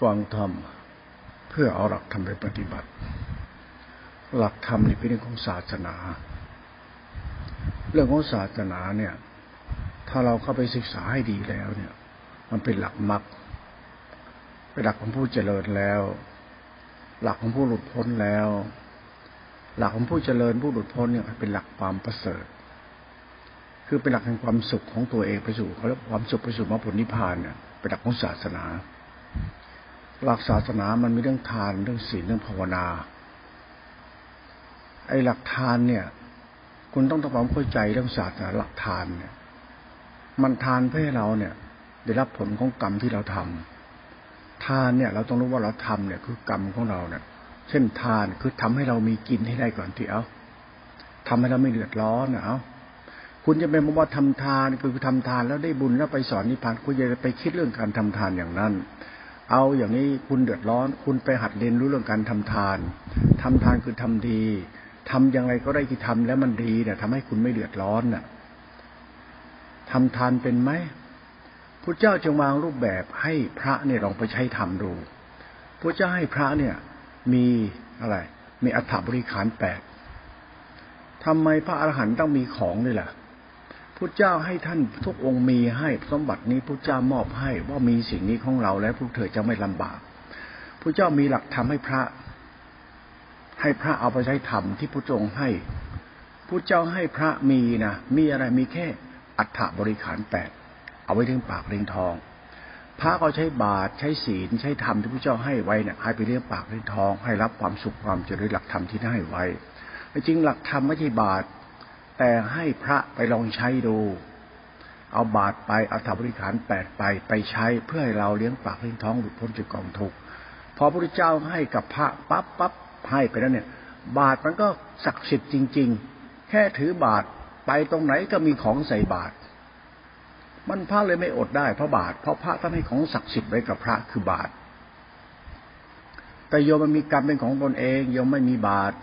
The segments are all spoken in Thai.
ฟังธรรมเพื่อเอาหลักธรรมไปปฏิบัติ หลักธรรมนี่เป็นเรื่องของศาสนา เรื่องของศาสนาเนี่ย ถ้าเราเข้าไปศึกษาให้ดีแล้วเนี่ย มันเป็นหลักมรรคเป็นหลักของผู้เจริญแล้ว หลักของผู้หลุดพ้นแล้ว หลักของผู้เจริญผู้หลุดพ้นเนี่ยเป็นหลักความประเสริฐ คือเป็นหลักแห่งความสุขของตัวเองไปสู่เขาเรียกความสุขไปสู่มรรคผลนิพพานเนี่ยเป็นหลักของศาสนา หลักศาสนามันมีเรื่องทานเรื่องศีลเรื่องภาวนา ไอ้หลักทานเนี่ย คุณต้องทำความเข้าใจเรื่องศาสนาหลักทานเนี่ย มันทานเพื่อให้เราเนี่ย ได้รับผลของกรรมที่เราทำทานเนี่ย เราต้องรู้ว่าเราทำเนี่ย คือกรรมของเราเนี่ย เช่นทานคือทำให้เรามีกินให้ได้ก่อนที่เอาทำให้เราไม่เดือดร้อนนะเอาคุณจะเป็นบอกว่าทำทานคือทำทานแล้วได้บุญแล้วไปสอนนิพพานคุณจะไปคิดเรื่องการทำทานอย่างนั้น เอาอย่างนี้คุณเดือดร้อน คุณไปหัดเรียนรู้เรื่องการทำทานทำทานคือทำดีทำยังไงก็ได้ที่ทำแล้วมันดีเนี่ยทำให้คุณไม่เดือดร้อนน่ะทำทานเป็นไหมพระเจ้าจึงวางรูปแบบให้พระเนี่ยลองไปใช้ทำดูพระเจ้าให้พระเนี่ย มีอะไร มีอัฐบริขารแปดทำไมพระอรหันต์ต้องมีของนี่แหละ พระเจ้าให้ท่านทุกองค์มีให้สมบัตินี้พระเจ้ามอบให้ว่ามีสิ่งนี้ของเราแล้วพวกเธอจะไม่ลำบากพระเจ้ามีหลักธรรมให้พระ ให้พระเอาไปใช้ธรรมที่พระองค์ให้พระเจ้าให้พระมีนะมีอะไรมีแค่อัฐบริขารแปดเอาไว้ถึงปากเลี้ยงทอง พระก็ใช้บาตรใช้ศีลใช้ธรรมที่พระเจ้าให้ไว้เนี่ยให้ไปเลี้ยงปากเลี้ยงทอง ให้รับความสุขความเจริญหลักธรรมที่ได้ไว้จริงหลักธรรมไม่ใช่บาตร แต่ให้พระไปลองใช้ดู เอาบาตรไปเอาถาบริขารแปดไปไปใช้เพื่อให้เราเลี้ยงปากเลี้ยงท้องหลุดพ้นจากกองทุกข์พอพระพุทธเจ้าให้กับพระปั๊บปั๊บให้ไปแล้วเนี่ย บาตรมันก็ศักดิ์สิทธิ์จริง ๆ แค่ถือบาตรไปตรงไหนก็มีของใส่บาตรมันพระเลยไม่อดได้เพราะบาตรเพราะพระท่านให้ของศักดิ์สิทธิ์ไว้กับพระคือบาตรแต่โยมมันมีกรรมเป็นของตนเองโยมไม่มีบาตร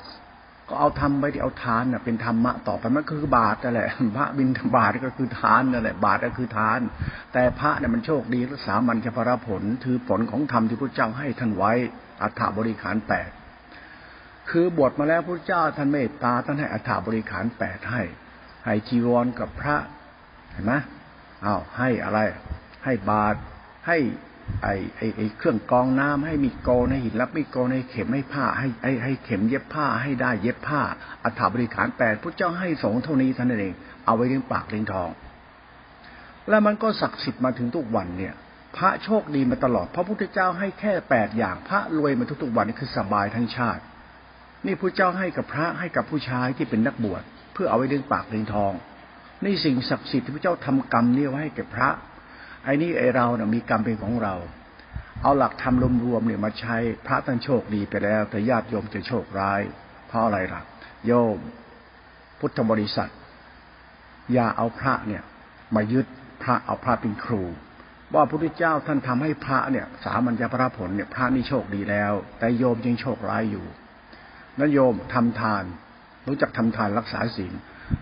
ก็เอาทำไปที่เอาทานน่ะเป็นธรรมะต่อไปมันคือบาตรนั่นแหละพระบินบาตรก็คือทานนั่นแหละบาตรก็คือทาน แต่พระเนี่ยมันโชคดีรักษามันจะพระผลถือผลของธรรมที่พระเจ้าให้ท่านไว้อัฐบริขารแปดคือบวชมาแล้วพระเจ้าท่านเมตตาท่านให้อัฐบริขารแปดให้ให้จีวรกับพระเห็นไหมอ้าวให้อะไร ให้บาตรให้ ไอ้ไอ้ไอ้เครื่องกองน้ำให้มีโกนให้หินรับมีโกนให้เข็มให้ผ้าให้ให้ให้เข็มเย็บผ้าให้ได้เย็บผ้าอัฐบริขารแปดพระเจ้าให้สงเท่านี้ท่านเอง เอาไว้เลี้ยงปากเลี้ยงทอง แล้วมันก็ศักดิ์สิทธิ์มาถึงทุกวันเนี่ย พระโชคดีมาตลอด พระพุทธเจ้าให้แค่แปดอย่างพระรวยมาทุกๆวันนี่คือสบายทั้งชาติ นี่พระเจ้าให้กับพระให้กับผู้ชายที่เป็นนักบวชเพื่อเอาไว้เลี้ยงปากเลี้ยงทองนี่สิ่งศักดิ์สิทธิ์ที่พระเจ้าทำกรรมนี่ไว้ให้แก่พระ ไอ้นี่ไอเราเนี่ยมีกรรมเป็นของเรา เอาหลักธรรมรวมๆเนี่ยมาใช้พระท่านโชคดีไปแล้ว แต่ญาติโยมจะโชคร้าย เพราะอะไรล่ะ โยมพุทธบริษัท อย่าเอาพระเนี่ย มายึดพระเอาพระเป็นครู ว่าพระพุทธเจ้าท่านทำให้พระเนี่ย สามัญญพระผลเนี่ยพระนี่โชคดีแล้ว แต่โยมยังโชคร้ายอยู่นั้นโยมทำทาน รู้จักทำทานรักษาศีล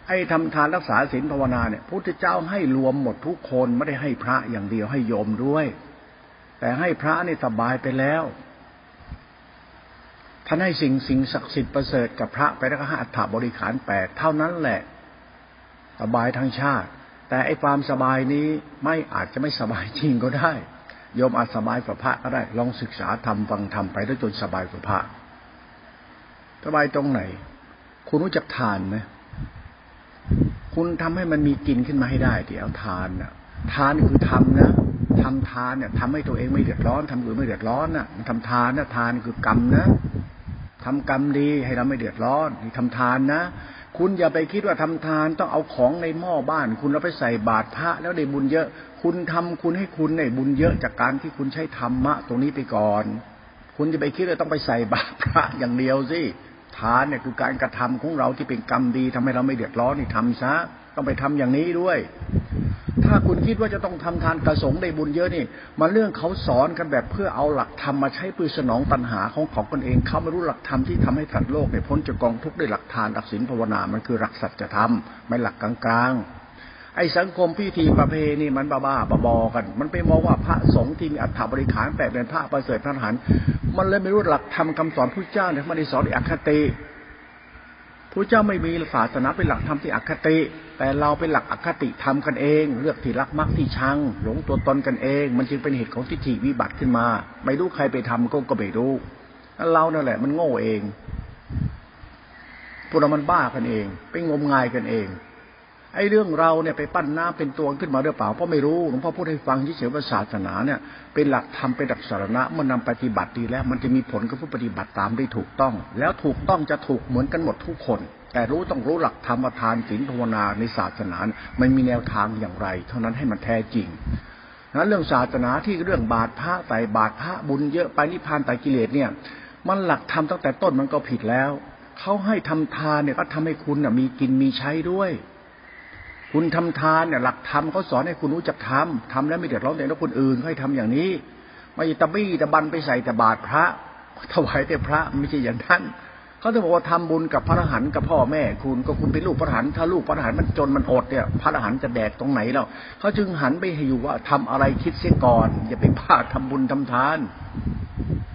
ไอ้ทำทานรักษาศีลภาวนาเนี่ยพุทธเจ้าให้รวมหมดทุกคนไม่ได้ให้พระอย่างเดียวให้โยมด้วย แต่ให้พระนี่สบายไปแล้วท่านให้สิ่งสิ่งศักดิ์สิทธิ์ประเสริฐกับพระไปแล้วก็ให้อัฐบริขารแปดเท่านั้นแหละ สบายทั้งชาติ แต่ไอ้ความสบายนี้ไม่อาจจะไม่สบายจริงก็ได้โยมอาจสบายกว่าพระก็ได้ ลองศึกษาทำฟังทำไปแล้วจนสบายกว่าพระสบายตรงไหน คุณรู้จักทานไหม คุณทำให้มันมีกินขึ้นมาให้ได้ที่เอาทานน่ะ ทานคือทำนะทำทานเนี่ยทำให้ตัวเองไม่เดือดร้อนทำอื่นไม่เดือดร้อนน่ะทำทานนะทานคือกรรมนะทำกรรมดีให้เราไม่เดือดร้อนนี่ทำทานนะคุณอย่าไปคิดว่าทำทานต้องเอาของในหม้อบ้าน คุณเราไปใส่บาตรพระแล้วได้บุญเยอะ คุณทำคุณให้คุณได้บุญเยอะจากการที่คุณใช้ธรรมะ ตรงนี้ไปก่อน คุณจะไปคิดว่าต้องไปใส่บาตรพระอย่างเดียวสิ ทานเนี่ยคือการกระทำของเราที่เป็นกรรมดีทำให้เราไม่เดือดร้อนนี่ทำซะต้องไปทำอย่างนี้ด้วย ถ้าคุณคิดว่าจะต้องทำทานกระสงได้บุญเยอะนี่มาเรื่องเขาสอนกันแบบเพื่อเอาหลักธรรมมาใช้ปืนสนองตัณหาของของตนเองเขาไม่รู้หลักธรรมที่ทำให้สัตว์โลกเนี่ยพ้นจากกองทุกข์ด้วยหลักทานหลักศีลภาวนา มันคือหลักสัจธรรมไม่หลักกลางๆ ไอ้สังคมพิธีประเพณีมันบ้าบ้าบอกัน มันไปมองว่าพระสงฆ์ที่มีอัฐบริขารแปลเป็นพระประเสริฐพระหันมันเลยไม่รู้หลักธรรมคาสอนพระเจ้าเนี่ยมันได้สอนอคติพระเจ้าไม่มีศาสนาเป็นหลักธรรมที่อคติ แต่เราเป็นหลักอคติทำกันเอง เลือกที่รักมักที่ชัง หลงตัวตนกันเอง มันจึงเป็นเหตุของทิฏฐิวิบัติขึ้นมา ไม่รู้ใครไปทำก็ก็ไม่รู้เรานั่นแหละ มันโง่เองพวกเรามันบ้ากันเอง ไปงมงายกันเอง ไอ้เรื่องเราเนี่ยไปปั้นน้ำเป็นตัวขึ้นมาหรือเปล่าเพราะไม่รู้หลวงพ่อพูดให้ฟังที่เฉยว่าศาสนาเนี่ย เป็นหลักธรรมเป็นหลักสารณะมันนำปฏิบัติดีแล้ว มันจะมีผลกับผู้ปฏิบัติตามได้ถูกต้อง แล้วถูกต้องจะถูกเหมือนกันหมดทุกคน แต่รู้ต้องรู้หลักธรรมทานศีลภาวนาในศาสนามันมีแนวทางอย่างไร เท่านั้นให้มันแท้จริงนั้นเรื่องศาสนาที่เรื่องบาตรพระไต่บาตรพระบุญเยอะไปนิพพานไต่กิเลสเนี่ย มันหลักธรรมตั้งแต่ต้นมันก็ผิดแล้วเขาให้ทำทานเนี่ยก็ทำให้คุณมีกินมีใช้ด้วย คุณทำทานเนี่ยหลักธรรมเขาสอนให้คุณรู้จักทำทำแล้วไม่เดือดร้อนแต่แล้วคนอื่นให้ทำอย่างนี้ไม่ตะบี้ตะบันไปใส่แต่บาตรพระ ถวายแต่พระไม่ใช่อย่างนั้นเขาจะบอกว่าทำบุญกับพระอรหันต์กับพ่อแม่คุณก็คุณเป็นลูกพระอรหันต์ถ้าลูกพระอรหันต์มันจนมันอดเนี่ยพระอรหันต์จะแดกตรงไหนแล้วเขาจึงหันไปให้อยู่ว่าทำอะไรคิดเสียก่อน อย่าไปพลาดทำบุญทำทาน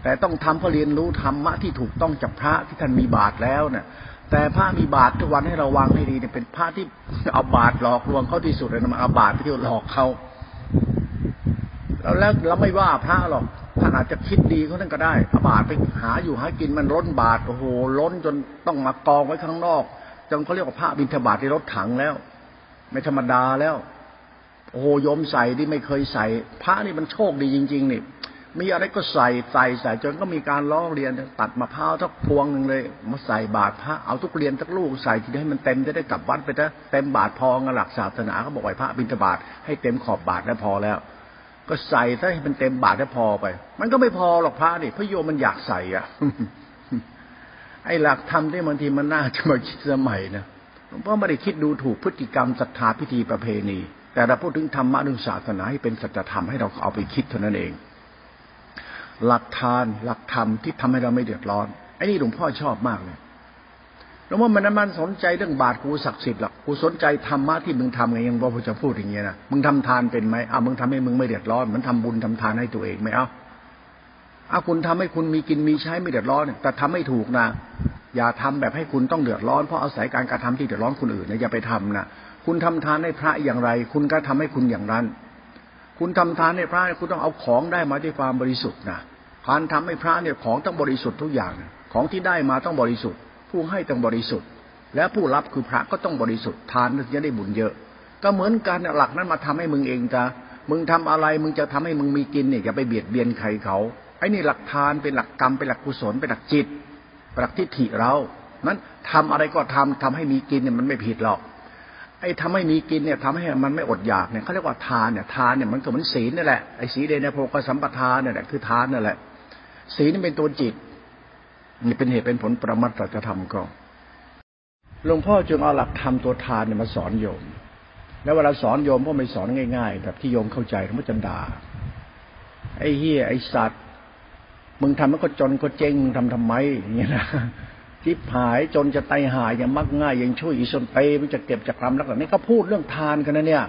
แต่ต้องทำเพื่อเรียนรู้ธรรมะที่ถูกต้องจากพระที่ท่านมีบาตรแล้วเนี่ย แต่พระมีบาตรทุกวันให้ระวังให้ดีเนี่ยเป็นพระที่เอาบาตรหลอกลวงเขาที่สุดเลยนะมาเอาบาตรไปที่หลอกเขาแล้วแล้วเราไม่ว่าพระหรอกท่านอาจจะคิดดีเขาท่านก็ได้เอาบาตรไปหาอยู่หากินมันล้นบาตรโอ้โหล้นจนต้องมากองไว้ข้างนอกจนเขาเรียกว่าพระบิณฑบาตในรถถังแล้ว ไม่ธรรมดาแล้ว โอ้โหยมใส่ที่ไม่เคยใส่ พระนี่มันโชคดีจริง ๆ นี่ มีอะไรก็ใส่ใส่ใส่จนก็มีการร้อเรียนตัดมะพร้าวทักพวงหนึ่งเลยมาใส่บาตรพระเอาทุกเรียนทักลูกใส่ที่ให้มันเต็มจะได้กลับวัดไปนะเต็มบาตรพองหลักศาสนาเขาบอกไว้พระบิณฑบาตให้เต็มขอบบาตรแล้วพอแล้ว ก็ใส่ถ้าให้มันเต็มบาตรแล้วพอไป มันก็ไม่พอหรอกพระนี่พระโยมมันอยากใส่อะไอ้หลักธรรมที่บางทีมันน่าจะมาคิดสมัยนะเพราะไม่ได้คิดดูถูกพฤติกรรมศรัทธาพิธีประเพณี แต่เราพูดถึงธรรมะเรื่องศาสนาให้เป็นสัจธรรมให้เราเอาไปคิดเท่านั้นเอง หลักทาน หลักธรรมที่ทำให้เราไม่เดือดร้อนไอ้นี่หลวงพ่อชอบมากเลยแล้วว่ามันมันสนใจเรื่องบาตรกูศักดิ์สิทธิ์หรอกกูสนใจธรรมะที่มึงทำไงยังบอกจะพูดอย่างเงี้ยนะมึงทำทานเป็นไหมอะมึงทำให้มึงไม่เดือดร้อนมันทำบุญทำทานให้ตัวเองไหมเอาเอาคุณทำให้คุณมีกินมีใช้ไม่เดือดร้อนแต่ทำไม่ถูกนะ อย่าทำแบบให้คุณต้องเดือดร้อนเพราะอาศัยการกระทำที่เดือดร้อนคนอื่นนะอย่าไปทำนะคุณทำทานให้พระอย่างไร คุณก็ทำให้คุณอย่างนั้น คุณทำทานให้พระคุณต้องเอาของได้มาด้วยความบริสุทธิ์นะทานทำให้พระเนี่ยของต้องบริสุทธิ์ทุกอย่าง ของที่ได้มาต้องบริสุทธิ์ ผู้ให้ต้องบริสุทธิ์ และผู้รับคือพระก็ต้องบริสุทธิ์ทานจะได้บุญเยอะ ก็เหมือนกันหลักนั้นมาทำให้มึงเองจ้ะมึงทำอะไรมึงจะทำให้มึงมีกินเนี่ยอย่าไปเบียดเบียนใครเขาไอ้นี่หลักทานเป็นหลักกรรมเป็นหลักกุศลเป็นหลักจิตหลักทิฏฐิเรานั้นทำอะไรก็ทำทำให้มีกินเนี่ยมันไม่ผิดหรอก ไอ้ทำให้มีกินเนี่ยทำให้มันไม่อดอยากเนี่ยเขาเรียกว่าทานเนี่ยทานเนี่ยมันก็เหมือนศีลนี่แหละไอ้ศีลเดนโพกสัมปทานเนี่ยแหละคือทานนั่นแหละศีลนี่เป็นตัวจิตนี่เป็นเหตุเป็นผลประมัตจะทำก็หลวงพ่อจึงเอาหลักธรรมตัวทานเนี่ยมาสอนโยม แล้วเวลาสอนโยมพ่อไม่สอนง่ายๆแบบที่โยมเข้าใจทั้งหมดจันดาไอ้เฮียไอ้สัตว์มึงทำมันก็จนก็เจ๊งมึงทำทำไมอย่างเงี้ยนะ ทิพหายจนจะไตหายอย่างมักง่ายยังช่วยอีสนเตมันจะเก็บจากรำลักษณะนี้ก็พูดเรื่องทานกันนะเนี่ย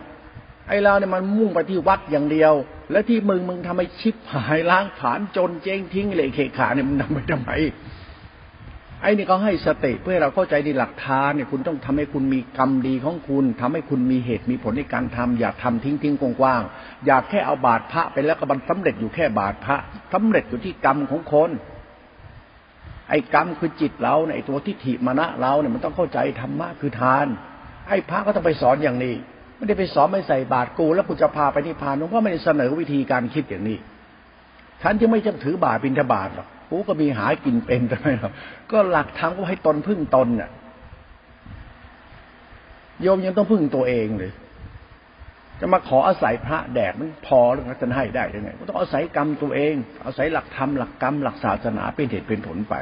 ไอ้เราเนี่ยมันมุ่งไปที่วัดอย่างเดียว แล้วที่มึงมึงทำให้ชิปหายล้างผานจนเจ๊งทิ้งเลยเขขาเนี่ยมึงทำไปทำไมไอ้นี่เขาให้สติเพื่อเราเข้าใจในหลักทานเนี่ยคุณต้องทำให้คุณมีกรรมดีของคุณทำให้คุณมีเหตุมีผลในการทำอย่าทำทิ้งทิ้งกว้างๆอย่าแค่เอาบาดพระไปแล้วก็บันสำเร็จอยู่แค่บาดพระสำเร็จอยู่ที่กรรมของคน ไอ้กรรมคือจิตเราเนี่ยตัวทิฏฐิมณะเราเนี่ยมันต้องเข้าใจธรรมะคือทาน ไอ้พระก็ต้องไปสอนอย่างนี้ ไม่ได้ไปสอนไม่ใส่บาตรกู แล้วกูจะพาไปนิพพานหลวงพ่อไม่ได้เสนอวิธีการคิดอย่างนี้ฉันจะไม่จะถือบาตรบินทบาทหรอกกูก็มีหากินเป็นใช่ไมครับก็หลักธรรมก็ให้ตนพึ่งตนเนี่ยโยมยังต้องพึ่งตัวเองเลย จะมาขออาศัยพระแดกมันพอหรือจะให้ได้ยังไงก็ต้องอาศัยกรรมตัวเอง อาศัยหลักธรรมหลักกรรมหลักศาสนาเป็นเหตุเป็นผลไป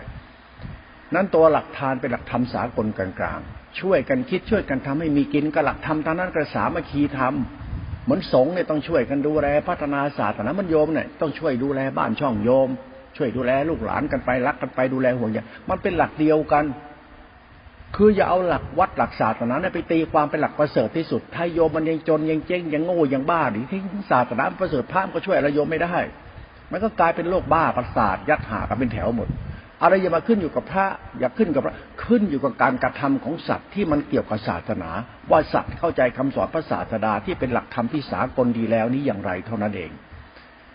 นั้นตัวหลักทานเป็นหลักธรรมสากลกลางช่วยกันคิดช่วยกันทำให้มีกินก็หลักธรรมทางนั้นกระสามาคีธรรมเหมือนสงฆ์เนี่ยต้องช่วยกันดูแลพัฒนาศาสนามันโยมเนี่ยต้องช่วยดูแลบ้านช่องโยม ช่วยดูแลลูกหลานกันไปรักกันไปดูแลห่วงใยมันเป็นหลักเดียวกัน คืออย่าเอาหลักวัดหลักศาสนาไปตีความเป็นหลักประเสริฐที่สุด ถ้าโยมมันยังจนยังเจ๊งยังโง่ยังบ้าหรือที่ศาสนาประเสริฐพระก็ช่วยอะไรโยมไม่ได้ มันก็กลายเป็นโรคบ้าประสาทยัดหากันเป็นแถวหมด อะไรจะมาขึ้นอยู่กับพระ อย่าขึ้นกับพระขึ้นอยู่กับการกระทำของสัตว์ที่มันเกี่ยวกับศาสนา ว่าสัตว์เข้าใจคำสอนพระศาสดาที่เป็นหลักธรรมที่สากลดีแล้วนี้อย่างไรเท่านั้นเอง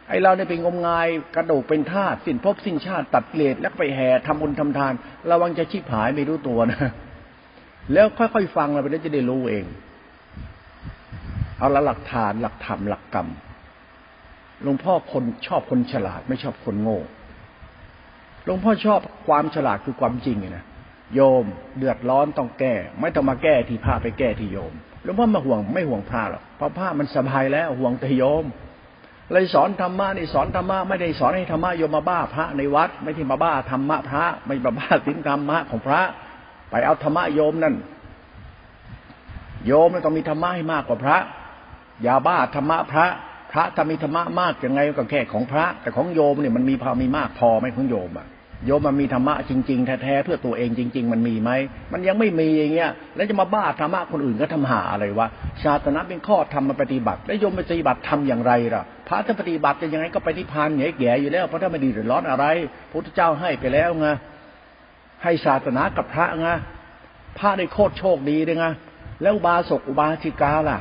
ไอเราเนี่ยเป็นงมงายกระโดกเป็นทาสสิ้นพบสิ้นชาติตัดเลดแล้วไปแห่ทำบุญทำทาน ระวังจะชิบหายไม่รู้ตัวนะ แล้วค่อยๆฟังเราไปแล้วจะได้รู้เอง เอาละหลักฐานหลักธรรมหลักกรรมหลวงพ่อคนชอบคนฉลาด ไม่ชอบคนโง่หลวงพ่อชอบความฉลาดคือความจริงนะโยมเดือดร้อนต้องแก้ ไม่ต้องมาแก้ที่พระไปแก้ที่โยมหลวงพ่อมาห่วงไม่ห่วงพระหรอกเพราะพระมันสบายแล้วห่วงแต่โยมเลยสอนธรรมะนี่สอนธรรมะไม่ได้สอนให้ธรรมะโยมมาบ้าพระในวัด ไม่ที่มาบ้าธรรมะพระ ไม่มาบ้าสินธรรมะของพระ ไปเอาธรรมะโยมนั่น โยมต้องมีธรรมะให้มากกว่าพระ อย่าบ้าธรรมะพระ พระถ้ามีธรรมะมากยังไงก็แค่ของพระ แต่ของโยมเนี่ยมันมีพอมีมากพอไหมของโยมอะโยมมันมีธรรมะจริงๆแท้ๆเพื่อตัวเองจริง ๆ มันมีไหมมันยังไม่มีอย่างเงี้ย แล้วจะมาบ้าธรรมะคนอื่นก็ทำหาอะไรวะศาสนาเป็นข้อทำมาปฏิบัติ แล้วโยมปฏิบัติทำอย่างไรล่ะพระถ้าปฏิบัติจะยังไงก็ไปนิพพานเหแก่อยู่แล้วเพราะถ้าไม่ดีหรือร้อนอะไรพระพุทธเจ้าให้ไปแล้วไง ให้ศาสนากับพระไงพระได้โคตรโชคดีเลยไงแล้วบาสกอุบาสิกาล่ะ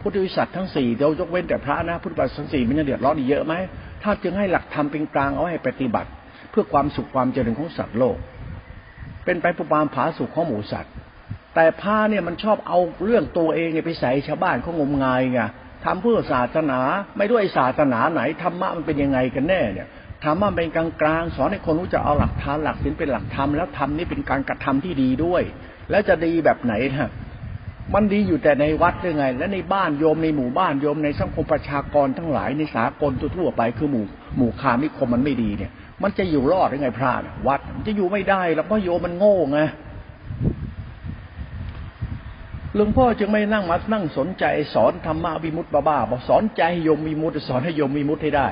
พุทธวิสัชทั้งสี่เดี๋ยวยกเว้นแต่พระนะ พุทธบาสทั้งสี่มันยังเดือดร้อนอีเยอะไหมถ้าจึงให้หลักธรรมเป็นกลางเอาให้ปฏิบัติ เพื่อความสุขความเจริญของสัตว์โลก เป็นไปผู้ความผาสุขของหมูสัตว์ แต่พาเนี่ยมันชอบเอาเรื่องตัวเองไปใส่ชาวบ้านเขางมงายไงทำเพื่อศาสนาไม่ด้วยศาสนาไหนธรรมะมันเป็นยังไงกันแน่เนี่ย ธรรมะเป็นกลางกลางสอนให้คนรู้จักเอาหลักฐานหลักศีลเป็นหลักธรรมแล้วธรรมนี้เป็นการกระทำที่ดีด้วย แล้วจะดีแบบไหนฮะมันดีอยู่แต่ในวัดได้ไง และในบ้านโยมในหมู่บ้านโยมในสังคมประชากรทั้งหลายในสากลทั่วไปคือหมู่หมู่คามิคมมันไม่ดีเนี่ย มันจะอยู่รอดยังไงพระวัดมันจะอยู่ไม่ได้แล้วเพราะโยมมันโง่ไงหลวงพ่อจึงไม่นั่งมานั่งสนใจ สอนธรรมะวิมุตติบ้าบอกสอนใจให้โยมมีมุตติสอนให้โยมมีมุตติให้ได้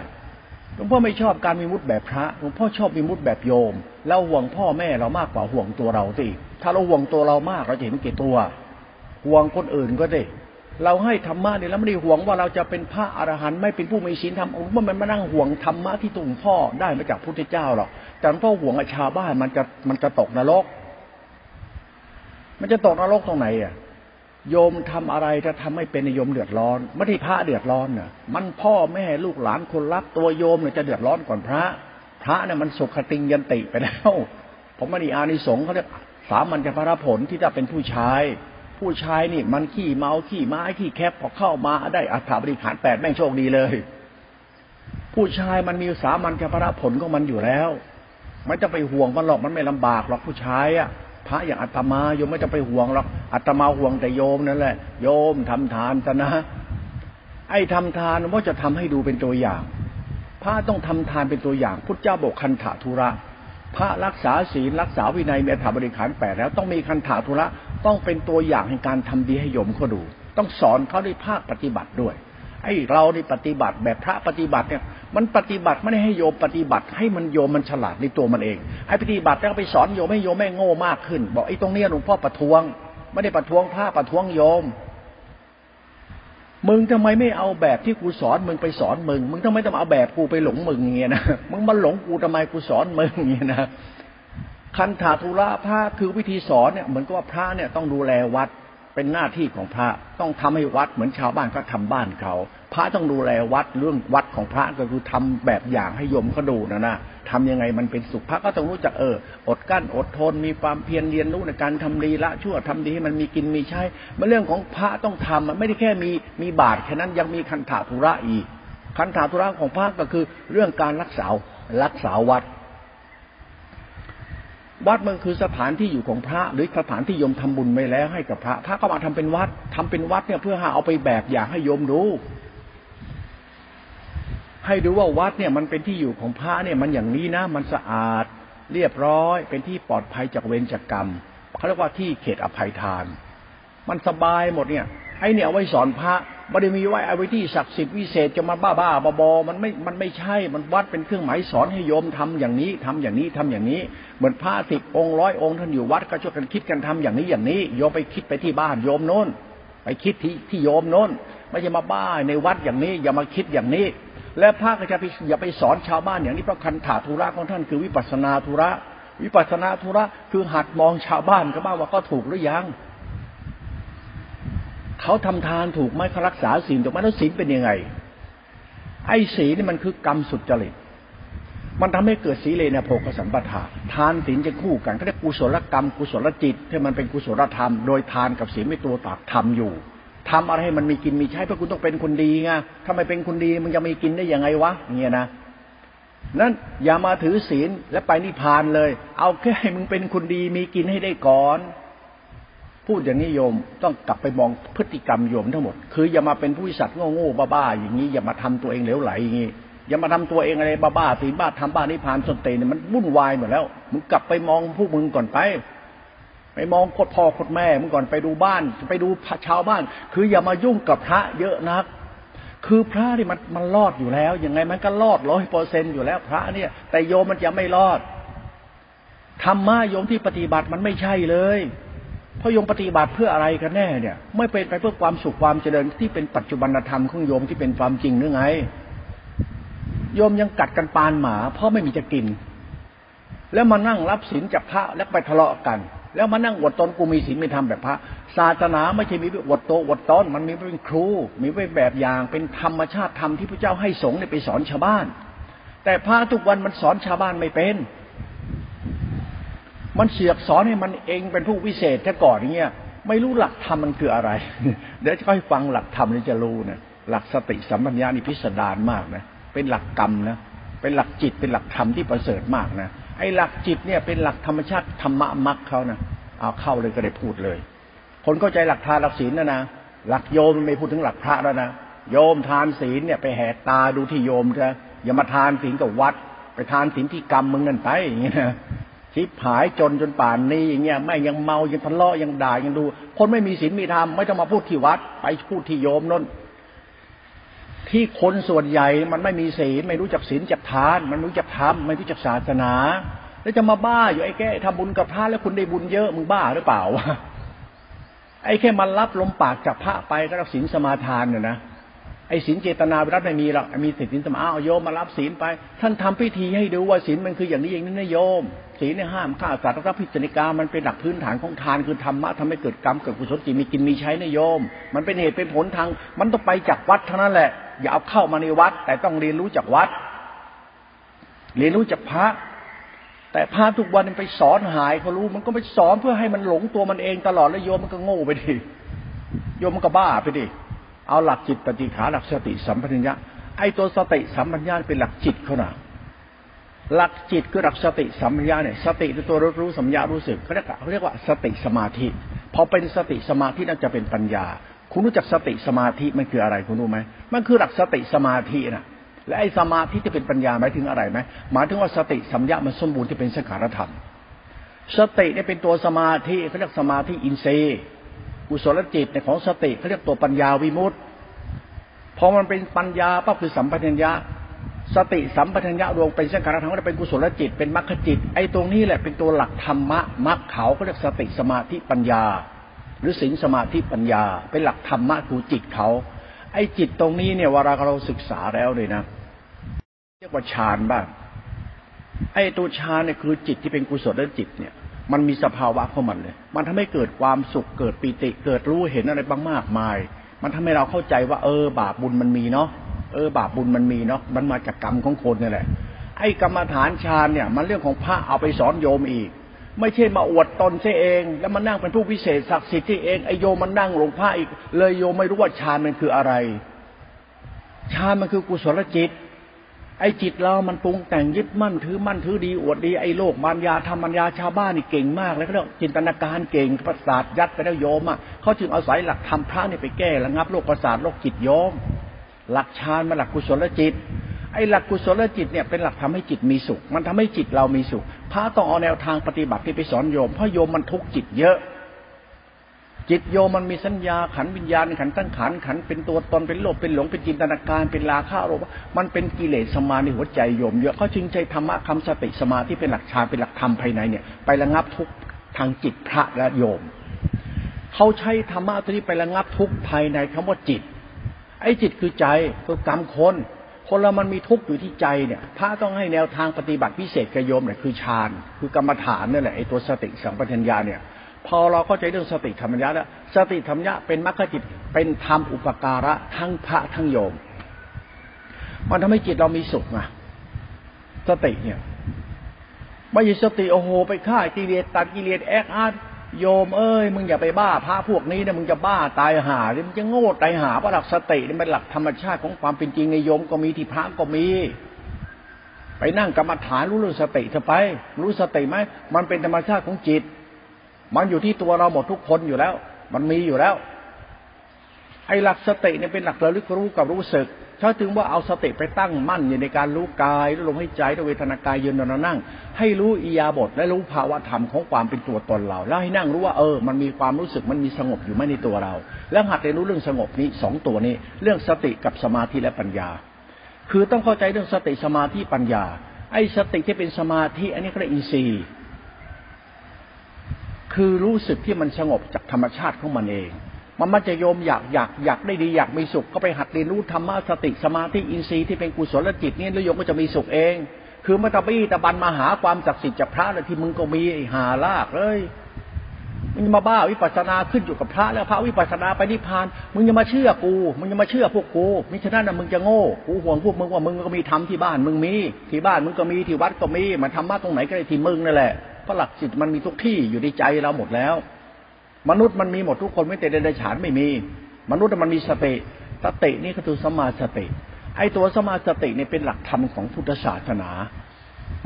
ลวงพ่อไม่ชอบการมีมุตติแบบพระหลวงพ่อชอบมีมุตติแบบโยมเราห่วงพ่อแม่เรามากกว่าห่วงตัวเราสิถ้าเราห่วงตัวเรามากเราจะเห็นกี่ตัว ห่วงคนอื่นก็ได้เราให้ธรรมะเนี่ยแล้วไม่ได้ห่วงว่าเราจะเป็นพระอรหันต์ไม่เป็นผู้มีศีลธรรมองค์มันมานั่งห่วงธรรมะที่ตุงพ่อได้มาจากพุทธเจ้าหรอกแต่พ่อห่วงอาชาบ้านมันจะมันจะตกนรก มันจะตกนรกตรงไหนอะ โยมทำอะไรจะทำให้เป็นโยมเดือดร้อนไม่ได้พระเดือดร้อนเน่ะมันพ่อแม่ลูกหลานคนรักตัวโยมเนี่ยจะเดือดร้อนก่อนพระ พระเนี่ยมันสุขติงยันติไปแล้วผมไม่ได้อานิสงส์เขาเรียกสามัญจะพระผลที่จะเป็นผู้ชาย ผู้ชายนี่มันขี้เมาขี้ไม้ขี้แคบพอเข้ามาได้อัฐบริขารแปดแม่งโชคดีเลย ผู้ชายมันมีสามัญพระผลของมันอยู่แล้ว ไม่จะไปห่วงมันหรอกมันไม่ลำบากหรอกผู้ชายอะ พระอย่างอาตมาโยมไม่จะไปห่วงหรอกอาตมาห่วงแต่โยมนั่นแหละ โยมทำทานซะนะ ไอ้ทำทานว่าจะทำให้ดูเป็นตัวอย่าง พระต้องทำทานเป็นตัวอย่าง พุทธเจ้าบอกคันถาธุระ พระรักษาศีลรักษาวินัยเมีถาบริขารแปดแล้วต้องมีคันถาธุระต้องเป็นตัวอย่างในการทำดีให้โยมเขาดู ต้องสอนเขาในภาคปฏิบัติด้วย ไอ้เราในปฏิบัติแบบพระปฏิบัติเนี่ย มันปฏิบัติไม่ได้ให้โยมปฏิบัติ ให้มันโยมมันฉลาดในตัวมันเองไอ้ปฏิบัติแล้วไปสอนโยมให้โยมแม่โง่มากขึ้น บอกไอ้ตรงนี้หลวงพ่อประท้วง ไม่ได้ประท้วงพระประท้วงโยม มึงทำไมไม่เอาแบบที่กูสอนมึงไปสอนมึง มึงทำไมต้องเอาแบบกูไปหลงมึงเงี้ยนะมึงมาหลงกูทำไมกูสอนมึงเงี้ยนะคันถาธุระพระคือวิธีสอนเนี่ยเหมือนกับว่าพระเนี่ยต้องดูแลวัด เป็นหน้าที่ของพระต้องทำให้วัดเหมือนชาวบ้านก็ทำบ้านเขา พระต้องดูแลวัดเรื่องวัดของพระก็คือทำแบบอย่างให้โยมเขาดูนะนะทำยังไงมันเป็นสุขพระก็ต้องรู้จักเอออดกั้นอดทนมีความเพียรเรียนรู้ในการทำดีละชั่วทำดีให้มันมีกินมีใช้เมื่อเรื่องของพระต้องทำมันไม่ได้แค่มีมีบาตรแค่นั้นยังมีคันถาธุระอีกคันถาธุระของพระก็คือเรื่องการรักษารักษาวัด วัดมันคือสถานที่อยู่ของพระหรือสถานที่โยมทำบุญไปแล้วให้กับพระ พระก็มาทำเป็นวัดทำเป็นวัดเนี่ยเพื่อหาเอาไปแบบอย่างให้โยมดูให้ดูว่าวัดเนี่ยมันเป็นที่อยู่ของพระเนี่ยมันอย่างนี้นะ มันสะอาดเรียบร้อย เป็นที่ปลอดภัยจากเวรจากกรรมเขาเรียกว่าที่เขตอภัยทาน มันสบายหมดเนี่ยไอ้เนี่ยเอาไว้สอนพระ ไม่ได้มีไว้เอาไว้ที่ศักดิ์สิทธิ์วิเศษจะมาบ้าบ้าบอมันไม่มันไม่ใช่มันวัดเป็นเครื่องหมายสอนให้โยมทำอย่างนี้ทำอย่างนี้ทำอย่างนี้ เหมือนพระสิบองค์ร้อยองค์ท่านอยู่วัดก็ช่วยกันคิดกันทำอย่างนี้อย่างนี้ โยมไปคิดไปที่บ้านโยมโน้น ไปคิดที่ที่โยมโน้น ไม่ใช่มาบ้าในวัดอย่างนี้ อย่ามาคิดอย่างนี้ และพระก็จะไปอย่าไปสอนชาวบ้านอย่างนี้เพราะคันถาธุระของท่านคือวิปัสนาธุระ วิปัสนาธุระคือหัดมองชาวบ้านก็บ้างว่าก็ถูกหรือยัง เขาทำทานถูกไหมเขารักษาศีลถูกไหมแล้วศีลเป็นยังไง ไอ้ศีลนี่มันคือกรรมสุจริต มันทำให้เกิดสีเลนะโภกสัมปทาทานศีลจะคู่กันเขาเรียกกุศลกรรม กุศลจิตที่มันเป็นกุศลธรรม โดยทานกับศีลไม่ตัวตัดทำอยู่ทำอะไรให้มันมีกินมีใช้เพราะคุณต้องเป็นคนดีไงถ้าไม่เป็นคนดีมันจะมีกินได้ยังไงวะเงี้ยนะนั้นอย่ามาถือศีลและไปนิพพานเลย เอาแค่ให้มึงเป็นคนดีมีกินให้ได้ก่อน พูดอย่างนี้โยมต้องกลับไปมองพฤติกรรมโยมทั้งหมด คืออย่ามาเป็นผู้สัตว์โง่ๆบ้าๆอย่างนี้อย่ามาทำตัวเองเหลวไหลอย่างนี้อย่ามาทำตัวเองอะไรบ้าๆตีบ้าทำบ้านิพานสนเตเนี่ยมันวุ่นวายหมดแล้วมึงกลับไปมองผู้มึงก่อนไปไปมองโคตรพ่อโคตรแม่มึงก่อนไปดูบ้าน ไปดูชาวบ้าน คืออย่ามายุ่งกับพระเยอะนัก คือพระที่มันมันรอดอยู่แล้วยังไงมันก็รอดร้อยเปอร์เซ็นต์อยู่แล้ว พระเนี่ย แต่โยมมันจะไม่รอดธรรมะโยมที่ปฏิบัติมันไม่ใช่เลย พราะโยมปฏิบัติเพื่ออะไรกันแน่เนี่ย ไม่เป็นไปเพื่อความสุขความเจริญที่เป็นปัจจุบันธรรมของโยมที่เป็นความจริงหรือไงโยมยังกัดกันปานหมา เพราะไม่มีจะกิน แล้วมานั่งรับศีลจากพระแล้วไปทะเลาะกัน แล้วมานั่งอวดตนกูมีศีลไม่ทำแบบพระ ศาสนาไม่ใช่มีอวดโตอวดตนมันมีเป็นครู มีเป็นแบบอย่างเป็นธรรมชาติธรรมที่พระเจ้าให้สงฆ์ไปสอนชาวบ้าน แต่พระทุกวันมันสอนชาวบ้านไม่เป็น มันเสียกสอนให้มันเองเป็นผู้วิเศษแค่ก่อนเงี้ยไม่รู้หลักธรรมมันคืออะไร เดี๋ยวจะค่อยฟังหลักธรรมนี่จะรู้นะหลักสติสัมปัญญานี่พิสดารมากนะเป็นหลักกรรมนะเป็นหลักจิตเป็นหลักธรรมที่ประเสริฐมากนะไอ้หลักจิตเนี่ยเป็นหลักธรรมชาติธรรมะมรรคเขานะเอาเข้าเลยก็ได้พูดเลย คนเข้าใจหลักทานหลักศีลนะนะหลักโยมไม่พูดถึงหลักพระแล้วนะโยมทานศีลเนี่ยไปแหกตาดูที่โยมจะอย่ามาทานศีลกับวัด ไปทานศีลที่กรรมมึงนั่นไปอย่างเงี้ยนะ ชิบหายจนจนป่านนี้อย่างเงี้ยไม่ยังเมายังทะเลาะยังด่ายังดู คนไม่มีศีลมีธรรมไม่ต้องมาพูดที่วัด ไปพูดที่โยมนั่นที่คนส่วนใหญ่มันไม่มีศีลไม่รู้จักศีลจักทาน มันรู้จักธรรมไม่รู้จักศาสนา แล้วจะมาบ้าอยู่ไอ้แก่ทำบุญกับพระแล้วคุณได้บุญเยอะมึงบ้าหรือเปล่าวะไอ้แค่มันรับลมปากจากพระไปก็รับศีลสมาทานเนี่ยนะไอ้ศีลเจตนาวิรัตไม่มีหรอกมีศีลสมาเอาโยมมารับศีลไป ท่านทำพิธีให้ดูว่าศีลมันคืออย่างนี้อย่างนี้นะโยม ศีลเนี่ยห้ามฆ่าสัตว์รับพิจารณามันเป็นหลักพื้นฐานของทานคือธรรมะทำให้เกิดกรรมเกิดกุศลจิตมีกินมีใช้นโยม มันเป็นเหตุเป็นผลทางมันต้องไปจากวัดเท่านั้นแหละ อย่าเอาเข้ามาในวัด แต่ต้องเรียนรู้จากวัด เรียนรู้จากพระ แต่พระทุกวันมันไปสอนหายเขารู้มันก็ไปสอนเพื่อให้มันหลงตัวมันเองตลอดแล้วโยมมันก็โง่ไปดิโยมมันก็บ้าไปดิเอาหลักจิตปฏิขาหลักสติสัมปชัญญะไอ้ตัวสติสัมปชัญญะเป็นหลักจิตเขานะ หลักจิตคือหลักสติสัมปชัญญะเนี่ยสติคือตัวรู้รู้สัมยารู้สึกเขาเรียกเขาเรียกว่าสติสมาธิพอเป็นสติสมาธินั่นจะเป็นปัญญา คุณรู้จักสติสมาธิมันคืออะไรคุณรู้ไหมมันคือหลักสติสมาธินะและไอ้สมาธิที่เป็นปัญญาหมายถึงอะไรไหมหมายถึงว่าสติสัมยามันสมบูรณ์ที่เป็นสังขารธรรมสติเนี่ยเป็นตัวสมาธิเขาเรียกสมาธิอินทรีย์กุศลจิตในของสติเขาเรียกตัวปัญญาวิมุตต์พอมันเป็นปัญญาปั๊บคือสัมปชัญญะ สติสัมปชัญญะรวมเป็นสังขารธรรมก็เป็นกุศลจิตเป็นมรรคจิต ไอ้ตรงนี้แหละเป็นตัวหลักธรรมะมรรคเขาเขาเรียกสติสมาธิปัญญา หรือสิงสมาธิปัญญา เป็นหลักธรรมะคือจิตเขาไอ้จิตตรงนี้เนี่ยเวลาเราศึกษาแล้วเลยนะเรียกว่าฌานบ้างไอ้ตัวฌานเนี่ยคือจิตที่เป็นกุศลจิตเนี่ย มันมีสภาวะของมันเลย มันทำให้เกิดความสุขเกิดปิติเกิดรู้เห็นอะไรบางมากมาย มันทำให้เราเข้าใจว่าเออบาปบุญมันมีเนาะ เออบาปบุญมันมีเนาะมันมาจากกรรมของคนนี่แหละ ไอ้กรรมฐานฌานเนี่ย มันเรื่องของพระเอาไปสอนโยมอีก ไม่ใช่มาอวดตนใช่เอง แล้วมานั่งเป็นผู้พิเศษศักดิ์สิทธิ์ที่เองไอโยมมันนั่งหลงพระอีก เลยโยมไม่รู้ว่าฌานมันคืออะไรฌานมันคือกุศลจิต ไอ้จิตเรามันปรุงแต่งยึดมั่นถือมั่นถือดีอวดดีไอ้โลกมัญญาธรรมัญญาชาวบ้านนี่เก่งมาก แล้วก็เรียกจินตนาการเก่งประสาทยัดไปแล้วโยมอะเขาจึงเอาศัยหลักธรรมพระนี่ไปแก้ระงับโรคประสาทโรคจิตโยม หลักฌานมาหลักกุศลจิตไอ้หลักกุศลจิตเนี่ยเป็นหลักทำให้จิตมีสุข มันทำให้จิตเรามีสุขพระต้องเอาแนวทางปฏิบัติที่ไปสอนโยมเพราะโยมมันทุกข์จิตเยอะ จิตโยมมันมีสัญญาขันวิญญาณขันตั้งขันขันเป็นตัวตนเป็นโลภเป็นหลงเป็นจินตนาการเป็นราคะโรมันเป็นกิเลสสมาในหัวใจโยมเยอะเขาจึงใช้ธรรมะคำสติสมาที่เป็นหลักฌานเป็นหลักธรรมภายในเนี่ย ไประงับทุกทางจิตพระและโยมเขาใช้ธรรมะตัวนี้ไประงับทุกภายในคำว่าจิต ไอ้จิตคือใจคือกรรมคน คนเรามันมีทุกข์อยู่ที่ใจเนี่ย พระต้องให้แนวทางปฏิบัติพิเศษกระโยมเนี่ยคือฌานคือกรรมฐานนี่แหละไอ้ตัวสติสัมปชัญญะเนี่ย พอเราเข้าใจเรื่องสติธรรมญาแล้วสติธรรมญาเป็นมรรคจิตเป็นธรรมอุปการะทั้งพระทั้งโยม มันทำให้จิตเรามีสุขไงสติเนี่ยไม่ใช่สติโอโห ไปฆ่ากิเลสตัดกิเลสแอคอาร์ โยมเอ้ยมึงอย่าไปบ้าพระพวกนี้นะมึงจะบ้าตายห่าหรือมึงจะโง่ตายห่าเพราะหลักสตินี่เป็นหลักธรรมชาติของความเป็นจริงในโยมก็มีที่พระก็มี ไปนั่งกรรมฐานรู้เรื่องสติเถอะไป รู้สติไหมมันเป็นธรรมชาติของจิต มันอยู่ที่ตัวเราหมดทุกคนอยู่แล้ว มันมีอยู่แล้ว ไอ้หลักสติเนี่ยเป็นหลักระลึกรู้กับรู้สึก ถ้าถึงว่าเอาสติไปตั้งมั่นอยู่ในการรู้กายรู้ลมหายใจรู้เวทนากายยืนนอนนั่ง ให้รู้อียาบทและรู้ภาวะธรรมของความเป็นตัวตนเรา แล้วให้นั่งรู้ว่าเออ มันมีความรู้สึกมันมีสงบอยู่ไม่ในตัวเรา แล้วหัดเรียนรู้เรื่องสงบนี้สองตัวนี้ เรื่องสติกับสมาธิและปัญญา คือต้องเข้าใจเรื่องสติสมาธิปัญญา ไอ้สติที่เป็นสมาธิ อันนี้ก็เรียกอินทรีย์คือรู้สึกที่มันสงบจากธรรมชาติของมันเอง มันมันจะโยมอยากอยากอยากได้ดีอยากมีสุขก็ไปหัดเรียนรู้ธรรมะสติสมาธิอินทรีย์ที่เป็นกุศลจิตนี่แล้วโยมก็จะมีสุขเอง คือม่ตะบี้ตะบันมาหาความศักดิ์สิทธิ์จากพระเลยที่มึงก็มีหาลากเลยมึงมาบ้าวิปัสสนาขึ้นอยู่กับพระแล้วพระวิปัสสนาไปนิพพาน มึงจะมาเชื่อกู มึงจะมาเชื่อพวกกูมิฉะนั้นนะมึงจะโง่กูห่วงพวกมึงว่ามึงก็มีทำที่บ้านมึงมีที่บ้านมึงก็มีที่วัดก็มีมาทำมาตรงไหนก็ได้ที่มึงนั่นแหละพราะหลักจิตมันมีทุกที่อยู่ในใจเราหมดแล้ว มนุษย์มันมีหมดทุกคนไม่แต่เดรัจฉานไม่มี มนุษย์มันมีสติสตินี่ก็คือสมาสติ ไอ้ตัวสมาสติเนี่ยเป็นหลักธรรมของพุทธศาสนา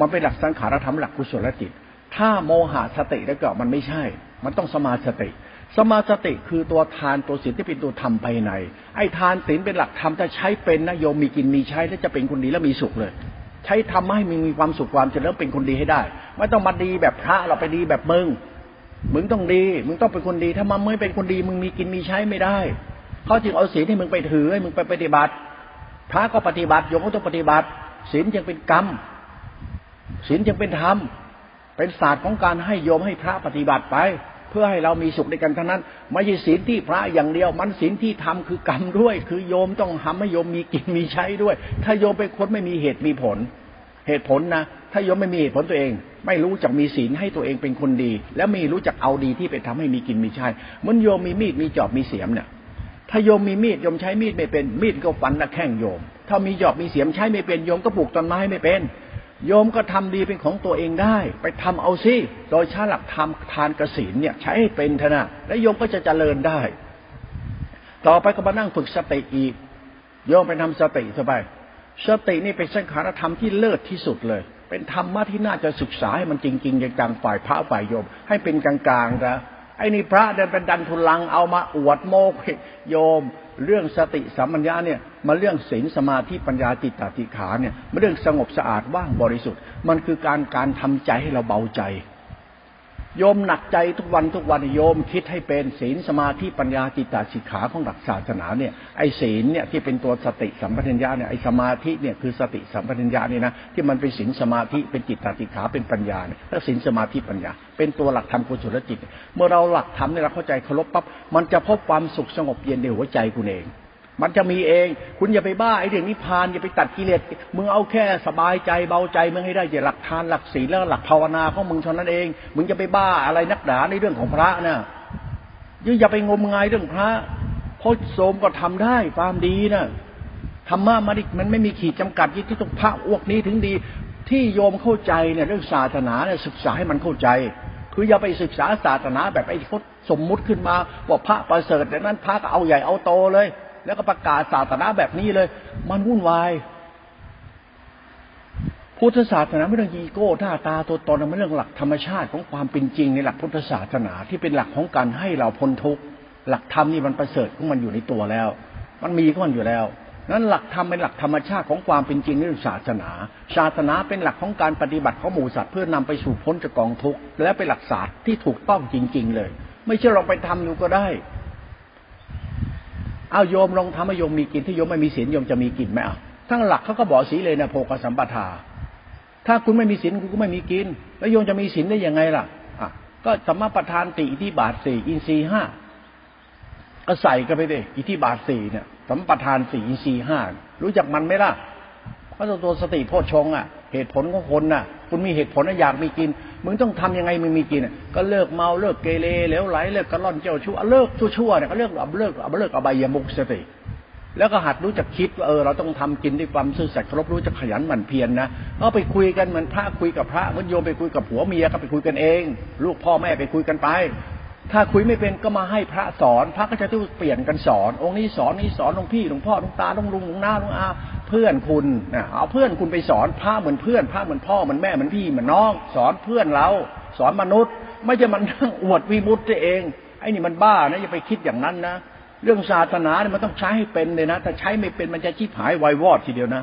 มันเป็นหลักสังขารธรรมหลักกุศลจิต ถ้าโมหะสติแล้วก็มันไม่ใช่ มันต้องสมาสติ สมาสติคือตัวทานตัวศีลที่เป็นตัวธรรมภายใน ไอ้ทานศีลเป็นหลักธรรมถ้าใช้เป็นนะโยมมีกินมีใช้แล้วจะเป็นคนดีแล้วมีสุขเลย ใช้ทำให้มึงมีความสุขความเจริญเป็นคนดีให้ได้ ไม่ต้องมาดีแบบพระเราไปดีแบบมึง มึงต้องดี มึงต้องเป็นคนดี ถ้ามันไม่เป็นคนดี มึงมีกินมีใช้ไม่ได้ เขาจึงเอาศีลที่มึงไปถือให้มึงไปปฏิบัติ พระก็ปฏิบัติโยมก็ต้องปฏิบัติ ศีลจึงเป็นกรรม ศีลจึงเป็นธรรม เป็นศาสตร์ของการให้โยมให้พระปฏิบัติไป เพื่อให้เรามีสุขในกันเทั้งนั้น ไม่ใช่ศีลที่พระอย่างเดียว มันศีลที่ทำคือกรรมด้วย คือโยมต้องทำให้โยมมีกินมีใช้ด้วย ถ้าโยมเป็นคนไม่มีเหตุมีผล เหตุผลนะ ถ้าโยมไม่มีเหตุผลตัวเอง ไม่รู้จักมีศีลให้ตัวเองเป็นคนดี แล้วมีรู้จักเอาดีที่ไปทำให้มีกินมีใช้เมันโยมมีมีดมีจอบมีเสียมเนี่ยถ้าโยมมีมีดโยมใช้มีดไม่เป็นมีดก็ฟันละแข้งโยม ถ้ามีจอบมีเสียมใช้ไม่เป็นโยมก็ปลูกต้นไม้ไม่เป็น โยมก็ทำดีเป็นของตัวเองได้ ไปทำเอาซิโดยใช้หลักธรรมทานกระสินเนี่ยใช้ให้เป็นเถอะนะแล้วโยมก็จะเจริญได้ ต่อไปก็มานั่งฝึกสติอีกโยมไปทำสติสบายสตินี่เป็นสังขารธรรมที่เลิศที่สุดเลย เป็นธรรมะที่น่าจะศึกษาให้มันจริง ๆ จังๆฝ่ายพระฝ่ายโยม ให้เป็นกลางๆนะไอ้นี่พระเดินเป็นดันทุลังเอามาอวดโมกโยม เรื่องสติสัมปัญญาเนี่ยมาเรื่องศีลสมาธิปัญญาติตาติขาเนี่ยมาเรื่องสงบสะอาดว่างบริสุทธิ์ มันคือการการทำใจให้เราเบาใจ โยมหนักใจทุกวันทุกวันโยมคิดให้เป็นศีลสมาธิปัญญาจิตตสิกขาของหลักศาสนาเนี่ยไอ้ศีลเนี่ยที่เป็นตัวสติสัมปชัญญะเนี่ยไอ้สมาธิเนี่ยคือสติสัมปชัญญะนี่ยนะที่มันเป็นศีลสมาธิเป็นจิตตสิกขาเป็นปัญญาเนี่ยถ้าศีลสมาธิปัญญา เป็นตัวหลักธรรมกุศลจิต เมื่อเราหลักธรรมเนี่ยเราเข้าใจเคารพปั๊บมันจะพบความสุขสงบเย็นในหัวใจคุณเอง มันจะมีเอง คุณอย่าไปบ้าไอ้เรื่องนิพพานอย่าไปตัดกิเลสมึงเอาแค่สบายใจเบาใจมึงให้ได้อย่าหลักทานหลักศีลแล้วหลักภาวนาของมึงเท่านั้นเอง มึงจะไปบ้าอะไรนักหนาในเรื่องของพระนะยิ่งอย่าไปงมงายเรื่องพระเพราะโสมก็ทำได้ความดีนะธรรมะมันมันไม่มีขีดจำกัดยิ่งที่ต้องพระอวกนี้ถึงดี ที่โยมเข้าใจเนี่ยเรื่องศาสนาเนี่ยศึกษาให้มันเข้าใจคืออย่าไปศึกษาศาสนาแบบไอ้เขาสมมุติขึ้นมาว่าพระประเสริฐแต่นั้นพระก็เอาใหญ่เอาโตเลย แล้วก็ประกาศศาสนาแบบนี้เลย มันวุ่นวาย พุทธศาสนาไม่เรื่องอีโก้หน้าตาตัวตนมันเรื่องหลักธรรมชาติของความเป็นจริงในหลักพุทธศาสนาที่เป็นหลักของการให้เราพ้นทุกข์หลักธรรมนี่มันประเสริฐของมันอยู่ในตัวแล้ว มันมีของมันอยู่แล้วนั้นหลักธรรมเป็นหลักธรรมชาติของความเป็นจริงในศาสนา ศาสนาเป็นหลักของการปฏิบัติของหมู่สัตว์เพื่อนำไปสู่พ้นจากกองทุกข์และเป็นหลักศาสตร์ที่ถูกต้องจริง ๆ เลย ไม่เชื่อลองไปทำดูก็ได้ เอาโยมลองทำให้โยมมีกินถ้าโยมไม่มีศีลโยมจะมีกินไหมอะทั้งหลักเขาก็บอกศีเลยนะโพกสัมปทา ถ้าคุณไม่มีศีลคุณก็ไม่มีกิน แล้วโยมจะมีศีลได้ยังไงล่ะอะก็สัมมาประธานติที่บาทสี่อินทรีห้าก็ใส่กันไปดิอิที่บาทสี่เนี่ยสัมปทานสี่อินทรีห้ารู้จักมันไหมล่ะเพราะตัวสติโพชงอะ เหตุผลของคนน่ะ คุณมีเหตุผลอยากมีกิน มึงต้องทำยังไงมึงมีกินก็เลิกเมาเลิกเกเรแล้วไหลเลิกกระล่อนเจ้าชั่วเลิกชั่วเนี่ยก็เลิกเอาเลิกเอาเลิกอบายมุกสติ แล้วก็หัดรู้จักคิดว่าเออเราต้องทำกินด้วยความซื่อสัตย์เคารพรู้จักขยันหมั่นเพียรนนะก็ไปคุยกันเหมือนพระคุยกับพระเหมือนโยมไปคุยกับผัวเมียก็ไปคุยกันเอง ลูกพ่อแม่ไปคุยกันไป ถ้าคุยไม่เป็นก็มาให้พระสอน พระก็จะต้องเปลี่ยนกันสอน องค์นี้สอนนี้สอนหลวงพี่หลวงพ่อหลวงตาหลวงลุงหลวงน้าหลวงอา เพื่อนคุณนะเอาเพื่อนคุณไปสอนพระเหมือนเพื่อนพระเหมือนพ่อเหมือนแม่เหมือนพี่เหมือนน้อง สอนเพื่อนเรา สอนมนุษย์ ไม่ใช่มันนั่งอวดวิมุตต์ตัวเองไอ้นี่มันบ้านะอย่าไปคิดอย่างนั้นนะเรื่องศาสนาเนี่ยมันต้องใช้ให้เป็นเลยนะถ้าใช้ไม่เป็นมันจะชิบหายวายวอดทีเดียวนะ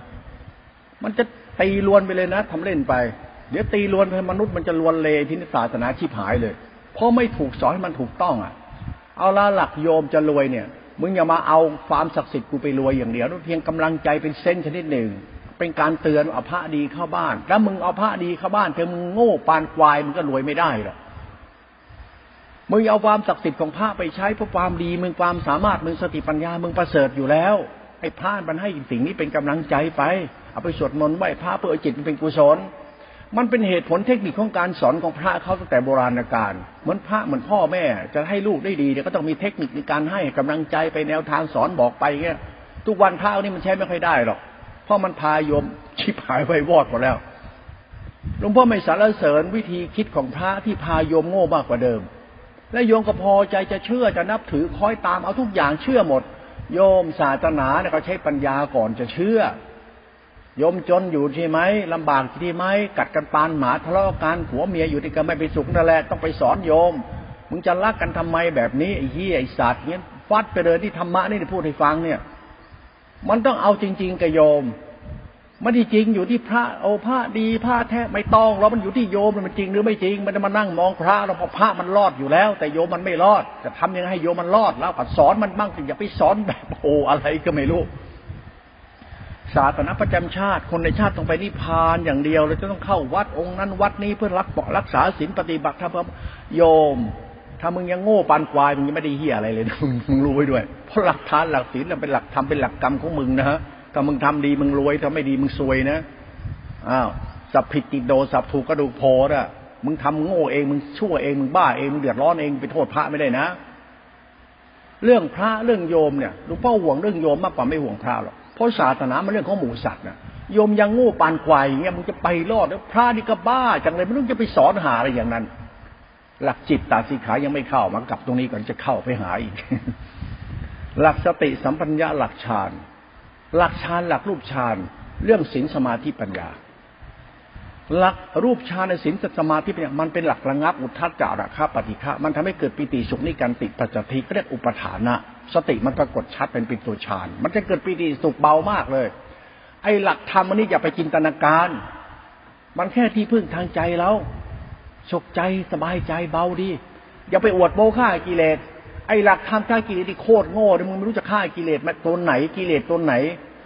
มันจะตีลวนไปเลยนะทำเล่นไป เดี๋ยวตีลวนไปมนุษย์มันจะลวนเลที่ศาสนาชิบหายเลย เพราะไม่ถูกสอนให้มันถูกต้องอะ เอาละหลักโยมจะรวยเนี่ย มึงอย่ามาเอาความศักดิ์สิทธิ์กูไปรวยอย่างเดียวเพียงกำลังใจเป็นเส้นชนิดหนึ่ง เป็นการเตือนเอาพระดีเข้าบ้าน แล้วมึงเอาพระดีเข้าบ้านเธอมึงโง่ปานควายมึงก็รวยไม่ได้หรอกมึงเอาความศักดิ์สิทธิ์ของพระไปใช้เพราะความดีมึงความสามารถมึงสติปัญญามึงประเสริฐอยู่แล้วไอ้พระมันให้สิ่งนี้เป็นกำลังใจไป เอาไปสวดมนต์ไหว้พระเพื่อจิตมันเป็นกุศล มันเป็นเหตุผลเทคนิคของการสอนของพระเขาตั้งแต่โบราณกาลเหมือนพระเหมือนพ่อแม่ จะให้ลูกได้ดีเดี๋ยก็ต้องมีเทคนิคในการให้กำลังใจไปแนวทางสอนบอกไปเงี้ยทุกวันพระนี่มันใช้ไม่ค่อยได้หรอกเพราะมันพาโยมชิบหายไว้วอดหมดแล้วหลวงพ่อไม่สารเสริญวิธีคิดของพระที่พาโยมโง่มากกว่าเดิม และโยมก็พอใจจะเชื่อจะนับถือคอยตามเอาทุกอย่างเชื่อหมด โยมศาสนาเนี่ยเขาใช้ปัญญาก่อนจะเชื่อ ยมจนอยู่ใช่ไหมลำบากใช่ไหมกัดกันปานหมาทะเลาะกันผัวเมียอยู่ที่กันไม่ไปสุขนั่นแหละต้องไปสอนโยม มึงจะรักกันทำไมแบบนี้ไอ้เหี้ยไอ้สัตว์เนี้ยฟัดไปเลยที่ธรรมะนี่พูดให้ฟังเนี่ย มันต้องเอาจริง ๆกับโยมมันที่จริงอยู่ที่พระโอพระดีพระแท้ไม่ต้องเรามันอยู่ที่โยมมันจริงหรือไม่จริง มันจะมานั่งมองพระเราพอพระมันรอดอยู่แล้ว แต่โยมมันไม่รอด จะทำยังไงให้โยมมันรอดแล้วก็สอนมันบ้างอย่าไปสอนแบบโอ้อะไรก็ไม่รู้ ศาสนาประจำชาติ คนในชาติต้องไปนิพพานอย่างเดียวเลยจะต้องเข้าวัดองค์นั้นวัดนี้เพื่อรักปรักษาศีลปฏิบัติธรรมโยม ถ้ามึงยังโง่ปานควายมึงยังไม่ได้เฮียอะไรเลยมึงรู้ไว้ด้วย เพราะหลักฐานหลักศีลเป็นหลักธรรมเป็นหลักกรรมของมึงนะฮะถ้ามึงทำดีมึงรวยถ้าไม่ดีมึงซวยนะอ้าวสับผิดติดโดสับถูกกระดูกโพดอะมึงทำโง่เองมึงชั่วเองมึงบ้าเองมึงเดือดร้อนเองไปโทษพระไม่ได้นะ เรื่องพระเรื่องโยมเนี่ยหลวงพ่อห่วงเรื่องโยมมากกว่าไม่ห่วงพระหรอก เพราะศาสนามันเรื่องของหมูสัตว์นะโยมยังโงูปานควายอย่างเงี้ยมึงจะไปรอดแล้วพระนี่ก็บ้าจังเลยไม่รู้จะไปสอนหาอะไรอย่างนั้น หลักจิตตาสีขายังไม่เข้ามากลับตรงนี้ก่อนจะเข้าไปหาอีก หลักสติสัมปัญญาหลักฌานหลักฌานหลักรูปฌานเรื่องศีลสมาธิปัญญา หลักรูปฌานในศีลสมาธิปัญญามันเป็นหลักระงับอุทธัจจาระคาปฏิฆะมันทำให้เกิดปิติสุขนิการติปัจจติเรียกอุปทานะ สติมันปรากฏชัดเป็นปิตุฌาน มันจะเกิดปีติสุขเบามากเลย ไอ้หลักธรรมอันนี้อย่าไปจินตนาการ มันแค่ที่พึ่งทางใจแล้วสุขใจสบายใจเบาดี อย่าไปอวดโมฆ่ากิเลส ไอ้หลักธรรมฆ่ากิเลสที่โคตรโง่เลยมึงไม่รู้จะฆ่ากิเลสมาตัวไหนกิเลสตัวไหน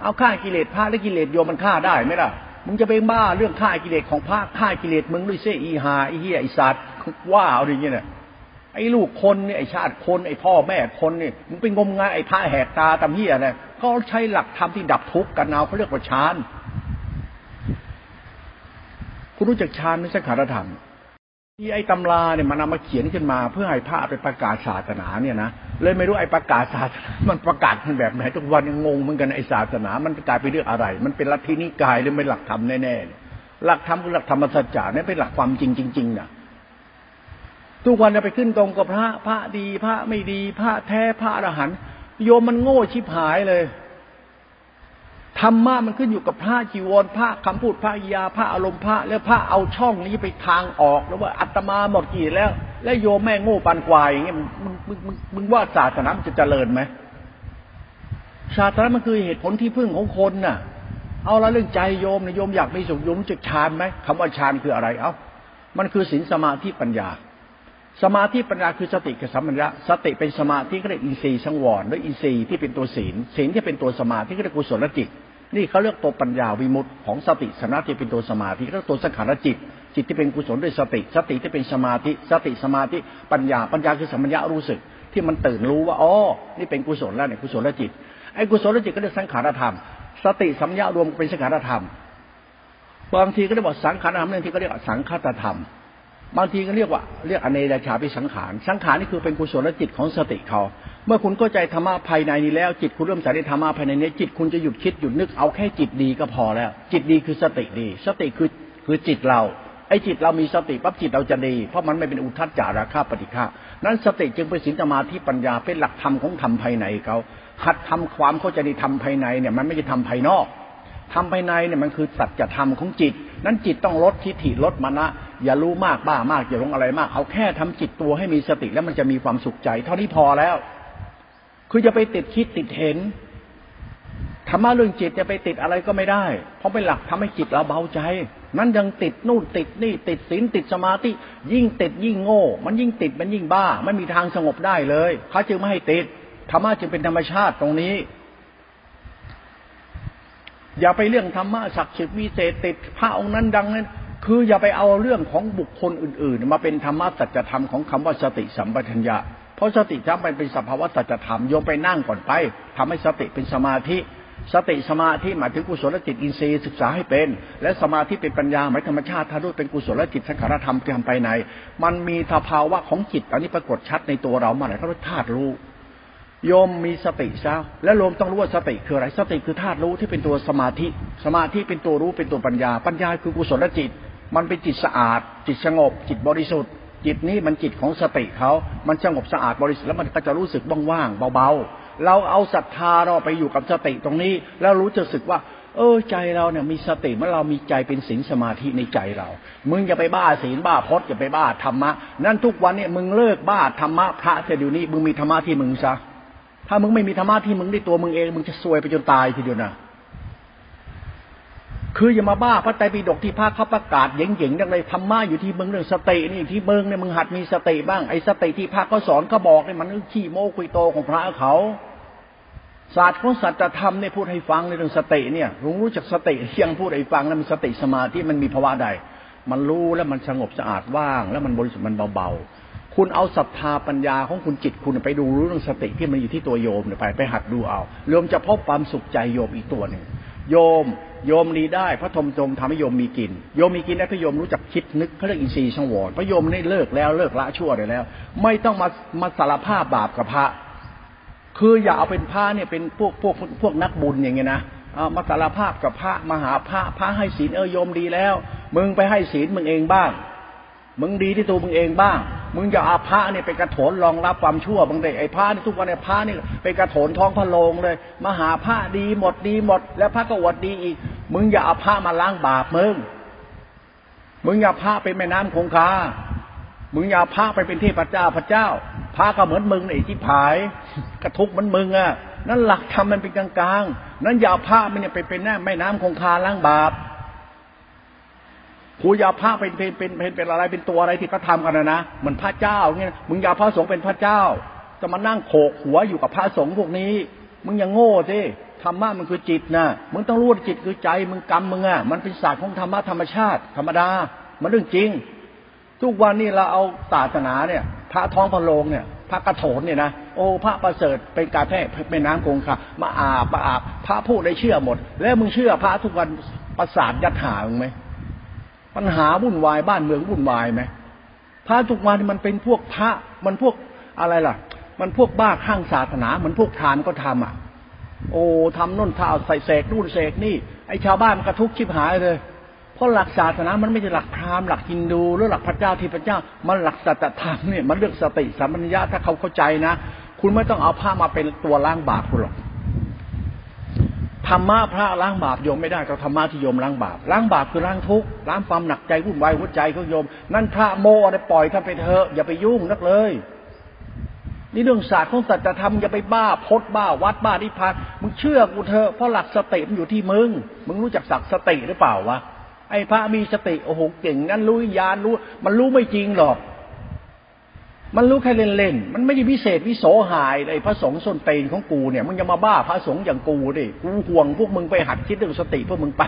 เอาฆ่ากิเลสพระและกิเลสโยมมันฆ่าได้ไหมล่ะ มึงจะไปบ้าเรื่องฆ่ากิเลสของพระฆ่ากิเลสมึงด้วยเสอีหาอ้เหี้ยไอ้สัตว์ว่าเอาอย่างเงี้ย ไอ้ลูกคนเนี่ยไอ้ชาติคนไอ้พ่อแม่คนเนี่ยมึงเป็นงมงายไอ้พระแหกตาตำเฮียเนี่ยเขาใช้หลักธรรมที่ดับทุกข์กันเอาเขาเรียกว่าฌานคุณรู้จักฌานไม่ใช่ขาธรรมที่ไอ้ตำราเนี่ยมันเอามาเขียนขึ้นมา เพื่อให้พระไปประกาศศาสนาเนี่ยนะเลยไม่รู้ไอ้ประกาศศาสนา มันประกาศเป็นแบบไหนทุกวันยังงงเหมือนกันไอ้ศาสนา มันกลายไปเรื่องอะไร มันเป็นลัทธินิกายหรือเป็นหลักธรรมแน่ๆหลักธรรมคือหลักธรรมสัจจะนี่เป็นหลักความจริงจริงๆนะ ทุกวันจะไปขึ้นตรงกับพระ พระดี พระไม่ดี พระแท้พระอรหันต์โยมมันโง่ชิบหายเลยธรรมะมันขึ้นอยู่กับพระจีวรพระคำพูดพระยาพระอารมณ์พระ แล้วพระเอาช่องนี้ไปทางออกแล้วว่าอัตมาหมดกี่แล้ว แล้วโยมแม่โง่ปันกวายอย่างเงี้ยมึงมึงมึงมึงว่าศาสนามันจะเจริญไหมศาสนามันคือเหตุผลที่พึ่งของคนน่ะ เอาละเรื่องใจโยมนะโยมอยากมีสุขโยมจะฌานไหมคำว่าฌานคืออะไรเอ้ามันคือศีลสมาธิปัญญา สมาธิปัญญาคือสติกับสัมปัญญะสติเป็นสมาธิก็เรียกอินทรีย์สังวรหรืออินทรีย์ที่เป็นตัวศีลศีลที่เป็นตัวสมาธิก็เรียกกุศลจิต นี่เขาเรียกตัวปัญญาวิมุตติของสติสมาธิเป็นตัวสมาธิก็ตัวสังขารจิต จิตที่เป็นกุศลด้วยสติ สติที่เป็นสมาธิ สติสมาธิปัญญาปัญญาคือสัมปัญญารู้สึก ที่มันตื่นรู้ว่าอ๋อนี่เป็นกุศลแล้วเนี่ยกุศลจิตไอ้กุศลจิตก็เรียกสังขารธรรม สติสัมยารวมเป็นสังขารธรรมบางทีก็เรียกว่าสังขารธรรมบางทีก็เรียกสังขารธรรม บางทีก็เรียกว่าเรียกอเนรชาพิสังขาร สังขารนี่คือเป็นกุศลจิตของสติเขา เมื่อคุณเข้าใจธรรมะภายในนี้แล้ว จิตคุณเริ่มใส่ในธรรมะภายในนี้ จิตคุณจะหยุดคิดหยุดนึกเอาแค่จิตดีก็พอแล้ว จิตดีคือสติดี สติคือคือจิตเราไอ้จิตเรามีสติปั๊บจิตเราจะดี เพราะมันไม่เป็นอุทัศจาราคาปฏิฆานั้นสติจึงเป็นสินธรรมาที่ปัญญาเป็นหลักธรรมของธรรมภายในเขาหัดทำความเข้าใจในธรรมภายในเนี่ยมันไม่ใช่ทำภายนอก ทำภายในเนี่ยมันคือสัจธรรมของจิต นั้นจิตต้องลดทิฏฐิลดมานะอย่ารู้มากบ้ามากอย่าลงอะไรมาก เอาแค่ทำจิตตัวให้มีสติแล้วมันจะมีความสุขใจ เท่านี้พอแล้ว คือจะไปติดคิดติดเห็นธรรมะเรื่องจิตจะไปติดอะไรก็ไม่ได้ เพราะเป็นหลักทำให้จิตเราเบาใจ นั้นยังติดนู่นติดนี่ติดศีลติดสมาธิยิ่งติดยิ่งโง่ มันยิ่งติดมันยิ่งบ้าไม่มีทางสงบได้เลยเขาจึงไม่ให้ติดธรรมะจึงเป็นธรรมชาติตรงนี้ อย่าไปเรื่องธรรมะศักดิ์สิทธิ์วิเศษติดพระองค์นั้นดังนั้น คืออย่าไปเอาเรื่องของบุคคลอื่น ๆ มาเป็นธรรมะสัจธรรมของคำว่าสติสัมปชัญญะเพราะสติจำเป็นเป็นสภาวะสัจธรรมโยมไปนั่งก่อนไปทำให้สติเป็นสมาธิสติสมาธิหมายถึงกุศลจิตอินทรีย์ศึกษาให้เป็น และสมาธิเป็นปัญญาหมายธรรมชาติถ้าด้วยเป็นกุศลจิตสังขารธรรมที่ทำไปใน มันมีสภาวะของจิตอันนี้ปรากฏชัดในตัวเรามื่อไหร่เขายกธาตุรู้ โยมมีสติซะและโยมต้องรู้ว่าสติคืออะไร สติคือธาตุรู้ที่เป็นตัวสมาธิ สมาธิเป็นตัวรู้เป็นตัวปัญญา ปัญญาคือกุศลจิต มันเป็นจิตสะอาด จิตสงบ จิตบริสุทธิ์ จิตนี้มันจิตของสติเขา มันสงบสะอาดบริสุทธิ์แล้วมันก็จะรู้สึกว่างๆเบาๆ เราเอาศรัทธาเราไปอยู่กับสติตรงนี้ แล้วรู้จะสึกว่า เออใจเราเนี่ยมีสติเมื่อเรามีใจเป็นศีลสมาธิในใจเรา มึงอย่าไปบ้าศีลบ้าพจน์อย่าไปบ้าธรรมะ นั่นทุกวันเนี่ยมึงเลิกบ้าธรรมะพระเสียเดี๋ยวนี้มึงมีธรรมะที่มึงซะ ถ้ามึงไม่มีธรรมะที่มึงได้ตัวมึงเอง มึงจะซวยไปจนตายทีเดียวนะคืออย่ามาบ้าพระไตรปิฎกที่พระเขาประกาศเย่งๆดังเลยธรรมะอยู่ที่มึงเรื่องสตินี่ที่มึงเนี่ยมึงหัดมีสติบ้างไอ้สติที่พระเขาสอนเขาบอกเนี่ยมันขี้โม้คุยโตของพระเขาศาสตร์ของสัจธรรมเนี่ยพูดให้ฟังในเรื่องสติเนี่ยรู้รู้จักสติยังพูดให้ฟังแล้วมันสติสมาธิมันมีภาวะใด มันรู้แล้วมันสงบสะอาดว่าง แล้วมันบริสุทธิ์มันเบาๆ คุณเอาศรัทธาปัญญาของคุณจิตคุณไปดูรู้เรื่องสติที่มันอยู่ที่ตัวโยมไปไปหัดดูเอาโยมจะพบความสุขใจโยมอีกตัวหนึ่งโยมโยมดีได้พระธมจมทำให้โยมมีกิน โยมมีกินได้พระโยมรู้จักคิดนึกเขาเรียกอินทรีย์ช่องวรพระโยมนี่เลิกแล้วเลิกละชั่วได้แล้ว ไม่ต้องมามาสารภาพบาปกับพระ คืออย่าเอาเป็นพระเนี่ยเป็นพวกพวกพวกนักบุญอย่างเงี้ยนะมาสารภาพกับพระมาหาพระพระให้ศีลเออโยมดีแล้ว มึงไปให้ศีลมึงเองบ้าง มึงดีที่ตัวมึงเองบ้าง มึงอย่าอาพระเนี่ยไปกระโถนรองรับความชั่วบางเด็ไอ้พระนี่ทุกวันเนี่ยพระนี่ไปกระโถนท้องพระโลงเลย มหาพระดีหมดดีหมด แล้วพระก็วดดีอีก มึงอย่าอาพระมาล้างบาปมึง มึงอย่าพระเป็นแม่น้ำคงคา มึงอย่าพระไปเป็นเทพเจ้าพระเจ้า พระก็เหมือนมึงไอ้ที่ผาย กระทุกเหมือนมึงอะ นั่นหลักธรรมมันเป็นกลางๆ นั่นอย่าพระมันเนี่ยไปเป็นแม่น้ำคงคาล้างบาป กูยาพระเป็นเป็นเป็นเป็นเป็นอะไรเป็นตัวอะไรที่เขาทากันนะนะเหมือนพระเจ้าเงี้ยมึงยาพระสงฆ์เป็นพระเจ้า จะมานั่งโขกหัวอยู่กับพระสงฆ์พวกนี้ มึงยังโง่สิธรรมะมันคือจิตนะมึงต้องรู้ว่าจิตคือใจมึงกรรมมึงอะมันเป็นศาสตร์ของธรรมะธรรมชาติ ธรรมดา มันเรื่องจริง ทุกวันนี้เราเอาศาสนาเนี่ย พระท้องพระโลงเนี่ยพระกระโถนเนี่ยนะโอ้พระประเสริฐเป็นการแพร่เป็นน้ำคงคามาอาบมาอาบพระพูดได้เชื่อหมด แล้วมึงเชื่อพระทุกวันประสาทยัดหามึงไหม ปัญหาวุ่นวายบ้านเมืองวุ่นวายไหมพระทุกวันมันเป็นพวกพระมันพวกอะไรล่ะ มันพวกบ้าข้างศาสนาเหมือนพวกทานก็ทำอะ โอ้ทำน่นท่าใส่เสกนู่นเสกนี่ไอชาวบ้านมันกระทุกชิบหายเลยเพราะหลักศาสนา มันไม่ใช่หลักพราหมณ์หลักฮินดูหรือหลักพระเจ้าที่พระเจ้า มันหลักสัจธรรมเนี่ยมันเรื่องสติสัมปัญญาถ้าเขาเข้าใจนะ คุณไม่ต้องเอาผ้ามาเป็นตัวล้างบาปคุณหรอก ธรรมะพระล้างบาปโยมไม่ได้ก็ธรรมะที่โยมล้างบาปล้างบาปคือล้างทุกข์ล้างความหนักใจวุ่นวายหัวใจของโยม นั่นพระโมอะไรปล่อยท่านไปเถอะอย่าไปยุ่งนักเลย นี่เรื่องศาสตร์ของสัจธรรมอย่าไปบ้าพดบ้าวัดบ้านิพพานมึงเชื่อกูเถอะเพราะหลักสติมันอยู่ที่มึงมึงรู้จักสักสติหรือเปล่าวะไอ้พระมีสติโอ้โหเก่งงั้นรู้ญาณรู้ มันรู้ไม่จริงหรอก มันรู้แค่เล่นๆ มันไม่ได้พิเศษวิโสหายเลยพระสงฆ์ส้นเตนของกูเนี่ยมึงจะมาบ้าพระสงฆ์อย่างกูดิ กูห่วงพวกมึงไปหัดคิดเรื่องสติพวกมึงไป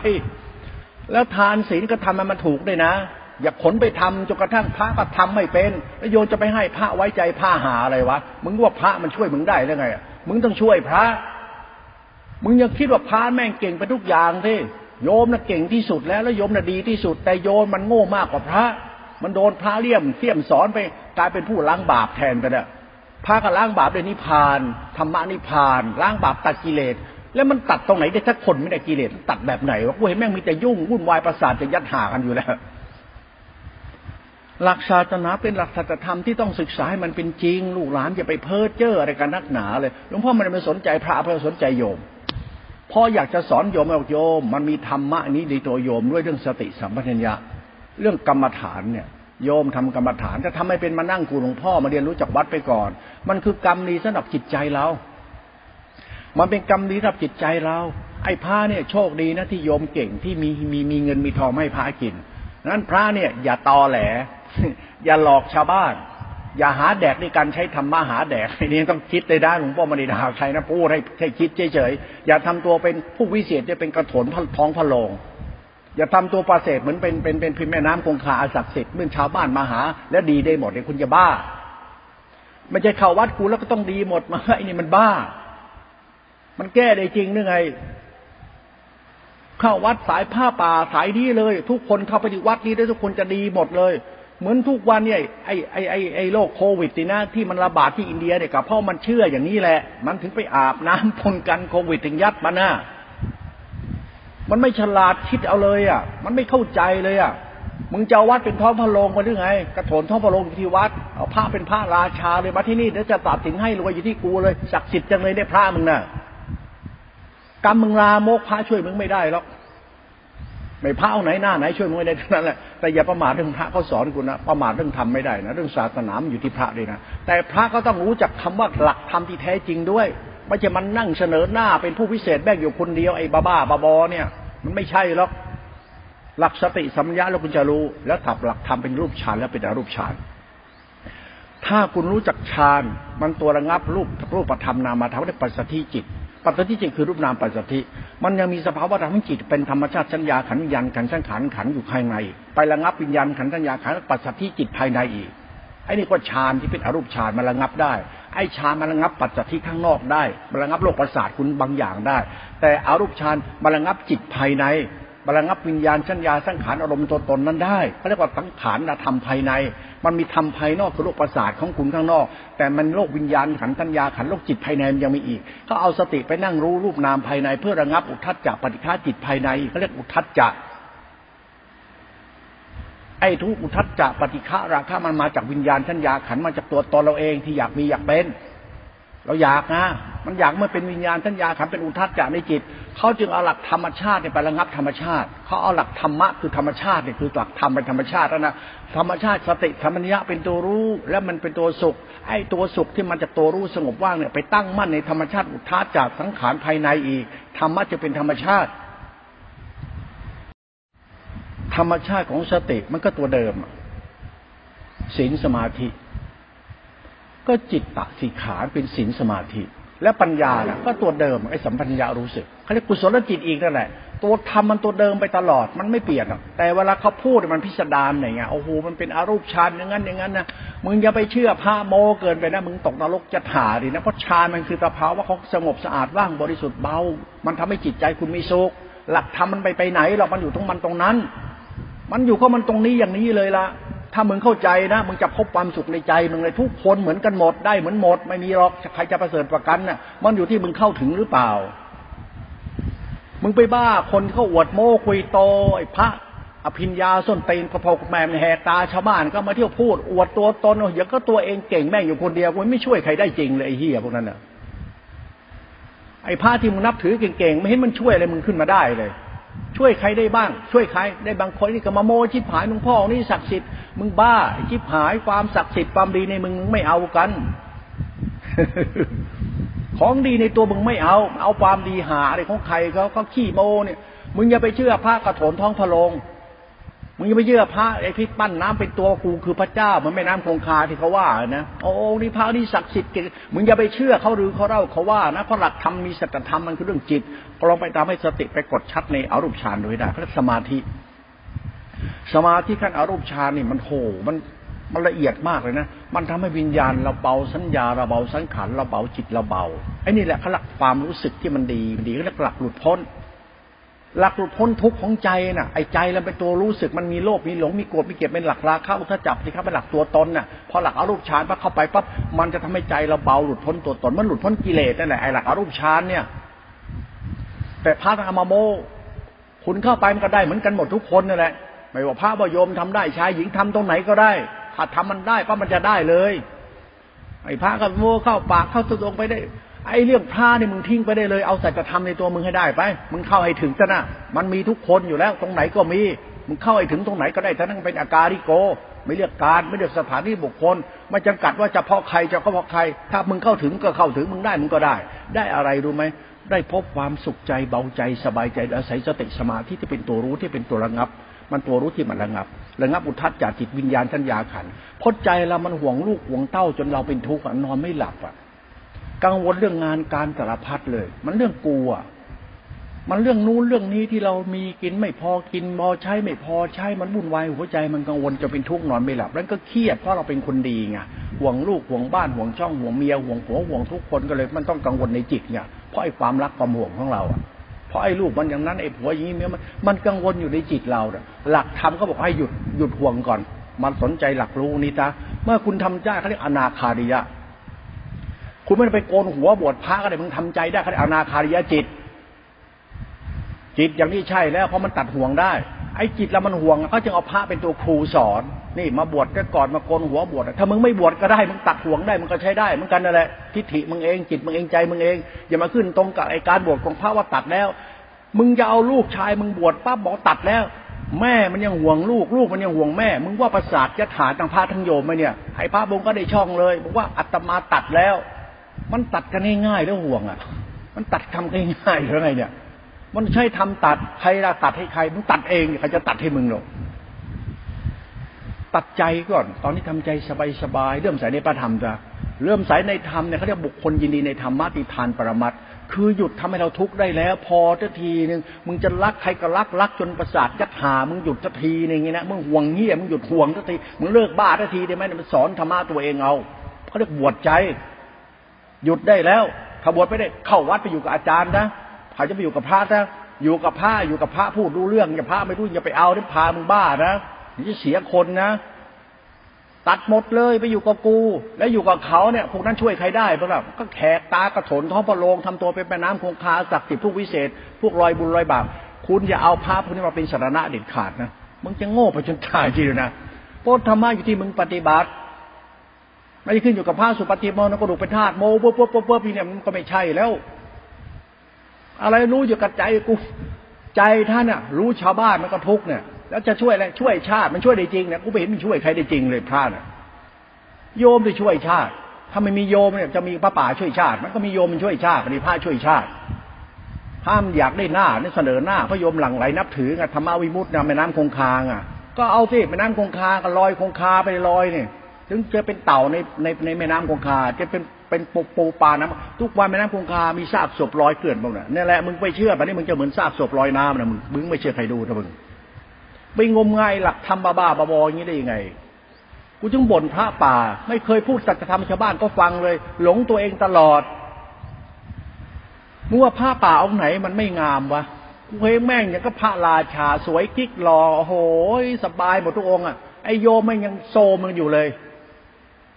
แล้วทานศีลก็ทำมันมันถูกด้วยนะ อย่าขนไปทำจนกระทั่งพระก็ทำไม่เป็น แล้วโยนจะไปให้พระไว้ใจพระหาอะไรวะ มึงว่าพระมันช่วยมึงได้ได้ไง มึงต้องช่วยพระ มึงยังคิดว่าพระแม่งเก่งไปทุกอย่างที่โยมน่ะเก่งที่สุดแล้วแล้วโยมน่ะดีที่สุด แต่โยมมันโง่มากกว่าพระ มันโดนพระเลี่ยมเสี่ยมสอนไป กลายเป็นผู้ล้างบาปแทนไปเนี่ยพระก็ล้างบาปด้วยนิพานธรรมะนิพาน ล้างบาปตัดกิเลส แล้วมันตัดตรงไหนได้ถ้าคนไม่ได้กิเลสตัดแบบไหนวะกูเห็นแม่งมีแต่ยุ่งวุ่นวายประสาทจะยัดหากันอยู่แล้วหลักศาสนาเป็นหลักสัจธรรมที่ต้องศึกษาให้มันเป็นจริง ลูกหลานอย่าไปเพ้อเจ้ออะไรกันนักหนาเลยหลวงพ่อมันไม่สนใจพระเพื่อสนใจโยมพออยากจะสอนโยมบอกโยม มันมีธรรมะนี้ในตัวโยมด้วยเรื่องสติสัมปชัญญะ เรื่องกรรมฐานเนี่ย โยมทำกรรมฐานจะทำให้เป็นมานั่งกูหลวงพ่อมาเรียนรู้จากวัดไปก่อน มันคือกรรมดีสำหรับจิตใจเรา มันเป็นกรรมดีสำหรับจิตใจเรา ไอ้พระเนี่ยโชคดีนะที่โยมเก่งที่มีมีมีเงินมีทองให้พระกินนั้นพระเนี่ย อย่าตอแหล อย่าหลอกชาวบ้าน อย่าหาแดกในการใช้ธรรมะหาแดกไอ้นี่ต้องคิดเลยได้หลวงพ่อมณีดาใครนะพูดให้ให้คิดเฉยๆอย่าทำตัวเป็นผู้วิเศษจะเป็นกระโถนท้องพะโลง อย่าทำตัวประเสริฐเหมือนเป็นเป็นเป็นพิมแม่น้ำคงคาอาศักดิ์สิทธิ์เมื่อชาวบ้านมาหา แล้วดีได้หมดเลยคุณจะบ้า ไม่ใช่เข้าวัดกูแล้วก็ต้องดีหมดมาไอ้นี่มันบ้า มันแก้ได้จริงหรือไง เข้าวัดสายผ้าป่าสายนี้เลย ทุกคนเข้าไปที่วัดนี้ได้ทุกคนจะดีหมดเลย เหมือนทุกวันเนี่ยไอ้ไอ้ไอ้ไอ้โรคโควิดนี่นะที่มันระบาดที่อินเดียเนี่ยกับเพรามันเชื่ออย่างนี้แหละ มันถึงไปอาบน้ำพนกันโควิดถึงยัดมันนะ มันไม่ฉลาดคิดเอาเลย อะ มันไม่เข้าใจเลยอะมึงจะวัดเป็นท้องพระโรงมาหรือไง กระโถนท้องพระโรงอยู่ที่วัดเอาพระเป็นพระราชาเลยมาที่นี่เดี๋ยวจะตัดสินให้รวยอยู่ที่กูเลยศักดิ์สิทธิ์จังเลยได้พระมึงน่ะกรรมมึงลาโมกพระช่วยมึงไม่ได้หรอกไม่พระเอาไหนหน้าไหนช่วยมึงไม่ได้เทั้งนั้นแหละแต่อย่าประมาทเรื่องพระเขาสอนกูนะประมาทเรื่องทำไม่ได้นะเรื่องศาสนามันอยู่ที่พระด้วยนะแต่พระก็ต้องรู้จักคำว่าหลักธรรมที่แท้จริงด้วย ไม่ใช่มันนั่งเสนอหน้าเป็นผู้พิเศษแบกอยู่คนเดียวไอ้บ้าบ้าบาบอเนี่ย มันไม่ใช่หรอกหลักสติสัมยาแล้วคุณจะรู้ แล้วถับหลักธรรมเป็นรูปฌานแล้วเป็นอรูปฌานถ้าคุณรู้จักฌานมันตัวระงับรูปรูปธรรมนามาทำได้ปัสสติจิตปัจจัยที่จริงคือรูปนามปัจจัยมันยังมีสภาวะธรรมจิตเป็นธรรมชาติสัญญาขันยันขันสังขารขันอยู่ภายใน ไประงับวิญญาณขันสัญญาขันปัจจัยจิตภายในอีก ไอ้นี่ก็ฌานที่เป็นอรูปฌานมันระงับได้ ไอ้ฌานมันระงับปัจจัยที่ข้างนอกได้มันระงับโลกประสาทคุณบางอย่างได้ แต่อรูปฌานมันระงับจิตภายในบระงับวิญญาณชัญญาสังขารอารมณ์ตัวตนนั้นได้เขาเรียกว่าสังขารธรรมภายใน มันมีธรรมภายนอกคือโลกประสาทของคุณข้างนอก แต่มันโลกวิญญาณขันธัญญาขันโลกจิตภายในมันยังมีอีกเขาเอาสติไปนั่งรู้รูปนามภายใน เพื่อระงับอุทัศจักปฏิฆาจิตภายในเขาเรียกอุทัศจัก อ้ทุกอุทัศจักปฏิฆาราคะมันมาจากวิญญาณชัญญาขันมาจากตัวตนเราเองที่อยากมีอยากเป็น เราอยากนะ มันอยากเมื่อเป็นวิญญาณทัญญาขันเป็นอุทัศจากในจิตเขาจึงเอาหลักธรรมชาติไประงับธรรมชาติเขาเอาหลักธรรมะคือธรรมชาติเนี่ยคือหลักธรรมเป็นธรรมชาติแล้วนะธรรมชาติสติธรรมนิยะเป็นตัวรู้แล้วมันเป็นตัวสุข ไอ้ตัวสุขที่มันจะตัวรู้สงบว่างเนี่ยไปตั้งมั่นในธรรมชาติอุทัศจากสังขารภายในอีกธรรมะจะเป็นธรรมชาติ ธรรมชาติของสติมันก็ตัวเดิมศีลสมาธิ ก็จิตตะสิขาเป็นศีลสมาธิ และปัญญาน่ะ ก็ตัวเดิมไอ้สัมปัญญารู้สึกเขาเรียกกุศลจิตอีกนั่นแหละ ตัวธรรมมันตัวเดิมไปตลอดมันไม่เปลี่ยนแต่เวลาเขาพูดมันพิสดารไงเงี้ยโอ้โหมันเป็นอารูปฌานอย่างนั้นอย่างนั้นนะมึงอย่าไปเชื่อพระโมเกินไปนะมึงตกนรกจะถ่าดินะเพราะฌานมันคือสภาวะเขาสงบสะอาดว่างบริสุทธิ์เบา มันทำให้จิตใจคุณมีสุขหลักธรรมมันไปไปไหนหรอกมันอยู่ตรงมันตรงนั้น มันอยู่ก็มันตรงนี้อย่างนี้เลยละถ้ามึงเข้าใจนะมึงจะพบความสุขในใจมึงเลยทุกคนเหมือนกันหมดได้เหมือนหมด ไม่มีหรอกใครจะประเสริฐประกันนะ่ะ มันอยู่ที่มึงเข้าถึงหรือเปล่า มึงไปบ้าคนเขาอวดโม้คุยโตไอ้พระอภิญญาส้นเตนกระพกแมมแหกตาชาวบ้านก็มาเที่ยวพูด อวดตัวตนอย่าก็ตัวเองเก่งแม่งอยู่คนเดียวมันไม่ช่วยใครได้จริงเลยไอ้เหี้ยพวกนั้นน่ะไอ้พระที่มึงนับถือเก่งๆไม่เห็นมันช่วยอะไรมึงขึ้นมาได้เลย ช่วยใครได้บ้าง ช่วยใครได้บางคนนี่ก็มาโมชิบหายมึงพ่อนี่ศักดิ์สิทธิ์มึงบ้าชิบหายความศักดิ์สิทธิ์ความดีในมึงไม่เอากัน ของดีในตัวมึงไม่เอา เอาความดีหาอะไรของใครเขาเขาขี้โมเนี่ย มึงอย่าไปเชื่อพระกระโถนท้องพะโลง มึงอย่าไปเชื่อพระไอ้ที่ปั้นน้ำเป็นตัวกูคือพระเจ้ามันแม่น้ำคงคาที่เขาว่านะโอ้นี่พระนี่ศักดิ์สิทธิ์มึงอย่าไปเชื่อเขาหรือเขาเล่าเขาว่านะเพราะหลักธรรมมีสัจธรรมมันคือเรื่องจิตลองไปตามให้สติไปกดชัดในอารูปฌานโดูได้เพราะสมาธิ สมาธิขั้นอารูปฌานนี่มันโหมันมันละเอียดมากเลยนะ มันทำให้วิญญาณเราเบาสัญญาเราเบาสังขารเราเบาจิตเราเบาไอ้นี่แหละเขาหลักความรู้สึกที่มันดีดีก็เรียกหลักหลุดพ้น หลักหลุดพ้นทุกข์ของใจน่ะไอ้ใจเราเป็นตัวรู้สึกมันมีโลภมีหลงมีโกรธมีเกลียดเป็นหลักราคะอุทจับที่ครับเป็นหลักตัวตนน่ะพอหลักอรูปฌานปั๊บเข้าไปปั๊บมันจะทำให้ใจเราเบาหลุดพ้นตัวตนมันหลุดพ้นกิเลสนั่นแหละไอ้หลักอรูปฌานเนี่ย แต่พระธรรมโม คุณเข้าไปมันก็ได้เหมือนกันหมดทุกคนนั่นแหละไม่ว่าพระบโยมทำได้ชายหญิงทำตรงไหนก็ได้ถ้าทำมันได้ปั๊บมันจะได้เลยไอ้พระกับโมเข้าปากเข้าตุดงไปได้ ไอ้เรื่องพระนี่มึงทิ้งไปได้เลย เอาสัจธรรมในตัวมึงให้ได้ไป มึงเข้าให้ถึงซะนะ มันมีทุกคนอยู่แล้ว ตรงไหนก็มี มึงเข้าให้ถึงตรงไหนก็ได้ถ้านั่งเป็นอาการิโก ไม่เลือกการ ไม่เลือกสถานที่บุคคล ไม่จำกัดว่าจะเพาะใครจะก็เพาะใคร ถ้ามึงเข้าถึงก็เข้าถึง มึงได้มึงก็ได้ ได้อะไรรู้ไหม ได้พบความสุขใจเบาใจสบายใจอาศัยสติสมาธิที่เป็นตัวรู้ที่เป็นตัวระงับ มันตัวรู้ที่มันระงับ ระงับอุทัศจากจิตวิญญาณทัญญาขันพดใจเรามันห่วงลูกห่วงเต้าจนเราเป็นทุกข์นอนไม่หลับอะ กังวลเรื่องงานการสารพัดเลย มันเรื่องกลัว มันเรื่องนู้นเรื่องนี้ที่เรามีกินไม่พอกินพอใช้ไม่พอใช้มันวุ่นวายหัวใจมันกังวลจะเป็นทุกข์นอนไม่หลับแล้วก็เครียดเพราะเราเป็นคนดีไงห่วงลูกห่วงบ้านห่วงช่องห่วงเมียห่วงผัวห่วงทุกคนก็เลย มันต้องกังวลในจิตไงเพราะไอ้ความรักความห่วงของเราอะเพราะไอ้ลูกมันอย่างนั้นไอ้ผัวอย่างนี้เมียมันมันกังวลอยู่ในจิตเราหลักธรรมก็บอกให้หยุดหยุดห่วงก่อน มันสนใจหลักรู้นี้ตาเมื่อคุณทำได้เขาเรียกอนาคาริยะ คุณไม่ไปโกนหัวบวชพระก็ได้มึงทำใจได้ขาเรียกอนาคาริยจิต จิตอย่างนี้ใช่แล้วเพราะมันตัดห่วงได้ ไอ้จิตแล้วมันห่วงเขาจึงเอาพระเป็นตัวครูสอน นี่มาบวชก็ก่อนมาโกนหัวบวชถ้ามึงไม่บวชก็ได้มึงตัดห่วงได้มึงก็ใช้ได้เหมือนกันนั่นแหละทิฏฐิมึงเองจิตมึงเองใจมึงเองอย่ามาขึ้นตรงกับไอ้การบวชของพระว่าตัดแล้ว มึงจะเอาลูกชายมึงบวชปั๊บอกตัดแล้วแม่มันยังห่วงลูก ลูกมันยังห่วงแม่ มึงว่าประสาทจะถาทั้งพระทั้งโยมไหมเนี่ยไอ้พระบงก็ได้ช่องเลยบอกว่าอัตมาตัดแล้ว มันตัดกันง่ายๆแล้วห่วงอะ มันตัดทำง่ายๆหรือไงเนี่ย มันใช่ทำตัดใครละตัดให้ใครมึงตัดเองใครจะตัดให้มึงหรอกตัดใจก่อน ตอนนี้ทำใจสบายๆเริ่มใส่ในพระธรรมจ้ะเริ่มใส่ในธรรมเนี่ยเขาเรียกบุคคลยินดีในธรรมะติทานปรมัตคือหยุดทำให้เราทุกข์ได้แล้ว พอทัทีหนึ่งมึงจะรักใครก็รักรักจนประสาทยัดหามึงหยุดทัทีหนึ่งนะมึงห่วงเงี้ยมึงหยุดห่วงทัทีมึงเลิกบ้าทัทีได้ไหมมันสอนธรรมะตัวเองเอาเขาเรียกบวชใจ หยุดได้แล้วขบวชไม่ได้เข้าวัดไปอยู่กับอาจารย์นะพาจะไปอยู่กับพระนะอยู่กับพระอยู่กับพระพูดรู้เรื่องอย่าพระไม่รู้อย่าไปเอาที่พามึงบ้านะนี่จะเสียคนนะ ตัดหมดเลยไปอยู่กับกู แล้วอยู่กับเขาเนี่ยพวกนั้นช่วยใครได้บ้างล่ะก็แขกตากระถนท้องพระโลงทำตัวเป็นแม่น้ำคงคาศักดิ์สิทธิ์พวกวิเศษ พวกรอยบุญรอยบาปคุณอย่าเอาพระพวกนี้มาเป็นสารณะเด็ดขาดนะมึงจะโง่ไปจนตายจริงนะเพราะธรรมะอยู่ที่มึงปฏิบัติ ไม่ได้ขึ้นอยู่กับผ้าสุปฏิโมนกระดูกเป็นธาตุโมปุ๊บปุ๊บปุ๊บปุ๊บเนี่ยมันก็ไม่ใช่แล้ว อะไรรู้อยู่กับใจกูใจท่านอะ รู้ชาวบ้านมันก็ทุกเนี่ย แล้วจะช่วยอะไรช่วยชาติมันช่วยได้จริงเนี่ยกูไม่เห็นมันช่วยใครได้จริงเลยพระน่ะ โยมจะช่วยชาติ ถ้าไม่มีโยมเนี่ยจะมีพระป่าช่วยชาติ มันก็มีโยมมันช่วยชาติมีพระช่วยชาติถ้ามอยากได้หน้าเนี่ยเสนอหน้าพระโยมหลังไหลนับถือไงธรรมวิมุตตินะแม่น้ำคงคาอะ ก็เอาสิแม่น้ำคงคาก็ลอยคงคาไปลอยเนี่ย ถึงจะเป็นเต่าในในในแม่น้ำคงคา จะเป็นเป็นปูปูปลาน้ำทุกวันแม่น้ำคงคา มีซากศพลอยเกลื่อนบ้างเนี่ยนี่แหละมึงไปเชื่อแบบนี้มึงจะเหมือนซากศพลอยน้ำนะมึงมึงไม่เชื่อใครดูนะมึงไปงมงายหลักธรรมบ้าบ้าบออย่างนี้ได้ยังไง กูจึงบ่นพระป่า ไม่เคยพูดสัจธรรมชาวบ้านก็ฟังเลย หลงตัวเองตลอดมึงว่าพระป่าองไหนมันไม่งามวะกูเฮงแม่งอย่างก็พระราชาสวยกิ๊กหล่อโอ้โหสบายหมดทุกองอะไอโยมมันยังโซมันอยู่เลย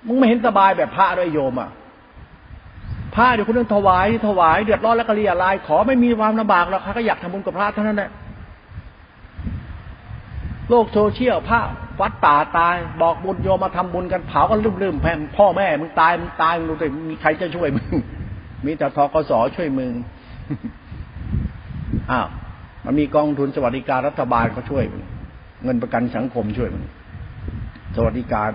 มึงไม่เห็นสบายแบบพระด้วยโยมอะพระเดี๋ยวคุณต้องถวายถวายเดือดร้อนแล้วก็เรียลาย ขอไม่มีความลำบากหรอกค่ะก็อยากทำบุญกับพระเท่านั้นแหละโลกโซเชียลพระวัดป่าตาย บอกบุญโยมมาทำบุญกันเผากันลืมๆแผ่นพ่อแม่มึงตายมึงตายมึงรู้แต่มีใครจะช่วยมึงมีแต่ทกสช่วยมึงอ้าวมันมีกองทุนสวัสดิการรัฐบาลเขาช่วยมึงเงินประกันสังคมช่วยมึงสวัสดิการ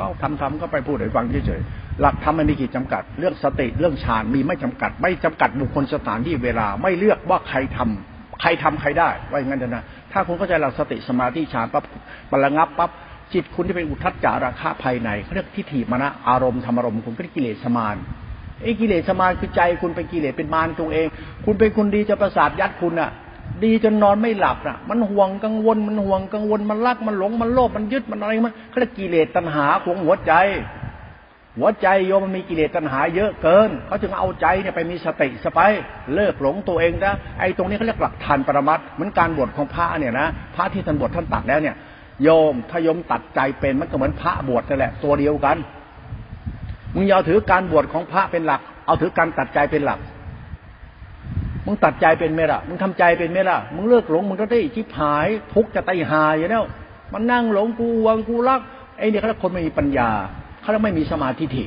เขาทำทำก็ไปพูดให้ฟังเฉยๆหลักธรรมม่มีขีดจำกัด เรื่องสติเรื่องฌานมีไม่จำกัด ไม่จำกัดบุคคลสถานที่เวลาไม่เลือกว่าใครทำใครทำใครได้ว่าอย่างนั้นนะถ้าคุณเข้าใจหลักสติสมาธิฌานปั๊บมันระงับปั๊บจิตคุณที่เป็นอุทัจจาราคะภายในเขาเรียกทิฏฐิมานะอารมณ์ธรรมอารมณ์คุณก็กิเลสมานไอ้กิเลสสมานคือใจคุณเป็นกิเลสเป็นมารตัวเอง คุณเป็นคนดีจะประสาทยัดคุณอะ ดีจนนอนไม่หลับอะ มันห่วงกังวล มันห่วงกังวล มันรัก มันหลง มันโลภ มันยึด มันอะไร มันเขาเรียกกิเลสตัณหาของหัวใจ หัวใจโยมมันมีกิเลสตัณหาเยอะเกิน เขาจึงเอาใจเนี่ยไปมีสติสไป เลิกหลงตัวเองนะ ไอ้ตรงนี้เขาเรียกหลักฐานปรมัตเหมือนการบวชของพระเนี่ยนะ พระที่ท่านบวชท่านตัดแล้วเนี่ย โยมถ้าโยมตัดใจเป็นมันก็เหมือนพระบวชนั่นแหละ ตัวเดียวกัน มึงอย่าถือการบวชของพระเป็นหลัก เอาถือการตัดใจเป็นหลัก มึงตัดใจเป็นไหมล่ะ มึงทำใจเป็นไหมล่ะ มึงเลิกหลง มึงก็ได้ชิบหาย ทุกจะตายหายอยู่แล้ว มันนั่งหลงกูวังกูรัก ไอ้เนี่ยเขาเรียกคนไม่มีปัญญาเขาเรียกไม่มีสมาธิิ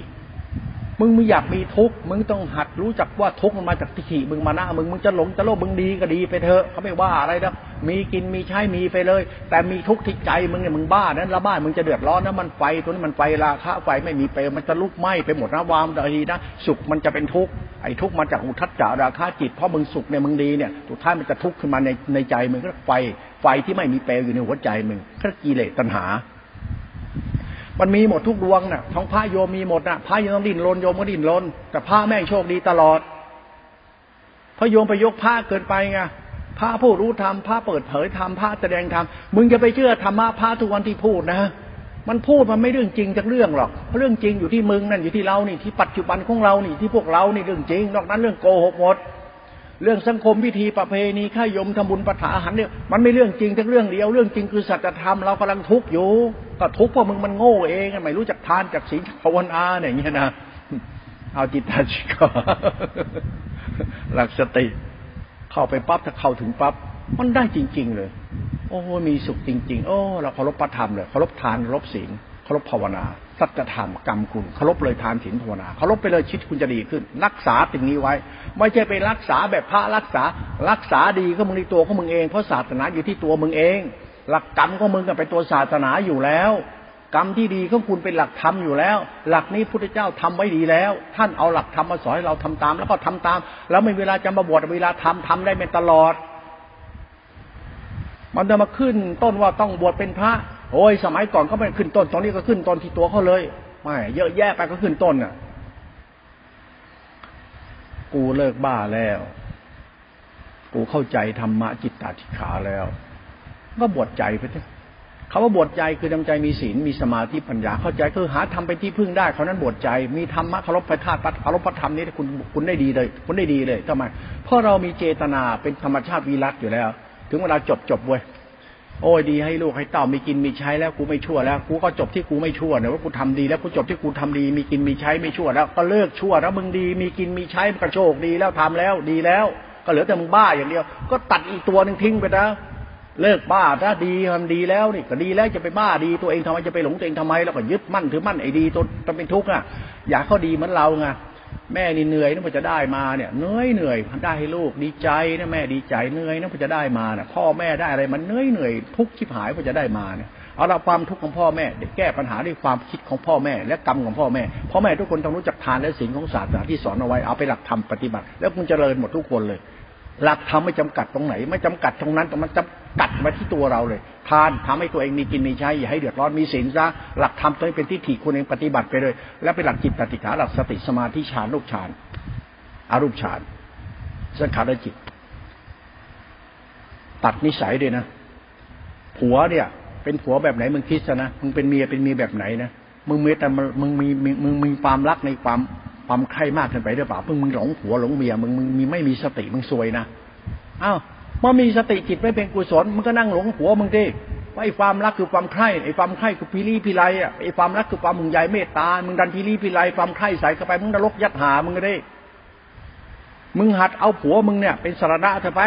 มึงไมึงอยากมีทุกข์มึงต้องหัดรู้จักว่าทุกข์มันมาจากทิฏฐิมึงมานะมึงมึงจะหลงจะโลภมึงดีก็ดีไปเถอะเขาไม่ว่าอะไรนะมีกินมีใช้มีไปเลย แต่มีทุกข์ที่ใจมึงเนี่ยมึงบ้านั้นละบ้านมึงจะเดือดร้อนนะมันไฟตัวนี้มันไฟราคะไฟไม่มีเปลวมันจะลุกไหม้ไปหมดนะวามดีนะสุขมันจะเป็นทุกข์ไอ้ทุกข์มาจากอุทัศจาราคะจิตเพราะมึงสุขเนี่ยมึงดีเนี่ยสุดท้ายมันจะทุกข์ขึ้นมาในในใจมึงก็ไฟไฟที่ไม่มีเปลวอยู่ในหัวใจมึงก็กิเลสตัณหา มันมีหมดทุกดวงนะ่ะท้องพระโยมมีหมดนะ่ะพระโยมดิ้นรนโยมก็ดิ้นรนแต่พระแม่งโชคดีตลอดพระโยมไปยกพระเกินไปไงพระผู้รู้ธรรมพระเปิดเผยธรรมพระแสดงธรรมมึงจะไปเชื่อธรรมะพระทุกวันที่พูดนะมันพูดมันไม่เรื่องจริงจากเรื่องหรอกเรื่องจริงอยู่ที่มึงนั่นอยู่ที่เรานี่ที่ปัจจุบันของเรานี่ที่พวกเรานี่เรื่องจริงนอกนั้นเรื่องโกหกหมด เรื่องสังคมพิธีประเพณีข้ายมทำบุญประถาอาหารเนี่ยมันไม่เรื่องจริงทั้งเรื่องเดียว เรื่องจริงคือสัจธรรมเรากำลังทุกข์อยู่ ก็ทุกข์เพราะมึงมันโง่เองไม่รู้จักทานจากศีลภาวนาเนี่ยอย่างเงี้ยนะเอาจิตตาชิกหลักสติ เข้าไปปั๊บถ้าเข้าถึงปั๊บมันได้จริง ๆ เลย โอ้มีสุขจริง ๆ โอ้เราเคารพพระธรรมเลยเคารพทานเคารพศีลเคารพภาวนาสัจธรรมกรรมคุณเคารพเลยทานศีลภาวนาเคารพไปเลยชีวิตคุณจะดีขึ้น รักษาสิ่งนี้ไว้ ไม่ใช่ไปรักษาแบบพระรักษา รักษาดีก็มึงในตัวของมึงเอง เพราะศาสนาอยู่ที่ตัวมึงเอง หลักกรรมของมึงก็เป็นตัวศาสนาอยู่แล้ว กรรมที่ดีของคุณเป็นหลักธรรมอยู่แล้ว หลักนี้พุทธเจ้าทำไว้ดีแล้ว ท่านเอาหลักธรรมมาสอนให้เราทำตาม แล้วก็ทำตาม แล้วไม่เวลาจะมาบวชเวลาทำทำได้ไม่ตลอด มันจะมาขึ้นต้นว่าต้องบวชเป็นพระโอ้ยสมัยก่อนก็ไม่ขึ้นต้นตอนนี้ก็ขึ้นต้นที่ตัวเขาเลยไม่เยอะแยะไปก็ขึ้นต้นอะ กูเลิกบ้าแล้ว กูเข้าใจธรรมะจิตตาธิขาแล้ว ก็บวชใจไปเถอะคาว่าบวชใจคือทำใจมีศีลมีสมาธิปัญญาเข้าใจคือหาทำเป็นที่พึ่งได้เขานั้นบวชใจ มีธรรมะเคารพพระธาตุเคารพพระธรรมนี้คุณคุณได้ดีเลย คุณได้ดีเลยทำไมเพราะเรามีเจตนาเป็นธรรมชาติวิรัตอยู่แล้ว ถึงเวลาจบจบเว้ย โอ้ยดีให้ลูกให้เต้ามีกินมีใช้แล้วกูไม่ชั่วแล้วกูก็จบที่กูไม่ชั่วเนี่ยว่ากูทำดีแล้วกูจบที่กูทำดี มีกินมีใช้ไม่ชั่วแล้ว ก็เลิกชั่วแล้วมึงดี มีกินมีใช้มันโชคดีแล้วทำแล้วดีแล้ว ก็เหลือแต่มึงบ้าอย่างเดียว ก็ตัดอีกตัวหนึ่งทิ้งไปนะเลิกบ้าถ้าดีทำดีแล้วนี่ก็ดีแล้วจะไปบ้าดีตัวเองทำไมจะไปหลงตัวเองทำไมแล้วก็ยึดมั่นถือมั่นไอ้ดีตัวจะเป็นทุกข์อะอยากเขาดีเหมือนเราไง แม่นี่เหนื่อยนะพ่อจะได้มาเนี่ยเหนื่อยเหนื่อยได้ให้ลูกดีใจนะแม่ดีใจเหนื่อยนะพ่อจะได้มาเนี่ยพ่อแม่ได้อะไรมันเหนื่อยเหนื่อยทุกข์ชิบหายเพื่อจะได้มาเนี่ยเอาละความทุกข์ของพ่อแม่เด็กแก้ปัญหาด้วยความคิดของพ่อแม่ และกรรมของพ่อแม่พ่อแม่ทุกคนต้องรู้จักทานและสิ่งของศาสนาที่สอนเอาไว้เอาไปหลักธรรมปฏิบัติ แล้วคุณจเจริญหมดทุกคนเลย หลักธรรมไม่จำกัดตรงไหน ไม่จำกัดตรงนั้นแต่มันจำกัดไว้ที่ตัวเราเลย ทานทำให้ตัวเองมีกินมีใช้อย่าให้เดือดร้อนมีศีลซะหลักธรรมตัวนี้เป็นที่ถี่คุณเองปฏิบัติไปเลย แล้วเป็นหลักจิตปฏิขาหลักสติสมาธิฌานลูกฌานอารูปฌานสังขารจิต ตัดนิสัยด้วยนะผัวเนี่ย เป็นผัวแบบไหนมึงคิดซะนะมึงเป็นเมียเป็นเมียแบบไหนนะมึงมีแต่มึงมีมึงมีความรักในความ ความใคร่มากเกินไปหรือเปล่ามึงมึงหลงผัวหลงเมียมึงมึงมีไม่มีสติมึงซวยนะอ้าวเมื่อมีสติจิตไม่เป็นกุศลมึงก็นั่งหลงผัวมึงดิว่าไอ้ความรักคือความใคร่ไอ้ความใคร่คือพิรีพิไลอะไอ้ความรักคือความมึงใหญ่เมตตา มึงดันพิรีพิไลความใคร่ใส่เข้าไปมึงนรกยัดหามึงก็ได้มึงหัดเอาผัวมึงเนี่ย เป็นสารณะเธอไป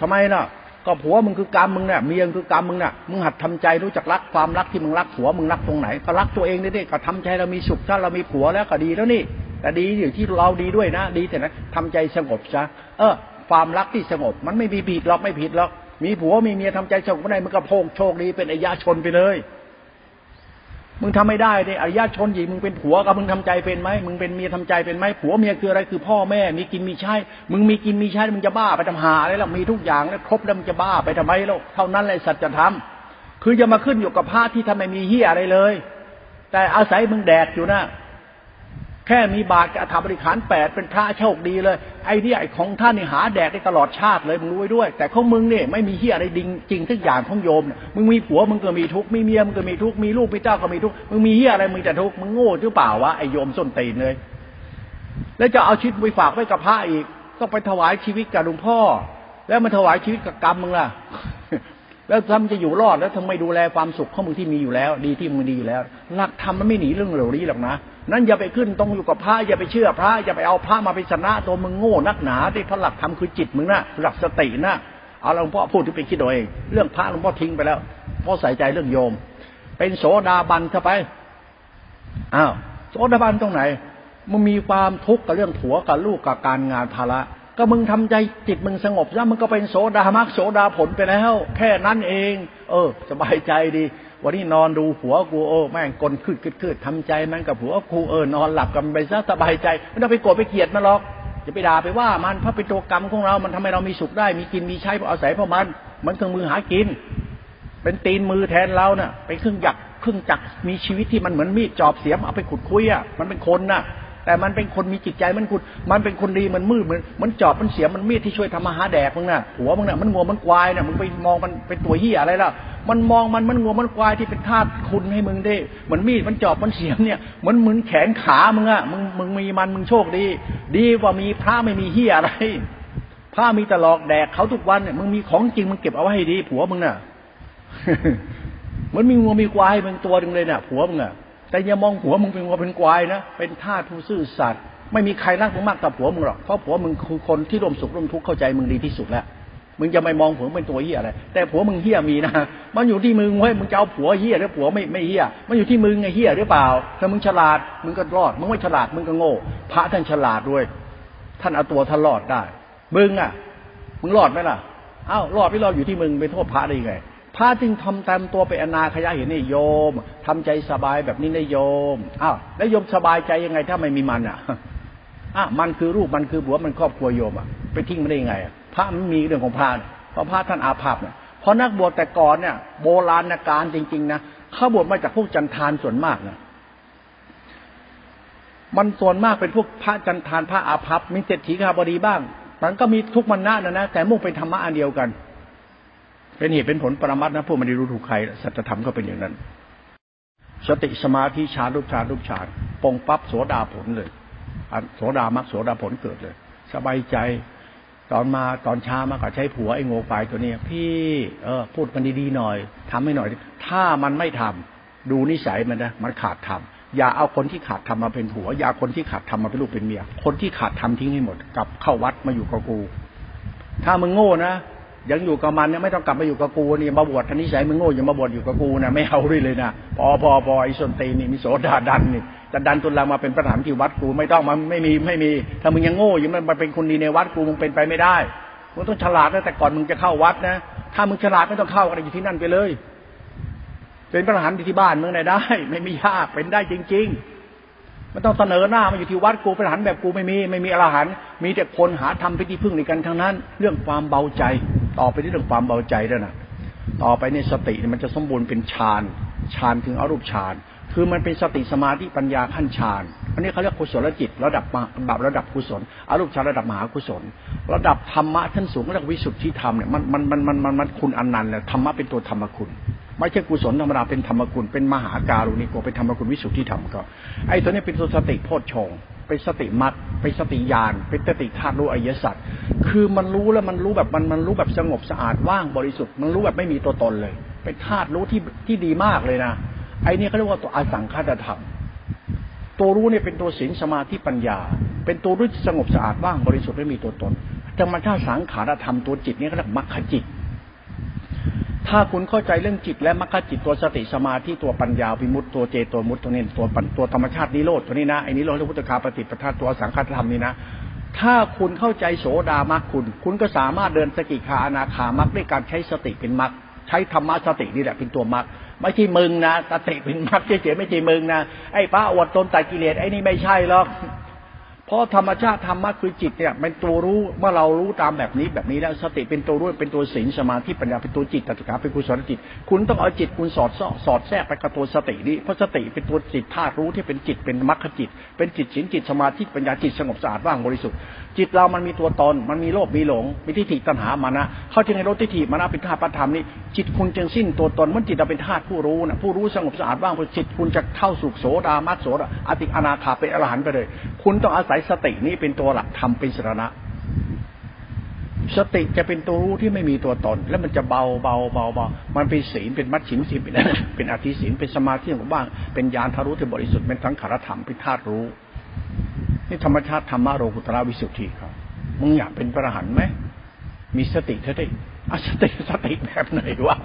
ทำไมล่ะ ก็ผัวมึงคือกรรมมึงเนี่ยเมียคือกรรมมึงเนี่ยมึงหัดทำใจรู้จักรักความรักที่มึงรักผัวมึงรักตรงไหนก็รักตัวเองนี่ก็ทำใจเรามีสุขถ้าเรามีผัวแล้วก็ดีแล้วนี่แต่ดีอยู่ที่เราดีด้วยนะ ดีแต่นะทำใจสงบซะเออ ความรักที่สงบ มันไม่มีผิดหรอกไม่ผิดหรอกมีผัวมีเมียทำใจสงบไม่ได้มันก็โพกโชคดีเป็นอายาชนไปเลย มึงทำไม่ได้เนี่ยอริยชนหญิงมึงเป็นผัวกับมึงทำใจเป็นไหมมึงเป็นเมียทำใจเป็นไหมผัวเมียคืออะไรคือพ่อแม่ มีกินมีใช้ มึงมีกินมีใช้มึงจะบ้าไปทำหาอะไรล่ะมีทุกอย่างแล้วครบแล้วมึงจะบ้าไปทำไมล่ะเท่านั้นเลยสัจธรรมคือจะมาขึ้นอยู่กับพระที่ทำไมมีเฮียอะไรเลย แต่อาศัยมึงแดดอยู่นะ แค่มีบาตรกับอธรรมบริขารแปดเป็นพระโชคดีเลย ไอ้นี่ไอ้ของท่านนี่หาแดกได้ตลอดชาติเลยมึงรู้ไว้ด้วย แต่ของมึงเนี่ยไม่มีเฮียอะไรดิงจริงทุกอย่างของโยมมึงมีผัวมึงก็มีทุกมีเมียมึงก็มีทุกมีลูกมีเจ้าก็มีทุกมึงมีเฮียอะไรมึงจะทุกมึงโง่หรือเปล่าวะไอ้โยมส้นตีนเลย แล้วจะเอาชีวิตไปฝากไว้กับพระอีก ก็ไปถวายชีวิตกับหลวงพ่อ แล้วมาถวายชีวิตกับกรรมมึงล่ะ แล้วทำจะอยู่รอดแล้วทำไมดูแลความสุขของมึงที่มีอยู่แล้ว ดีที่มึงดีอยู่แล้วหลักธรรมมันไม่หนีเรื่องเหล่านี้หรอกนะนั้นอย่าไปขึ้นตรงอยู่กับพระอย่าไปเชื่อพระอย่าไปเอาพระมาเป็นชนะตัวมึงโง่นักหนาที่พระหลักธรรมคือจิตมึงนะหลักสตินะเอาหลวงพ่อพูดที่ไปคิดเอาเองเรื่องพระหลวงพ่อทิ้งไปแล้วพ่อใส่ใจเรื่องโยม เป็นโสดาบันเข้าไปอ้าวโสดาบันตรงไหนมึงมีความทุกข์กับเรื่องผัวกับลูกกับการงานภาระ ก็มึงทำใจจิตมึงสงบซะมึงก็เป็นโสดามรรคโสดาผลไปแล้ว แค่นั้นเอง เออ สบายใจดี วันนี้นอนดูผัวกูโอ้แม่งกลคืดคืดคืดทำใจมันกับผัวกูเออนอนหลับกันไปซะสบายใจไม่ต้องไปโกรธไปเกลียดมันหรอกอย่าไปด่าไปว่ามันเพราะเป็นตัวกรรมของเรา มันทำให้เรามีสุขได้ มีกินมีใช้เพราะอาศัยเพราะมัน มันเครื่องมือหากิน เป็นตีนมือแทนเราเนะ่ะเป็นเครื่องจักเครื่องจักรมีชีวิตที่มันเหมือนมีดจอบเสียมเอาไปขุดคุยอะมันเป็นคนน่ะ แต่มันเป็นคนมีจิตใจมันคุณมันเป็นคนดีมันมืดเหมือนมันจอบมันเสียมันมีดที่ช่วยทำมาหาแดกมึงน่ะหัวมึงน่ะมันงัวมันควายน่ะมึงไปมองมันเป็นตัวเหี้ยอะไรล่ะมันมองมันมันงัวมันควายที่เป็นธาตุคุณให้มึงได้เหมือนมีดมันจอบมันเสียมเนี่ยมันเหมือนแขนขามึงอะมึงมึงมีมันมึงโชคดี ดีกว่ามีพระไม่มีเหี้ยอะไรพระมีตลอกแดกเขาทุกวันเนี่ยมึงมีของจริงมึงเก็บเอาไว้ให้ดี ผัวมึงน่ะเหมือนมีงัวมีควายมึงตัวหนึ่งเลยน่ะผัวมึงอะ แต่อย่ามองผัวมึงเป็นวัวเป็นควายนะ เป็นทาสผู้ซื่อสัตย์ไม่มีใครรักมึงมากกับผัวมึงหรอก เพราะผัวมึงคือคนที่ร่วมสุขร่วมทุกข์เข้าใจมึงดีที่สุดแล้ว มึงจะไม่มองผัวเป็นตัวเฮี้ยอะไร แต่ผัวมึงเฮี้ยมีนะ มันอยู่ที่มึงเว้ย มึงจะเอาผัวเฮี้ยหรือผัวไม่ไม่เฮี้ย มันอยู่ที่มึงไงเฮี้ยหรือเปล่า ถ้ามึงฉลาดมึงก็รอด มึงไม่ฉลาดมึงก็โง่ พระท่านฉลาดด้วย ท่านเอาตัวท่านรอดได้ มึงอะ มึงรอดไหมล่ะ อ้าวรอดไม่รอดอยู่ที่มึงไปโทษพระได้ยังไง พระจึงทำตามตัวไปอนาขยะเห็นนี่โยมทำใจสบายแบบนี้นะโยมอ้าวแล้วโยมสบายใจยังไงถ้าไม่มีมันอะอะมันคือรูปมันคือบัวมันครอบครัวโยมอะไปทิ้งไม่ได้ยังไงพระมันมีเรื่องของพระเพราะพระท่านอาภัพเนี่ยเพราะนักบวชแต่ก่อนเนี่ย โบราณการจริง ๆ นะเขาบวชมาจากพวกจันทานส่วนมากนะมันส่วนมากเป็นพวกพระจันทานพระอาภัพมีเศรษฐีขาบดีบ้างมันก็มีทุกมันนะนะนะแต่มุ่งเป็นธรรมะอันเดียวกัน เป็นเหตุเป็นผลปรมัตนะผู้ไม่ได้รู้ถูกใครสัจธรรมก็เป็นอย่างนั้น สติสมาธิฌานรูปฌานรูปฌานปงปั๊บโสดาผลเลยโสดามักโสดาผลเกิดเลย สบายใจตอนมาตอนเช้ามาก็ใช้ผัวไอ้โง่ายตัวนี้พี่เออพูดกันดีๆหน่อยทำให้หน่อย ถ้ามันไม่ทำดูนิสัยมันนะมันขาดทำอย่าเอาคนที่ขาดทำมาเป็นผัว อย่าคนที่ขาดทำมาเป็นลูกเป็นเมีย คนที่ขาดทำทิ้งให้หมดกลับเข้าวัดมาอยู่กับกู ถ้ามึงโง่นะ ยังอยู่กับมันเนี่ยไม่ต้องกลับมาอยู่กับกูนี่มาบวชทันนิสัยมึงโง่อย่ามาบวชอยู่กับกูนะไม่เอาด้วยเลยนะพอพอพอไอ้สนตีนี่มีโสดาดันนี่จะดันตุลามาเป็นประธานที่วัดกูไม่ต้องมันไม่มีไม่มี ถ้ามึงยังโง่อยู่มันมาเป็นคนดีในวัดกูมึงเป็นไปไม่ได้มึงต้องฉลาดตั้งแต่ก่อนมึงจะเข้าวัดนะ ถ้ามึงฉลาดไม่ต้องเข้ากันอยู่ที่นั่นไปเลย เป็นประธานที่บ้านมึงไหนได้ ไม่มียากเป็นได้จริง ๆ มันต้องเสนอหน้ามาอยู่ที่วัดกูเป็นหันแบบกูไม่มี ไม่มีอรหันมีแต่คนหาทำพิธีพึ่งในกันทั้งนั้น เรื่องความเบาใจ ต่อไปที่เรื่องความเบาใจด้วยนะต่อไปในสติมันจะสมบูรณ์เป็นฌานฌานถึงอรูปฌานคือมันเป็นสติสมาธิปัญญาขั้นฌานอันนี้เขาเรียกกุศลจิต ระดับแบบระดับกุศลอรูปฌานระดับมหากุศล ระดับธรรมะขั้นสูงระดับวิสุทธิธรรมเนี่ยมันมันมันมันมันคุณอันนันต์เลยธรรมะเป็นตัวธรรมคุณ ไม่ใช่กุศลธรรมดาเป็นธรรมกุลเป็นมหาการุณิโกเป็นธรรมกุลวิสุทธิธรรมก็ไอ้ตัวนี้เป็นตัวสติโพชฌงเป็นสติมัดเป็นสติญาณเป็นสติธาตุรู้อริยสัจคือมันรู้แล้วมันรู้แบบมันมันรู้แบบสงบสะอาดว่างบริสุทธิ์มันรู้แบบไม่มีตัวตนเลย เป็นธาตุรู้ที่ที่ดีมากเลยนะไอ้นี่เขาเรียกว่าตัวอสังขตธรรม ตัวรู้เนี่ยเป็นตัวศีลสมาธิปัญญา เป็นตัวรู้สงบสะอาดว่างบริสุทธิ์ไม่มีตัวตนธรรมชาติสังขารธรรมตัวจิตนี่เขาเรียกมรรคจิต ถ้าคุณเข้าใจเรื่องจิตและมรรคจิตตัวสติสมาธิตัวปัญญาวิมุตตัวเจตัวมุตตัวนี้ตัวตัวธรรมชาตินิโรธตัวนี้นะไอ้นิโรธพุทธคาปฏิปทาตัวสังฆธรรมนี่นะ ถ้าคุณเข้าใจโสดามรรคคุณ คุณก็สามารถเดินสกิคาอนาคามรรคด้วยการใช้สติเป็นมรรคใช้ธรรมะสตินี่แหละเป็นตัวมรรคไม่ใช่มึงนะสติเป็นมรรคเฉยๆไม่ใช่มึงนะไอ้พระอวดตนตัดกิเลสไอ้นี่ไม่ใช่หรอก เพราะธรรมชาติธรรมะคือจิตเนี่ยเป็นตัวรู้เมื่อเรารู้ตามแบบนี้แบบนี้แล้วสติเป็นตัวรู้เป็นตัวศีลสมาธิปัญญาเป็นตัวจิตตัตกาเป็นกุศลจิต คุณต้องเอาจิตคุณสอดสอดแทรกไปกับตัวสตินี้เพราะสติเป็นตัวจิตธาตุรู้ที่เป็นจิตเป็นมรรคจิต เป็นจิตศีลจิตสมาธิปัญญาจิตสงบสะอาดว่างบริสุทธิ์ จิตเรามันมีตัวตน มันมีโลภมีหลง มีทิฏฐิตัณหามานะ เขาจึงให้ลดทิฏฐิมานะเป็นธาตุธรรมนี่จิตคุณจึงสิ้นตัวตนเมันจิตเราเป็นธาตุผู้รู้นะผู้รู้สงบสะอาดว่างบริสุทธิ์จิตคุณจะเข้าสู่โสดามัสโสดาอติอนาคาเป็นอรหันต์ไปเลย คุณต้องอาศัยสตินี้เป็นตัวหลักธรรมเป็นสรณะสติจะเป็นตัวรู้ที่ไม่มีตัวตน แล้วมันจะเบาเบาเบาเบา มันเป็นศีลเป็นมัดฉิมศีลเป็นเป็นอธิศีลเป็นสมาธิของบ้าง เป็นญาณทารุที่บริสุทธิ์เป็นสังขารธรรมเป็นธาตุรู้ นี่ธรรมชาติธรรมะโรกุตระวิสุทธิครับมึงอยากเป็นพระหันไหมมีสติเท่าได้อาสติสติแบบไหนวะ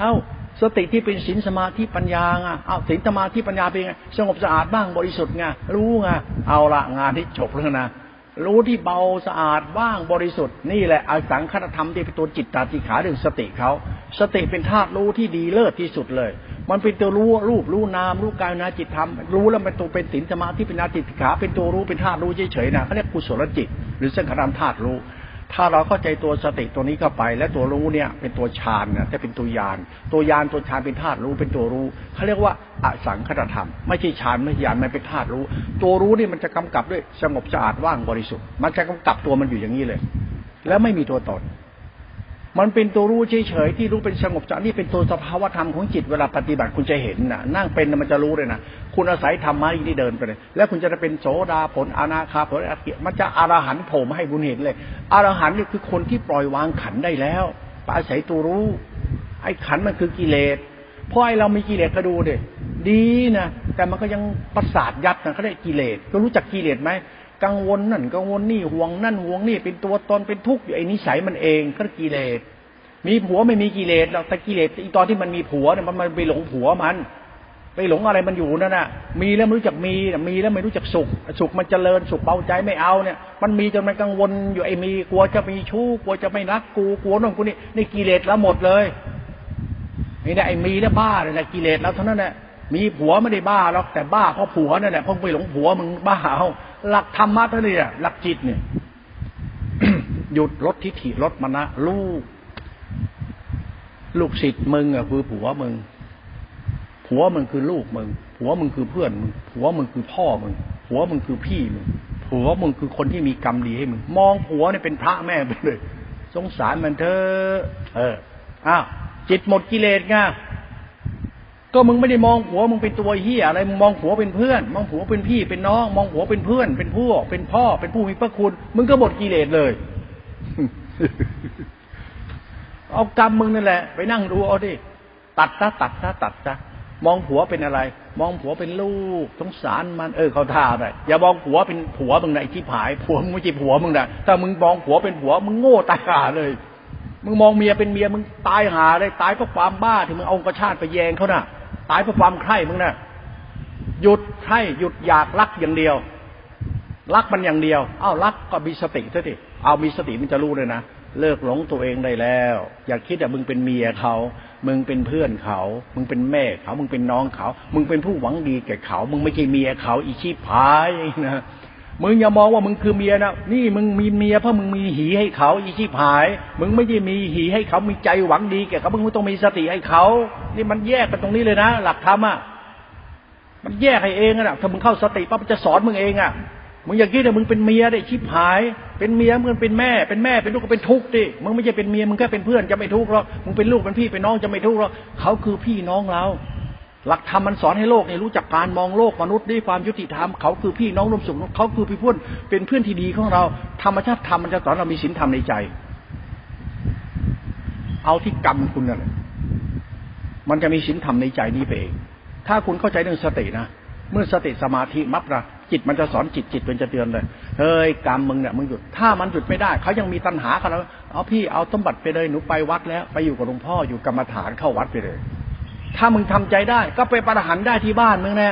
เอ้าสติที่เป็นศีลสมาธิปัญญาไงเอาศีลสมาธิปัญญาเป็นไงสงบสะอาดบ้างบริสุทธิ์ไงรู้ไงเอาละงานที่จบแล้วนะ รู้ที่เบาสะอาดว่างบริสุทธิ์นี่แหละอสังคตธรรมที่เป็นตัวจิตตาติขาเรื่องสติเขาสติเป็นธาตุรู้ที่ดีเลิศที่สุดเลย มันเป็นตัวรู้รูปรู้นามรู้กายนาจิตธรรมรู้แล้วมันตัวเป็นสินสมาธิเป็นนาติขา เป็นตัวรู้เป็นธาตุรู้เฉยๆนะเขาเรียกกุศลจิต หรือสังขารธาตุรู้ ถ้าเราเข้าใจตัวสติตัวนี้เข้าไป และตัวรู้เนี่ยเป็นตัวฌานนะจะเป็นตัวยาน ตัวยานตัวฌานเป็นธาตุรู้เป็นตัวรู้เขาเรียกว่าอสังคตธรรม ไม่ใช่ฌานไม่ใช่ยานมันเป็นธาตุรู้ ตัวรู้นี่มันจะกำกับด้วยสงบสะอาดว่างบริสุทธิ์ มันจะกำกับตัวมันอยู่อย่างนี้เลย แล้วไม่มีตัวตน มันเป็นตัวรู้เฉยๆที่รู้เป็นสงบจากนี่เป็นตัวสภาวธรรมของจิตเวลาปฏิบัติคุณจะเห็นนะนั่งเป็นมันจะรู้เลยนะคุณอาศัยธรรมะที่เดินไปเลย แล้วคุณจะได้เป็นโสดาผลอนาคาผลอรหันมันจะอรหันต์โผล่มาให้คุณเห็นเลยอรหันต์นี่คือคนที่ปล่อยวางขันได้แล้วปอาศัยตัวรู้ ไอ้ขันมันคือกิเลสเพราะไอ้เรามีกิเลสก็ดูเด็ดีนะแต่มันก็ยังประสาทยัดนะเขาได้กิเลสก็รู้จักกิเลสไหม กังวลนั่นกังวลนี่ห่วงนั่นห่วงนี่เป็นตัวตนเป็นทุกข์อยู่ไอ้นิสัยมันเองก็กิเลสมีผัวไม่มีกิเลสหรอกแต่กิเลสอีตอนที่มันมีผัวเนี่ยมันไปหลงผัวมัน ไปหลงอะไรมันอยู่นั่นน่ะ มีแล้วไม่รู้จักมีมีแล้วไม่รู้จักสุข สุขมันเจริญสุขเบาใจไม่เอาเนี่ย มันมีจนมันกังวลอยู่ไอ้มีกลัวจะมีชู้กลัวจะไม่รักกูกลัวน่นกูนี่นี่กิเลสแล้วหมดเลยนี่นะไอ้มีแล้วบ้าเลยนะกิเลสแล้วเท่านั้นแหละ มีผัวไม่ได้บ้าหรอกแต่บ้าเพราะผัวนั่นแหละเพราะไปหลงผัวมึงบ้าเอาหลักธรรมะเท่านี้หลักจิตเนี่ยหยุดลดทิฏฐิลดมณะลูก ลูกศิษย์มึงอะคือผัวมึง ผัวมึงคือลูกมึง ผัวมึงคือเพื่อนมึง ผัวมึงคือพ่อมึง ผัวมึงคือพี่มึง ผัวมึงคือคนที่มีกรรมดีให้มึง มองผัวเนี่ยเป็นพระแม่ไปเลย สงสารมันเถอะเออ อ้าวจิตหมดกิเลสไง ก็มึงไม่ได้มองผัวมึงเป็นตัวเฮียอะไรมึงมองผัวเป็นเพื่อน มองผัวเป็นพี่เป็นน้อง มองผัวเป็นเพื่อน เป็นผู้เป็นพ่อ เป็นผู้มีพระคุณ มึงก็หมดกิเลสเลย เอากรรมมึงนั่นแหละ ไปนั่งดูเอาดิตัดซะตัดซะตัดซะมองผัวเป็นอะไร มองผัวเป็นลูกสงสารมันเออเขาท่าไปอย่ามองผัวเป็นผัวมึงนะไอ้ที่ผายผัวมึงไม่ใช่ผัวมึงนะถ้ามึงมองผัวเป็นผัว มึงโง่ตายห่าเลย มึงมองเมียเป็นเมียมึงตายหาเลยตายเพราะความบ้าที่มึงเอากระชาติไปแยงเขาน่ะ ตายเพราะความใคร่มึงนะ่ะหยุดใคร่หยุดอยากรักอย่างเดียว รักมันอย่างเดียวอ้าวรักก็มีสติซะดิเอามีสติมันจะรู้เลยนะเลิกหลงตัวเองได้แล้ว อย่าคิดว่ามึงเป็นเมียเขา มึงเป็นเพื่อนเขา มึงเป็นแม่เขา มึงเป็นน้องเขา มึงเป็นผู้หวังดีแก่เขา มึงไม่ใช่เมียเขา อีชีพายนะ มึงอย่ามองว่ามึงคือเมียนะนี่มึงมีเมียเพราะมึงมีหีให้เขาอีชีพาย มึงไม่ได้มีหีให้เขามีใจหวังดีแก่เขามึงต้องมีสติให้เขา นี่มันแยกกันตรงนี้เลยนะ หลักธรรมอะมันแยกให้เองอะถ้ามึงเข้าสติปั๊บมันจะสอนมึงเองอะมึงอย่าคิดว่ามึงเป็นเมียได้ชิบหาย เป็นเมียมึงเป็นแม่ เป็นแม่เป็นลูกก็เป็นทุกข์ดิมึงไม่ใช่เป็นเมียมึงแค่เป็นเพื่อนจะไม่ทุกข์หรอกมึงเป็นลูกเป็นพี่เป็นน้องจะไม่ทุกข์หรอกเขาคือพี่น้องเรา หลักธรรมมันสอนให้โลกเนี่ยรู้จักการมองโลกมนุษย์ด้วยความยุติธรรมเขาคือพี่น้องร่วมสุขเขาคือพี่เพื่อนเป็นเพื่อนที่ดีของเราธรรมชาติธรรมมันจะสอนเรามีศีลธรรมในใจ เอาที่กรรมคุณนั่นแหละมันจะมีศีลธรรมในใจนี้ไปเอง ถ้าคุณเข้าใจเรื่องสตินะเมื่อสติสมาธิมัประจิตมันจะสอนจิตจิตเป็นจะเตือนเลยเฮ้ยกรรมมึงเนี่ยมึงหยุดถ้ามันหยุดไม่ได้เขายังมีตัณหาเขาแล้วเอาพี่เอาสมบัติไปเลยหนูไปวัดแล้ว ไปอยู่กับหลวงพ่ออยู่กรรมฐานเข้าวัดไปเลย ถ้ามึงทำใจได้ ก็ไปประหันได้ที่บ้านมึงแน่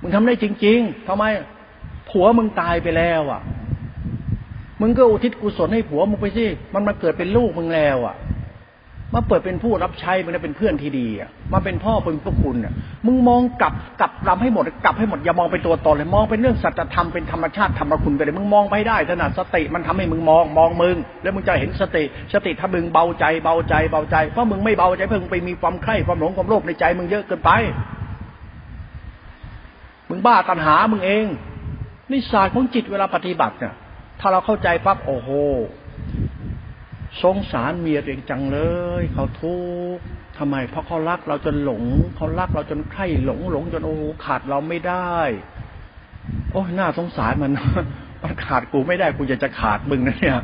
มึงทำได้จริง ๆทำไมผัวมึงตายไปแล้วอะ มึงก็อุทิศกุศลให้ผัวมึงไปสิ มันมาเกิดเป็นลูกมึงแล้วอะ มาเปิดเป็นผู้รับใช้มันเป็นเพื่อนที่ดีอะมาเป็นพ่อเป็นพวกคุณอะมึงมองกลับกลับลำให้หมดกลับให้หมดอย่ามองเป็นตัวตนเลยมองเป็นเรื่องสัจธรรมเป็นธรรมชาติธรรมคุณไปเลยมึงมองไปได้ถนัดสติมันทำให้มึงมองมองมึง แล้วมึงจะเห็นสติสติถ้ามึงเบาใจเบาใจเบาใจเพราะมึงไม่เบาใจเพิ่งไปมีความใคร่ความหลงความโลภในใจมึงเยอะเกินไป มึงบ้าตัณหามึงเองนี่ศาสตร์ของจิตเวลาปฏิบัติเนี่ยถ้าเราเข้าใจปั๊บโอ้โห สงสารเมียเองจังเลย เขาทุกข์ทำไม เพราะเขารักเราจนหลง เขารักเราจนใคร่หลงหลงจนโอ้ขาดเราไม่ได้ โอ้หน้าสงสารมันมันขาดกูไม่ได้กูจะจะขาดมึงนะเนี่ย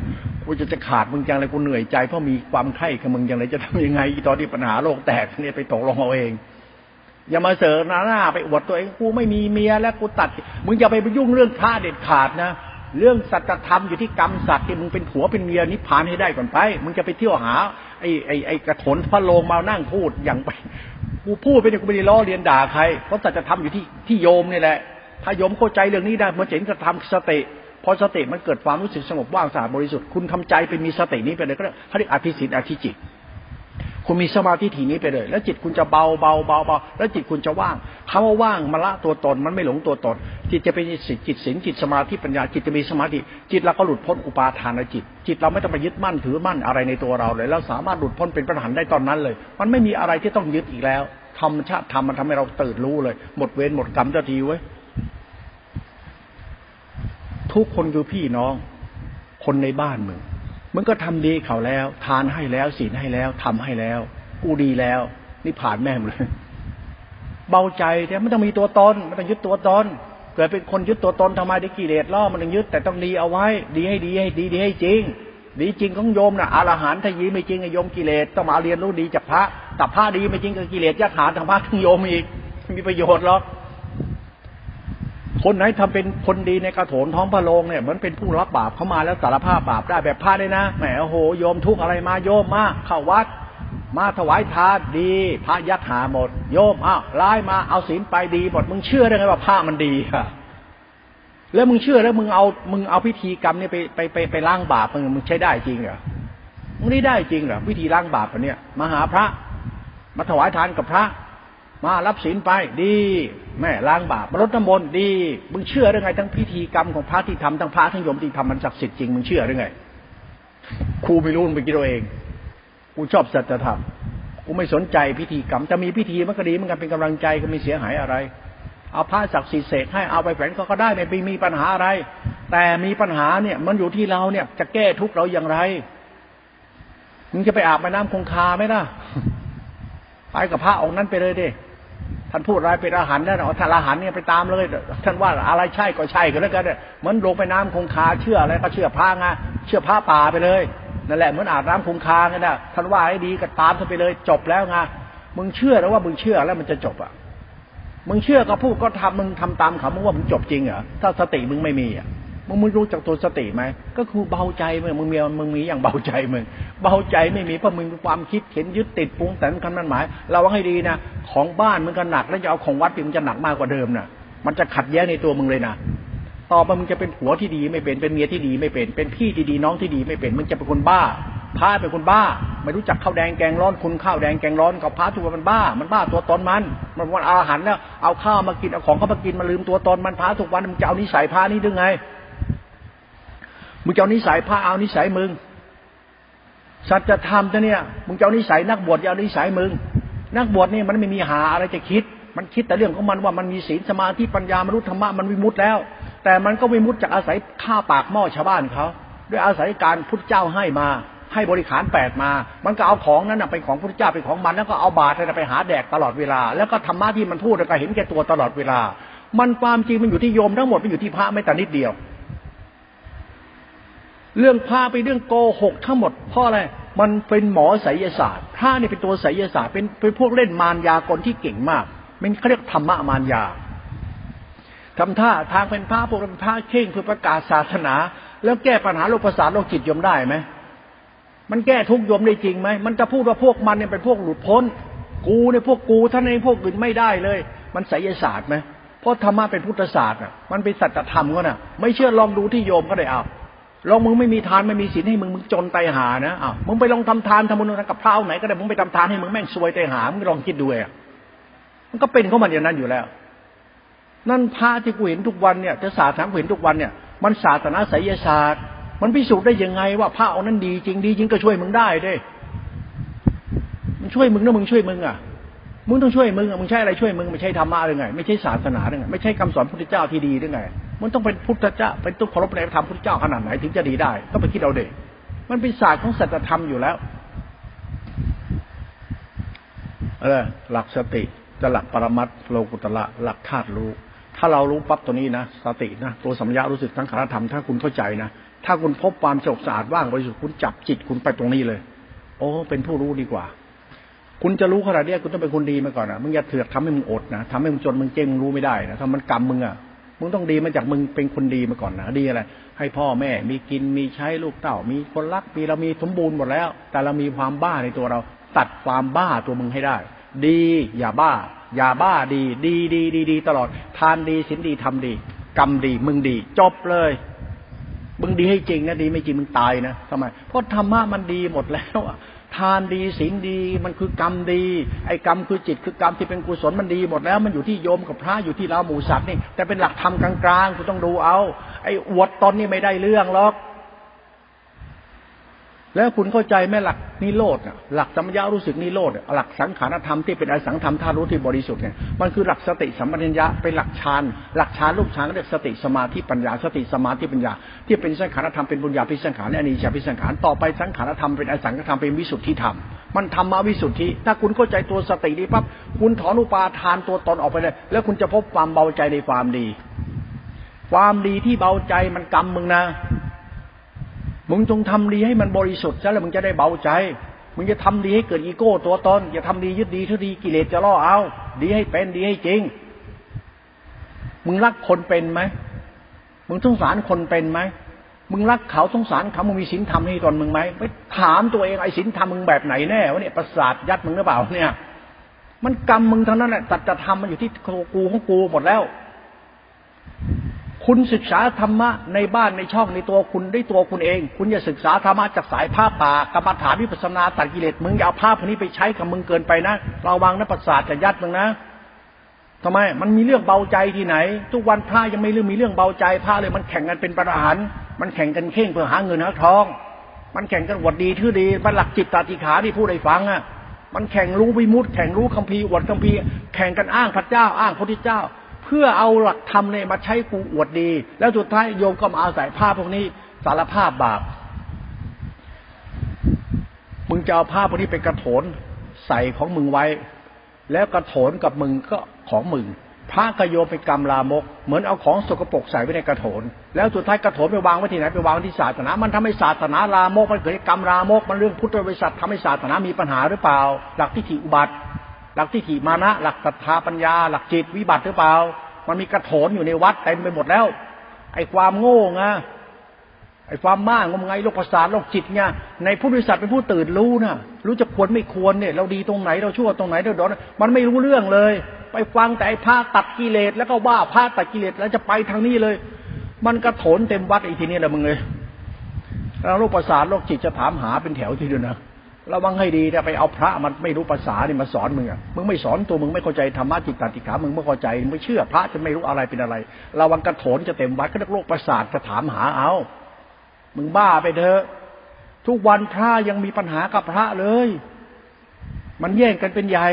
กูจะจะขาดมึงจังเลยกูเหนื่อยใจเพราะมีความใคร่กับมึงอย่างไรจะทำยังไงตอนที่ปัญหาโลกแตกเนี่ยไปตกลงเอาเอง อย่ามาเสอหน้าหน้าไปอวดตัวเองกูไม่มีเมียแล้วกูตัด มึงอย่าไปยุ่งเรื่องพระเด็ดขาดนะ เรื่องสัจธรรมอยู่ที่กรรมสัตว์ที่มึงเป็นผัวเป็นเมียนิพพานให้ได้ก่อนไป มึงจะไปเที่ยวหาไอ้ไอ้ไอ้กระถนพระโลงมานั่งพูดอย่างไปกูพูดไปเนี่ยกูไม่ได้ล้อเรียนด่าใครเพราะสัจธรรมอยู่ที่ที่โยมนี่แหละ ถ้าโยมเข้าใจเรื่องนี้ได้มันจะเห็นสัจธรรมสติพอสติมันเกิดความรู้สึกสงบว่างสะอาดบริสุทธิ์คุณทำใจไปมีสตินี้ไปเลยก็เขาเรียกอภิสิทธิ์อธิจิต คุณมีสมาธิถี่นี้ไปเลย แล้วจิตคุณจะเบาเบาเบาเบาแล้วจิตคุณจะว่างคำว่าว่างมาละตัวตนมันไม่หลงตัวตน จิตจะเป็นสิจิตสินจิตสมาธิปัญญาจิตจะมีสมาธิจิตเราก็หลุดพ้นอุปาทานจิต จิตเราไม่ต้องไปยึดมั่นถือมั่นอะไรในตัวเราเลยเราสามารถหลุดพ้นเป็นพระหันได้ตอนนั้นเลย มันไม่มีอะไรที่ต้องยึดอีกแล้วธรรมชาติธรรมมันทำให้เราตื่นรู้เลย หมดเวรหมดกรรมเจ้าทีไว้ยทุกคนคือพี่น้อง คนในบ้านมึง มึงก็ทำดีเขาแล้ว ทานให้แล้วศีลให้แล้วทำให้แล้ว กูดีแล้วนี่ผ่านแม่หมดเลยเบาใจแต่ไม่ต้องมีตัวตนไม่ต้องยึดตัวตนเกิดเป็นคนยึดตัวตนทำไมได้กิเลสล่อมันต้องยึดแต่ต้องดีเอาไว้ ดีให้ดีให้ดีดีให้จริง ดีจริงของโยมนะอรหันต์ถ้ายีไม่จริงไอโยมกิเลสต้องมาเรียนรู้ดีจากพระแต่พระดีไม่จริงกับกิเลสยัดหาทางพระทั้งโยมอีกมีประโยชน์หรอก คนไหนทำเป็นคนดีในกระโถนท้องพระโรงเนี่ยเหมือนเป็นผู้รับบาปเข้ามาแล้วสารภาพบาปได้แบบพระได้นะแหมโอ้โหโยมทุกอะไรมาโยมมาเข้าวัด มาถวายทานดีพระยัดหาหมด โยมอ้าวไล่มาเอาศีลไปดีหมดมึงเชื่อได้ไงว่าพระมันดีอะแล้วมึงเชื่อแล้วมึงเอามึงเอาพิธีกรรมเนี่ยไปไปไปไปล้างบาปมึงมึงใช้ได้จริงเหรอมึงนี่ได้จริงเหรอวิธีล้างบาปเนี่ยมาหาพระมาถวายทานกับพระ มารับศีลไปดี แม่ล้างบาปมาลดน้ำมนต์ดีมึงเชื่อได้ไงทั้งพิธีกรรมของพระที่ทำทั้งพระทั้งโยมที่ทำมันศักดิ์สิทธิ์จริงมึงเชื่อได้ไงครูไม่รู้มึงไปคิดเอาเองกูชอบสัจธรรมกูไม่สนใจพิธีกรรมจะมีพิธีมันก็ดีมันกันเป็นกำลังใจก็ไม่เสียหายอะไร เอาพระศักดิ์สิทธิ์เสกให้เอาไปแฝงก็ได้ไม่ไปมีปัญหาอะไร แต่มีปัญหาเนี่ยมันอยู่ที่เราเนี่ย จะแก้ทุกเราอย่างไรมึงจะไปอาบม่น้ำคงคาไหมล่ะไปกับพระองค์นั้นไปเลยเดิ ท่านพูดอะไรเป็นอาหารได้หรอท่านอาหารเนี่ยไปตามเลย ท่านว่าอะไรใช่ก็ใช่ก็แล้วกันเนี่ยเหมือนลงไปน้ำคงคาเชื่ออะไรก็เชื่อผ้าไงเชื่อผ้าป่าไปเลยนั่นแหละเหมือนอาบน้ำคงคาไงนะท่านว่าให้ดีก็ตามท่านไปเลยจบแล้วไงมึงเชื่อแล้วว่ามึงเชื่อแล้วมันจะจบอะมึงเชื่อก็พูดก็ทำมึงทำตามเขามึงว่ามึงจบจริงเหรอถ้าสติมึงไม่มีอะ มึงมึงรู้จักตัวสติไหมก็คือเบาใจมึงมึงมีมึงมีอย่างเบาใจมึงเบาใจไม่มีเพราะมึงมีความคิดเห็นยึดติดปรุงแต่งคำนั้นหมายเราว่าให้ดีนะของบ้านมึงก็หนักแล้วจะเอาของวัดไปมึงจะหนักมากกว่าเดิมนะมันจะขัดแย้งในตัวมึงเลยนะต่อไปมึงจะเป็นผัวที่ดีไม่เป็นเป็นเมียที่ดีไม่เป็น เป็นพี่ที่ดีน้องที่ดีไม่เป็น มึงจะเป็นคนบ้าพาเป็นคนบ้า ไม่รู้จักข้าวแดงแกงร้อนคุณข้าวแดงแกงร้อนกับพาตัวมันบ้า มันบ้าตัวตนมัน มันวันอาหารแล้วเอาข้าวมากินเอาของเข้ามากินมาลืมตัวตนมันพาทุกวันมึงจะเอานิสัยพานี้ดึงไง มึงจะเอานิสัยพระเอานิสัยมึงสัจธรรมจะเนี่ยมึงจะเอานิสัยนักบวชจะเอานิสัยมึง นักบวชนี่มันไม่มีหาอะไรจะคิด มันคิดแต่เรื่องของมันว่ามันมีศีลสมาธิปัญญามรุธรรมะมันวิมุตแล้ว แต่มันก็วิมุตจากอาศัยข้าปากหม้อชาวบ้านเขาด้วยอาศัยการพุทธเจ้าให้มา ให้บริขารแปดมา มันก็เอาของนั้นเป็นของพุทธเจ้าเป็นของมันแล้วก็เอาบาตรไปหาแดกตลอดเวลา แล้วก็ธรรมะที่มันพูดก็เห็นแก่ตัวตลอดเวลา มันความจริงมันอยู่ที่โยมทั้งหมดมันอยู่ที่พระไม่แต่นิดเดียว เรื่องพาไปเรื่องโกหกทั้งหมดเพราะอะไรมันเป็นหมอไสยศาสตร์พระนี่เป็นตัวไสยศาสตร์เป็นเป็นพวกเล่นมารยากลที่เก่งมากมันเขาเรียกธรรมะมารยาทำท่าทางเป็นพระพวกเป็นพระเข่งเพื่อประกาศศาสนา แล้วแก้ปัญหาโลกประสาทโลกจิตยมได้ไหมมันแก้ทุกยมได้จริงไหมมันจะพูดว่าพวกมันเนี่ยเป็นพวกหลุดพ้น กูเนี่ยพวกกูท่านในพวกอื่นไม่ได้เลย มันไสยศาสตร์ไหมเพราะธรรมะเป็นพุทธศาสตร์อะมันเป็นสัจธรรมก็น่ะ ไม่เชื่อลองดูที่โยมก็ได้เอา ลองมึงไม่มีทานไม่มีศีลให้มึงมึงจนไตหานะอ้าวมึงไปลองทำทานทำบุญกับพระเอาไหนก็ได้มึงไปทำทานให้มึงแม่งซวยไตหามึงลองคิดดูอะมันก็เป็นของมันอย่างนั้นอยู่แล้ว นั่นพระที่กูเห็นทุกวันเนี่ยจะศาสนากูเห็นทุกวันเนี่ย มันศาสนาไสยศาสตร์ มันพิสูจน์ได้ยังไงว่าพระเอานั้นดีจริงดีจริงก็ช่วยมึงได้ด้วยมันช่วยมึงนะมึงช่วยมึงอะมึงต้องช่วยมึงอะมึงใช่อะไรช่วยมึงไม่ใช่ธรรมะหรือไง ไม่ใช่ศาสนาหรือไงไม่ใช่คำสอนพุทธเจ้าที่ดีหรือไง มันต้องเป็นพุทธเจ้าเป็นตุกเคารพในธรรมพุทธเจ้าขนาดไหนถึงจะดีได้ก็ไปคิดเอาเด็กมันเป็นศาสตร์ของสัจธรรมอยู่แล้ว เออ หลักสติจะหลักปรมัตโลกุตละหลักธาตุรู้ ถ้าเรารู้ปั๊บตัวนี้นะสตินะตัวสัมยารู้สึกทั้งขารธรรมถ้าคุณเข้าใจนะถ้าคุณพบความสงบสะอาดว่างบริสุทธิ์คุณจับจิตคุณไปตรงนี้เลย โอ้เป็นผู้รู้ดีกว่า คุณจะรู้ขนาดนี้คุณต้องเป็นคนดีมาก่อนนะมึงอย่าเถือกทำให้มึงอดนะทำให้มึงจนมึงเจ๊งมึงรู้ไม่ได้นะถ้ามันกรรมมึงอะ มึงต้องดีมาจากมึงเป็นคนดีมาก่อนนะดีอะไรให้พ่อแม่ มีกินมีใช้ลูกเต้ามีคนรักมีเรามีสมบูรณ์หมดแล้ว แต่เรามีความบ้าในตัวเรา ตัดความบ้าตัวมึงให้ได้ ดีอย่าบ้า อย่าบ้าดี ดีดีดีดีตลอดทานดีสินดีทำดี กรรมดีมึงดี จบเลยมึงดีให้จริงนะดีไม่จริงมึงตายนะทำไมเพราะธรรมะมันดีหมดแล้ว ทานดีศีลดีมันคือกรรมดี ไอ้กรรมคือจิตคือกรรมที่เป็นกุศลมันดีหมดแล้ว มันอยู่ที่โยมกับพระอยู่ที่เราหมู่สัตว์นี่แต่เป็นหลักธรรมกลางๆคุณต้องดูเอา ไอ้อวดตนนี่ไม่ได้เรื่องหรอก แล้วคุณเข้าใจไหมหลักนิโรธหลักสัมยารู้สึกนิโรธหลักสังขารธรรมที่เป็นอสังธรรมธาตุรู้ที่บริสุทธิ์เนี่ยมันคือหลักสติสัมปชัญญะเป็นหลักฌานหลักฌานลูกฌานเรียกสติสมาธิปัญญาสติสมาธิปัญญา ที่เป็นสังขารธรรมเป็นบุญญาพิสังขารและอนิจจพิสังขารต่อไปสังขารธรรมเป็นอสังขารธรรมเป็นวิสุทธิธรรมมันธรรมวิสุทธิ ถ้าคุณเข้าใจตัวสตินี้ปั๊บคุณถอนอุปาทานตัวตนออกไปเลย แล้วคุณจะพบความเบาใจในความดี ความดีที่เบาใจมันกรรมมึงนะ มึงจงทำดีให้มันบริสุทธิ์ซะแล้วมึงจะได้เบาใจ มึงจะทำดีให้เกิดอีโก้ตัวตนอย่าทำดียึดดีทุดีกิเลสจะล่อเอา ดีให้เป็นดีให้จริง มึงรักคนเป็นไหมมึงสงสารคนเป็นไหมมึงรักเขาสงสารเขามึงมีศีลธรรมให้ตนมึงไหมไปถามตัวเองไอ้ศีลธรรมมึงแบบไหนแน่วะเนี่ยประสาทยัดมึงหรือเปล่าเนี่ย มันกรรมมึงเท่านั้นแหละจัดจะทำมันอยู่ที่กูของกูหมดแล้ว คุณศึกษาธรรมะในบ้านในช่องในตัวคุณได้ตัวคุณเอง คุณอย่าศึกษาธรรมะจากสายผ้าป่ากรรมฐานวิปัสนาตัดกิเลสมึงอย่าเอาภาพพวกนี้ไปใช้กับมึงเกินไปนะระวังนะประสาทจะยัดมึงนะทำไมมันมีเรื่องเบาใจที่ไหน ทุกวันพระยังไม่เรื่องมีเรื่องเบาใจพระเลยมันแข่งกันเป็นประหารมันแข่งกันเข่งเพื่อหาเงินหาทอง มันแข่งกันวดดีทื่อดีมันหลักจิตตาติขาที่ผู้ใดฟังอะ มันแข่งรู้วิมุตแข่งรู้คัมภีร์อวดคัมภีร์แข่งกันอ้างพระเจ้า อ้างพระพุทธเจ้า เพื่อเอาหลักธรรมเนี่ยมาใช้กูอวดดี แล้วสุดท้ายโยมก็มาอาศัยภาพพวกนี้สารภาพบาปมึงจะเอาภาพพวกนี้ไปกระโถนใส่ของมึงไว้ แล้วกระโถนกับมึงก็ของมึงพระกโยมไปกรรมลามก เหมือนเอาของสกปรกใส่ไว้ในกระโถน แล้วสุดท้ายกระโถนไปวางไว้ที่ไหนไปวางที่ศาสนา มันทำให้ศาสนาลามกมันเกิดกรรมลามก มันเรื่องพุทธบริษัททำให้ศาสนามีปัญหาหรือเปล่า หลักทิฏฐิอุบัติ หลักทิฏฐิมานะ หลักศรัทธาปัญญา หลักจิตวิบัติหรือเปล่า มันมีกระโถนอยู่ในวัดเต็มไปหมดแล้ว ไอ้ความโง่ไงไอ้ความมากงมงายโรคประสาทโรคจิตเนี่ยในผู้บริษัทเป็นผู้ตื่นรู้นะรู้จะควรไม่ควรเนี่ย เราดีตรงไหนเราชั่วตรงไหนเราดอนมันไม่รู้เรื่องเลย ไปฟังแต่ไอ้ผ้าตัดกิเลสแล้วก็ว่าผ้าตัดกิเลสแล้วจะไปทางนี้เลย มันกระโถนเต็มวัดไอ้ทีนี้แหละมึงเลยแล้วโรคประสาทโรคจิตจะถามหาเป็นแถวทีเดียวนะ ระวังให้ดีถ้าไปเอาพระมันไม่รู้ภาษาเนี่ยมาสอนมึงอะมึงไม่สอนตัวมึงไม่เข้าใจธรรมะจิตตติขามึงไม่เข้าใจไม่เชื่อพระจะไม่รู้อะไรเป็นอะไรระวังกระโถนจะเต็มวัดก็เรียกโรคประสาทจะถามหาเอา มึงบ้าไปเถอะ ทุกวันพระยังมีปัญหากับพระเลย มันแย่งกันเป็นใหญ่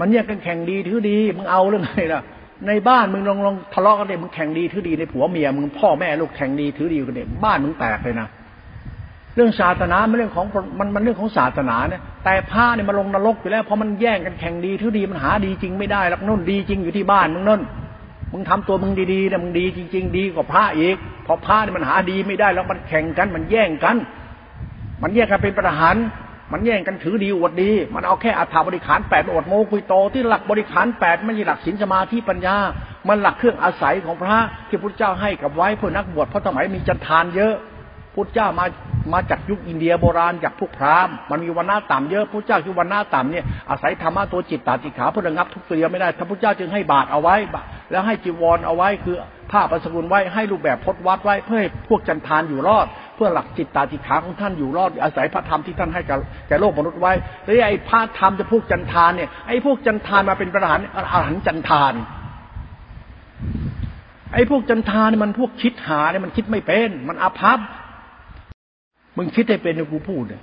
มันแย่งกันแข่งดีถือดี มึงเอาเรื่องไงล่ะในบ้านมึงลองลองทะเลาะกันเด็มึงแข่งดีถือดีในผัวเมียมึงพ่อแม่ลูกแข่งดีถือดีกันเด็บ้านมึงแตกเลยนะ เรื่องศาสนาไม่เรื่องของมันมันเรื่องของศาสนาเนี่ยแต่ผ้าเนี่ยมาลงนรกอยู่แล้วเพราะมันแย่งกันแข่งดีทุดีมันหาดีจริงไม่ได้แล้วนุ่นดีจริงอยู่ที่บ้านมึงนุ่นมึงทำตัวมึงดีๆเนี่ยมึงดีจริง ๆ ดีกว่าพระอีกพอพระเนี่ยมันหาดีไม่ได้แล้วมันแข่งกันมันแย่งกัน มันแย่งกันเป็นประหารมันแย่งกันถือดีอวดดี มันเอาแค่อัฐาบริขารแปดอวดโมคุยโตที่หลักบริขารแปดไม่ใช่หลักศีลสมาธิปัญญา มันหลักเครื่องอาศัยของพระที่พระเจ้าให้กับไว้เพื่อนักบวชเพราะสมัยมีจันทานเยอะ พุทธเจ้ามามาจากยุคอินเดียโบราณจากพวกพราหมณ์มันมีวันหน้าต่ำเยอะพุทธเจ้าคือวันหน้าต่ำเนี่ยอาศัยธรรมะตัวจิตตาติขาเพื่อระงับทุกตัวไม่ได้ท่านพุทธเจ้าจึงให้บาตรเอาไว้ แล้วให้จีวรเอาไว้คือผ้าประสกุลไว้ให้รูปแบบพจนวัดไว้เพื่อให้พวกจันทานอยู่รอด เพื่อหลักจิตตาติขาของท่านอยู่รอด อาศัยพระธรรมที่ท่านให้กับแก่โลกมนุษย์ไว้แล้วไอ้พระธรรมจะพวกจันทานเนี่ยไอ้พวกจันทานมาเป็นประหารอาหารจันทาน ไอ้พวกจันทานเนี่ยมันพวกคิดหาเนี่ยมันคิดไม่เป็น มันอาภัพ มึงคิดให้เป็นกูพูดเนี่ย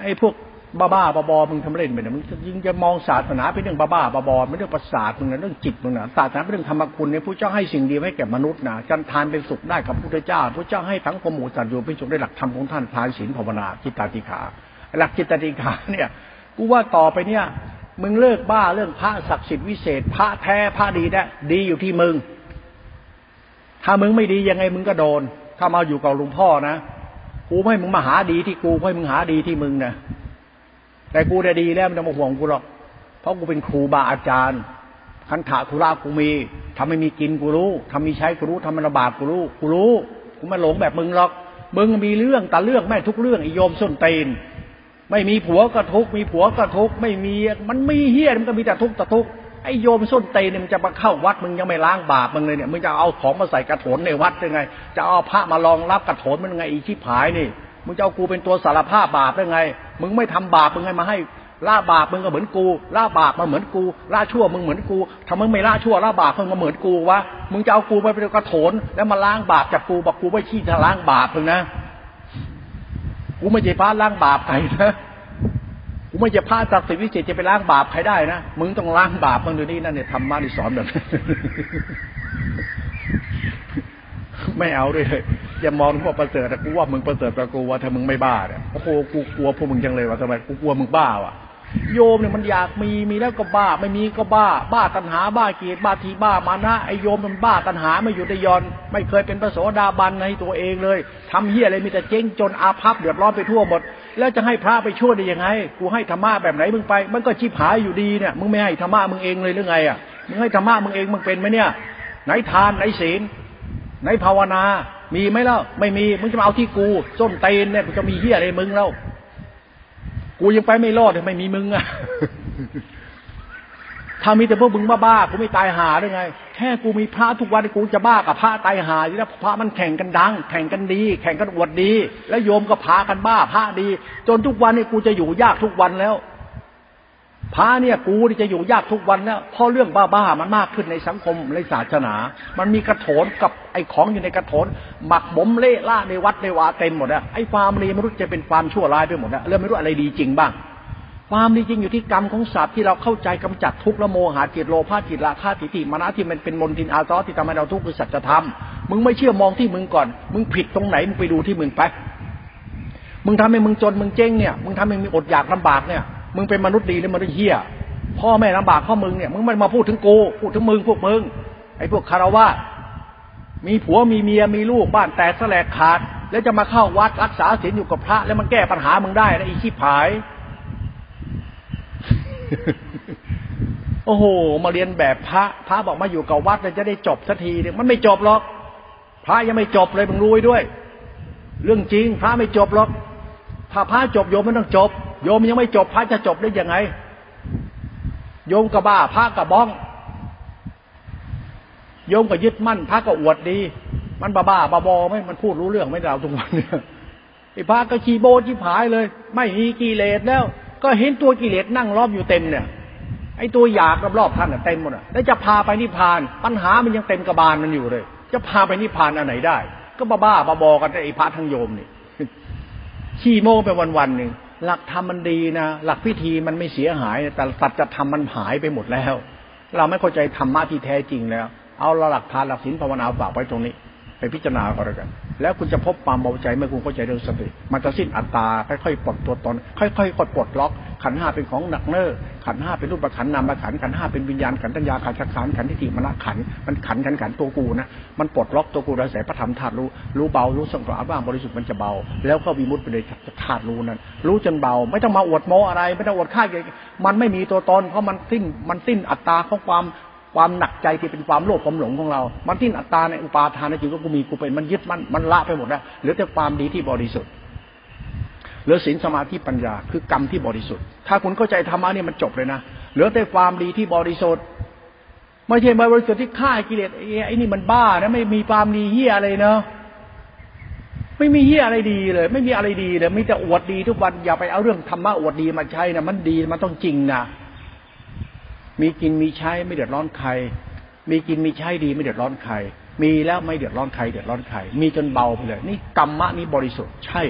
ไอ้พวกบ้าบ้าบอมึงทำเล่นไปเนี่ยมึงยิงจะมองศาสนาเป็นเรื่องบ้าบ้าบอไม่เรื่องประสาทมึงนะเรื่องจิตมึงนะศาสนาเป็นเรื่องธรรมคุณเนี่ยพระเจ้าให้สิ่งดีให้แก่มนุษย์นะจันทานเป็นสุขได้กับพระพุทธเจ้าพระเจ้าให้ทั้งพหมู่สัตว์อยู่เป็นสุขได้หลักธรรมของท่านทานศีลภาวนาจิตตติขาหลักจิตตติขาเนี่ยกูว่าต่อไปเนี่ย มึงเลิกบ้าเรื่องพระศักดิ์สิทธิ์วิเศษ พระแท้พระดีได้ดีอยู่ที่มึง ถ้ามึงไม่ดียังไงมึงก็โดน ถ้ามาอยู่กับหลวงพ่อนะกูไม่มึงมาหาดีที่กูไม่มึงหาดีที่มึงนะแต่กูได้ดีแล้วม่ต้องมาห่วงกูหรอกเพราะกูเป็นครูบาอาจารย์คันถาธุระกูมีทำไม่มีกินกูรู้ทำมีใช้กูรู้ทำมันลำบากกูรู้กูรู้กูไม่หลงแบบมึงหรอกมึงมีเรื่องแต่เรื่องแม่ทุกเรื่องอิโยมส้นเตนไม่มีผัวก็ทุกมีผัวก็ทุกไม่มีมันมีเฮี้ยมันก็มีแต่ทุกแต่ทุก ไอ้โยมส้นเตยเนี่ยมันจะมาเข้าวัดมึงยังไม่ล้างบาปมึงเลยเนี่ยมึงจะเอาของมาใส่กระโถนในวัดยังไง จะเอาพระมารองรับกระโถนมันยังไงอีชิบหายนี่มึงจะเอากูเป็นตัวสารภาพบาปได้ไง มึงไม่ทำบาปมึงไงมาให้ล่าบาปมึงก็เหมือนกูล่าบาปมาเหมือนกูล่าชั่วมึงเหมือนกูทำมึงไม่ล่าชั่วล่าบาปมึงก็เหมือนกูวะมึงจะเอากูไปเป็นกระโถนแล้วมาล้างบาปจากกูบอกกูไม่ขี้จะล้างบาปมึงนะกูไม่ใช่พระล้างบาปใครนะ กูไม่จะพาศักดิ์สิทธิ์วิเศษจะไปล้างบาปใครได้นะ มึงต้องล้างบาปมึงดูนี่นั่นเนี่ยทำมาที่สอนแบบไม่เอาด้วยเลยอย่ามองพวกประเสริฐกูว่ามึงประเสริฐแต่กูว่าถ้ามึงไม่บ้าเนี่ยโอ้โหกูกลัวพวกมึงจังเลยว่าทำไมกูกลัวมึงบ้าว่ะ โยมเนี่ยมันอยากมีมีแล้วก็บ้า ไม่มีก็บ้า บ้าตัณหาบ้าเกียรติบ้าทีบ้ามานะไอโยมมันบ้าตัณหาไม่อยู่ในยอน ไม่เคยเป็นพระโสดาบันในตัวเองเลยทำเฮียอะไรมีแต่เจ๊งจนอาภัพเดือดร้อนไปทั่วหมด แล้วจะให้พระไปช่วยได้ยังไง กูให้ธรรมะแบบไหนมึงไป มันก็ชิบหายอยู่ดีเนี่ยมึงไม่ให้ธรรมะมึงเองเลยหรือไงอะมึงให้ธรรมะมึงเองมึงเป็นไหมเนี่ย ไหนทานไหนศีลไหนภาวนา มีไหมเล่าไม่มีมึงจะมาเอาที่กูส้นเตนเนี่ยกูจะมีเฮียอะไรมึงแล้ว กูยังไปไม่รอดเลยไม่มีมึงอะถ้ามีแต่พวกมึงบ้าๆกูไม่ตายหาได้ไง แค่กูมีพระทุกวันกูจะบ้ากับพระตายหาอยู่แล้วพระมันแข่งกันดัง แข่งกันดี แข่งกันอวดดี แล้วโยมก็พากันบ้าพระดี จนทุกวันนี้กูจะอยู่ยากทุกวันแล้ว พระเนี่ยกูที่จะอยู่ยากทุกวันแล้วเพราะเรื่องบ้าๆมันมากขึ้นในสังคมในศาสนา มันมีกระโถนกับไอ้ของอยู่ในกระโถนหมักบ่มเละล่าในวัดในวาเต็มหมดอะไอ้ความดีไม่รู้จะเป็นความชั่วร้ายไปหมดอะเรื่องไม่รู้อะไรดีจริงบ้าง ความดีจริงอยู่ที่กรรมของสัตว์ที่เราเข้าใจกำจัดทุกข์ละโมหะจิตโลภะจิตราคะทิฏฐิมานะที่มันเป็นมลทินอาซอที่ทำให้เราทุกข์คือสัจธรรมมึงไม่เชื่อมองที่มึงก่อน มึงผิดตรงไหนมึงไปดูที่มึงไปมึงทำให้มึงจนมึงเจ๊งเนี่ยมึงทำให้มึงอดอยากลำบากเนี่ย มึงเป็นมนุษย์ดีหรือมนุษย์เหี้ยพ่อแม่ลำบากข้อมึงเนี่ยมึงไม่มาพูดถึงกูพูดถึงมึงพวกมึงไอ้พวกคารวะมีผัวมีเมียมีลูกบ้านแตกแสลกขาด แล้วจะมาเข้าวัดรักษาศีลอยู่กับพระ แล้วมันแก้ปัญหามึงได้นะอีชีพหาย โอ้โห มาเรียนแบบพระ พระบอกมาอยู่กับวัดแล้วจะได้จบสักทีเนี่ยมันไม่จบหรอก พระยังไม่จบเลยมึงรู้ไว้ด้วย เรื่องจริง พระไม่จบหรอก ถ้าพระจบโยมไม่ต้องจบ โยมยังไม่จบพระจะจบได้ยังไง โยมก็บ้าพระก็บ้อง โยมก็ยึดมั่นพระก็อวดดี มันบ้าบ้าบาบอไม่มันพูดรู้เรื่องไม่เราทุกวันเนี่ยไอ้พระก็ขี้โบขี้ผายเลย ไม่มีกิเลสแล้ว ก็เห็นตัวกิเลสนั่งรอบอยู่เต็มเนี่ยไอ้ตัวอยากรอบๆท่านเต็มหมดอะแล้วจะพาไปนิพพาน ปัญหามันยังเต็มกระบาลมันอยู่เลย จะพาไปนิพพานอันไหนได้ ก็บ้าบ้าบาบอกันไอ้พระทั้งโยมนี่ ขี้โม้ไปวันๆหนึ่งหลักธรรมมันดีนะหลักพิธีมันไม่เสียหาย แต่สัจธรรมมันหายไปหมดแล้ว เราไม่เข้าใจธรรมะที่แท้จริงแล้ว เอาหลักทานหลักศีลภาวนาฝากไว้ตรงนี้ พิจารณาก็แล้วกัน แล้วคุณจะพบความเบาใจเมื่อคุณเข้าใจเรื่องสติ มันจะสิ้นอัตตา ค่อยๆปลดตัวตน ค่อยๆกดปลดล็อก ขันห้าเป็นของหนักเน้อขันห้าเป็นรูปขันนามขันขันห้าเป็นวิญญาณขันตัญญาขันชักขันขันทิฏฐิมรณะขันมันขันขันขันตัวกูนะมันปลดล็อกตัวกูโดยสพระธรรมธาตุรู้รู้เบารู้สงบบ้างบริสุทธิ์มันจะเบา แล้วก็วิมุตต์ไปเลยธาตุรู้นั้น รู้จนเบา ไม่ต้องมาอวดโมอะไร ไม่ต้องอวดค่ามันไม่มีตัวตนเพราะมันสิ้นมันสิ้นอัตตาของความ ความหนักใจที่เป็นความโลภความหลงของเรา มันที่อัตตาในอุปาทานในจิตก็กูมีกูเป็นมันยึดมันมันละไปหมดแล้วเหลือแต่ความดีที่บริสุทธิ์เหลือศีลสมาธิปัญญาคือกรรมที่บริสุทธิ์ ถ้าคุณเข้าใจธรรมะนี่มันจบเลยนะเหลือแต่ความดีที่บริสุทธิ์ไม่ใช่บริสุทธิ์ที่ฆ่ากิเลสไอ้นี่มันบ้านะไม่มีความดีเฮียอะไรเนาะไม่มีเฮียอะไรดีเลย ไม่มีอะไรดีเลยมีแต่อวดดีทุกวันอย่าไปเอาเรื่องธรรมะอวดดีมาใช้นะมันดีมันต้องจริงนะ มีกินมีใช้ไม่เดือดร้อนใคร มีกินมีใช้ดีไม่เดือดร้อนใคร มีแล้วไม่เดือดร้อนใครเดือดร้อนใคร มีจนเบาไปเลย นี่กรรมะนี้บริสุทธิ์ใช่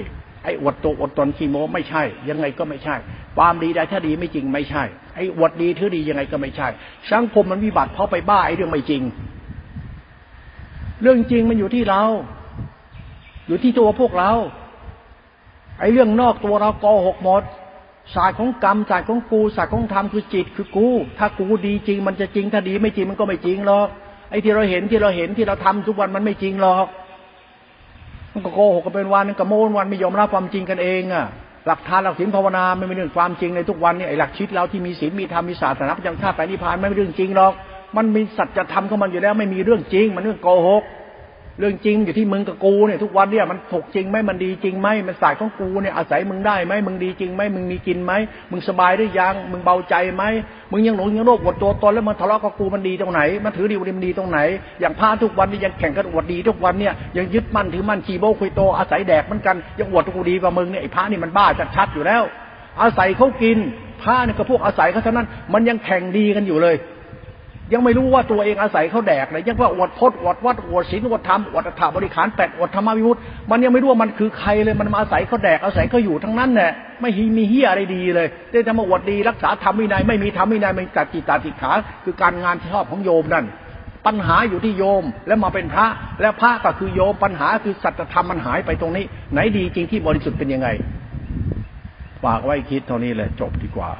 ไอ้อวดตัวอดตนขี้โม้ไม่ใช่ ยังไงก็ไม่ใช่ ความดีใดถ้าดีไม่จริงไม่ใช่ ไอ้อวดดีถือดียังไงก็ไม่ใช่ สังคมมันวิบัติเพราะไปบ้าไอ้เรื่องไม่จริง เรื่องจริงมันอยู่ที่เรา อยู่ที่ตัวพวกเรา ไอ้เรื่องนอกตัวเราโกหกหมด ศาสตร์ของกรรมศาสตร์ของกูศาสตร์ของธรรมคือจิตคือกู ถ้ากูดีจริง มันจะจริงถ้าดีไม่จริงมันก็ไม่จริงหรอกไอ้ที่เราเห็นที่เราเห็นที่เราทำทุกวันมันไม่จริงหรอกมันก็โกหกกันเป็นวันนึงกับโมนวันไม่ยอมรับความจริงกันเองอะหลักทานหลักศีลภาวนาไม่เป็นเรื่องความจริงในทุกวันนี่ไอ้หลักชีวิตเราที่มีศีลมีธรรมมีศาสนาประจำชาติไปนิพพานไม่เป็นเรื่องจริงหรอก มันมีสัจธรรมของมันอยู่แล้วไม่มีเรื่องจริง มันเรื่องโกหก เรื่องจริงอยู่ที่มึงกับกูเนี่ยทุกวันเนี่ยมันถกจริงไหมมันดีจริงไหมมันสายของกูเนี่ยอาศัยมึงได้ไหมมึงดีจริงไหมมึงมีกินไหมมึงสบายหรือยังมึงเบาใจไหมมึงยังหลงยังโลภอวดตัวตนแล้วมันทะเลาะกับกูมันดีตรงไหนมันถือดีมันดีตรงไหน อย่างพระทุกวันนี่ยังแข่งกันอวดดีทุกวันเนี่ยยังยึดมั่นถือมั่นขี่โบคุยโตอาศัยแดกเหมือนกันยังอวดกูดีกว่ามึงเนี่ยไอ้พระนี่มันบ้าชัดๆอยู่แล้ว อาศัยเขากินพระเนี่ยก็พวกอาศัยเขาเท่านั้น มันยังแข่งดีกันอยู่เลย ยังไม่รู้ว่าตัวเองอาศัยเขาแดกเลยยังว่าอวดพจน์อวดวัดอวดศีลอวดธรรมอวดอัฏฐบริขารแปดอวดธรรมวิมุตมันยังไม่รู้ว่ามันคือใครเลยมันมาอาศัยเขาแดกอาศัยเขาอยู่ทั้งนั้นแหละไม่มีเฮียอะไรดีเลยได้ทำมาอวดดีรักษาธรรมวินัยไม่มีธรรมวินัยมันกัดจิตตาติขาคือการงานที่ชอบของโยมนั่นปัญหาอยู่ที่โยมแล้วมาเป็นพระ แล้วพระก็คือโยมปัญหาคือสัจธรรมมันหายไปตรงนี้ ไหนดีจริงที่บริสุทธิ์เป็นยังไงฝากไว้คิดเท่านี้เลยจบดีกว่า